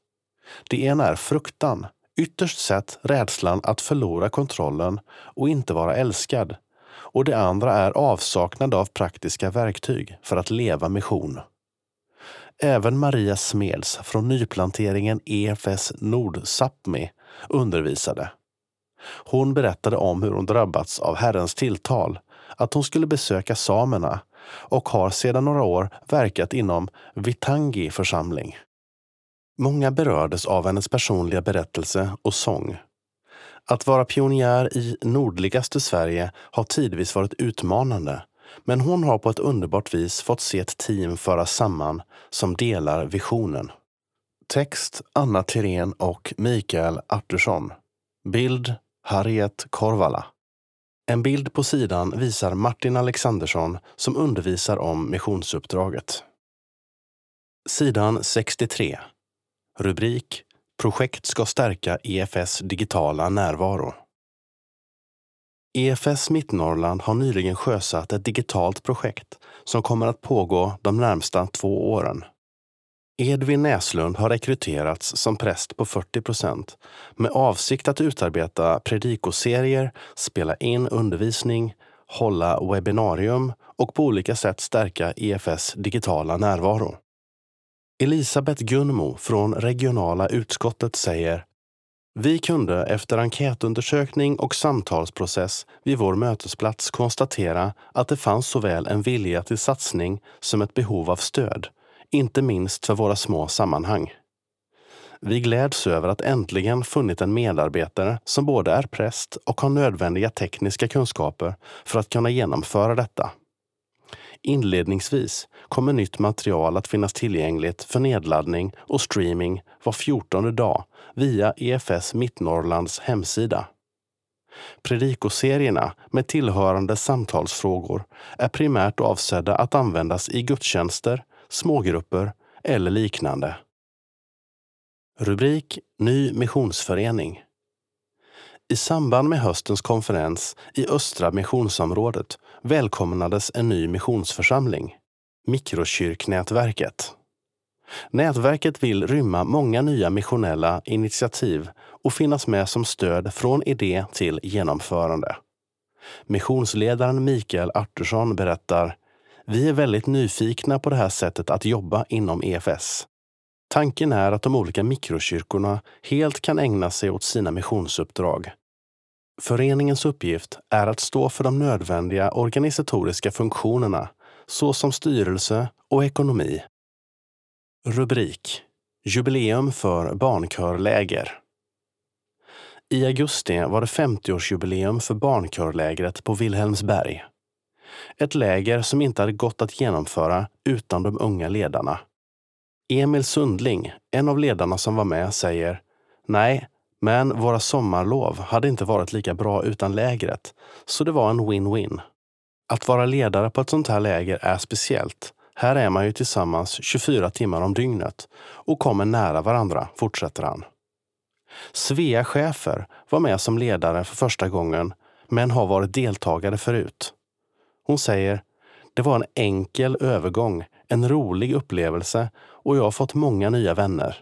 Det ena är fruktan, ytterst sett rädslan att förlora kontrollen och inte vara älskad. Och det andra är avsaknad av praktiska verktyg för att leva mission. Även Maria Smeds från nyplanteringen EFS Nord Sápmi undervisade. Hon berättade om hur hon drabbats av Herrens tilltal, att hon skulle besöka samerna och har sedan några år verkat inom Vitangi församling. Många berördes av hennes personliga berättelse och sång. Att vara pionjär i nordligaste Sverige har tidvis varit utmanande men hon har på ett underbart vis fått se ett team föras samman som delar visionen. Text Anna Tirén och Mikael Artursson. Bild Harriet Korvala. En bild på sidan visar Martin Alexandersson som undervisar om missionsuppdraget. Sidan 63. Rubrik Projekt ska stärka EFS digitala närvaro. EFS Mittnorrland har nyligen sjösatt ett digitalt projekt som kommer att pågå de närmsta två åren. Edvin Näslund har rekryterats som präst på 40 procent med avsikt att utarbeta predikoserier, spela in undervisning, hålla webbinarium och på olika sätt stärka EFS digitala närvaro. Elisabeth Gunmo från regionala utskottet säger vi kunde efter enkätundersökning och samtalsprocess vid vår mötesplats konstatera att det fanns såväl en vilja till satsning som ett behov av stöd, inte minst för våra små sammanhang. Vi gläds över att äntligen funnit en medarbetare som både är präst och har nödvändiga tekniska kunskaper för att kunna genomföra detta. Inledningsvis kommer nytt material att finnas tillgängligt för nedladdning och streaming var fjortonde dag via EFS Mittnorrlands hemsida. Predikoserierna med tillhörande samtalsfrågor är primärt avsedda att användas i gudstjänster, smågrupper eller liknande. Rubrik Ny missionsförening i samband med höstens konferens i Östra missionsområdet välkomnades en ny missionsförsamling, Mikrokyrknätverket. Nätverket vill rymma många nya missionella initiativ och finnas med som stöd från idé till genomförande. Missionsledaren Mikael Artursson berättar vi är väldigt nyfikna på det här sättet att jobba inom EFS. Tanken är att de olika mikrokyrkorna helt kan ägna sig åt sina missionsuppdrag. Föreningens uppgift är att stå för de nödvändiga organisatoriska funktionerna såsom styrelse och ekonomi. Rubrik Jubileum för barnkörläger. I augusti var det 50-årsjubileum för barnkörlägret på Vilhelmsberg. Ett läger som inte hade gått att genomföra utan de unga ledarna. Emil Sundling, en av ledarna som var med, säger Nej, men våra sommarlov hade inte varit lika bra utan lägret, så det var en win-win. Att vara ledare på ett sånt här läger är speciellt. Här är man ju tillsammans 24 timmar om dygnet och kommer nära varandra, fortsätter han. Svea Schäfer var med som ledare för första gången, men har varit deltagare förut. Hon säger, det var en enkel övergång, en rolig upplevelse och jag har fått många nya vänner.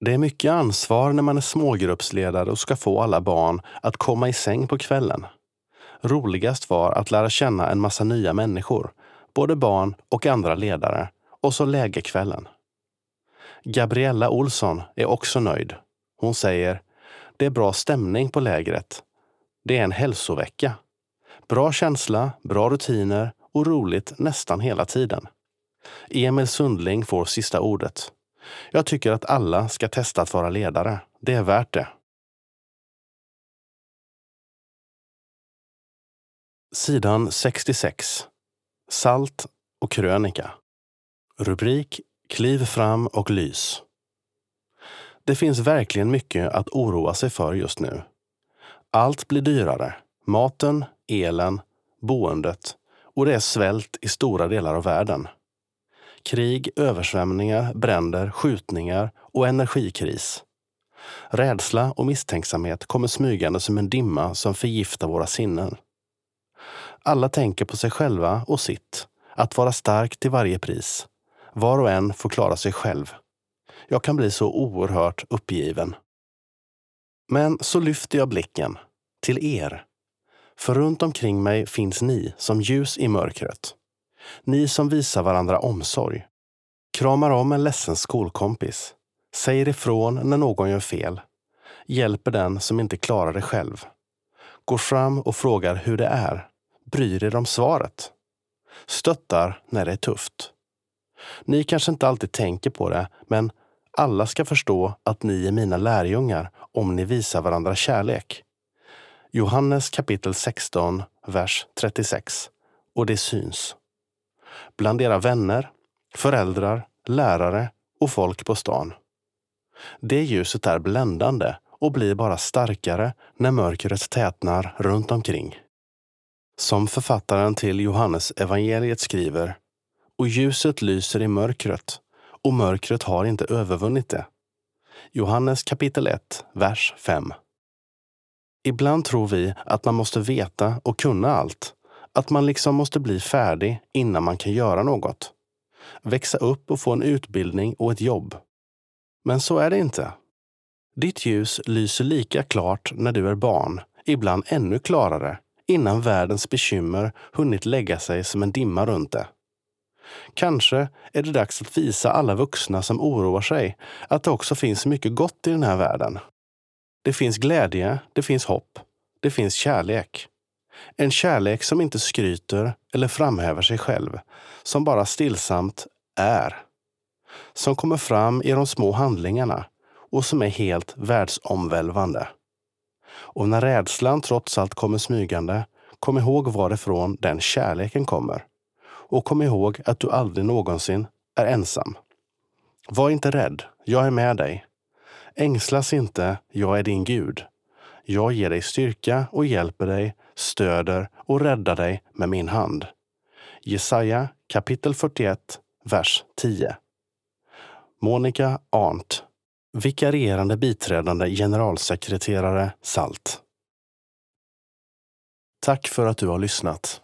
Det är mycket ansvar när man är smågruppsledare och ska få alla barn att komma i säng på kvällen. Roligast var att lära känna en massa nya människor, både barn och andra ledare, och så lägerkvällen. Gabriella Olsson är också nöjd. Hon säger, det är bra stämning på lägret. Det är en hälsovecka. Bra känsla, bra rutiner och roligt nästan hela tiden. Emil Sundling får sista ordet. Jag tycker att alla ska testa att vara ledare. Det är värt det. Sidan 66. Salt och krönika. Rubrik Kliv fram och lys. Det finns verkligen mycket att oroa sig för just nu. Allt blir dyrare. Maten, elen, boendet och det är svält i stora delar av världen. Krig, översvämningar, bränder, skjutningar och energikris. Rädsla och misstänksamhet kommer smygande som en dimma som förgiftar våra sinnen. Alla tänker på sig själva och sitt, att vara stark till varje pris. Var och en får klara sig själv. Jag kan bli så oerhört uppgiven. Men så lyfter jag blicken till er. För runt omkring mig finns ni som ljus i mörkret. Ni som visar varandra omsorg. Kramar om en ledsen skolkompis. Säger ifrån när någon gör fel. Hjälper den som inte klarar det själv. Går fram och frågar hur det är. Bryr er om svaret. Stöttar när det är tufft. Ni kanske inte alltid tänker på det, men alla ska förstå att ni är mina lärjungar om ni visar varandra kärlek. Johannes kapitel 16, vers 36. Och det syns. Bland era vänner, föräldrar, lärare och folk på stan. Det ljuset är bländande och blir bara starkare när mörkret tätnar runt omkring. Som författaren till Johannes evangeliet skriver, och ljuset lyser i mörkret och mörkret har inte övervunnit det. Johannes kapitel 1, vers 5. Ibland tror vi att man måste veta och kunna allt. Att man liksom måste bli färdig innan man kan göra något. Växa upp och få en utbildning och ett jobb. Men så är det inte. Ditt ljus lyser lika klart när du är barn, ibland ännu klarare, innan världens bekymmer hunnit lägga sig som en dimma runt det. Kanske är det dags att visa alla vuxna som oroar sig att det också finns mycket gott i den här världen. Det finns glädje, det finns hopp, det finns kärlek. En kärlek som inte skryter eller framhäver sig själv, som bara stillsamt är. Som kommer fram i de små handlingarna och som är helt världsomvälvande. Och när rädslan trots allt kommer smygande, kom ihåg varifrån den kärleken kommer. Och kom ihåg att du aldrig någonsin är ensam. Var inte rädd, jag är med dig. Ängslas inte, jag är din Gud. Jag ger dig styrka och hjälper dig, stöder och räddar dig med min hand. Jesaja kapitel 41, vers 10. Monica Arndt, vikarierande biträdande generalsekreterare SALT. Tack för att du har lyssnat.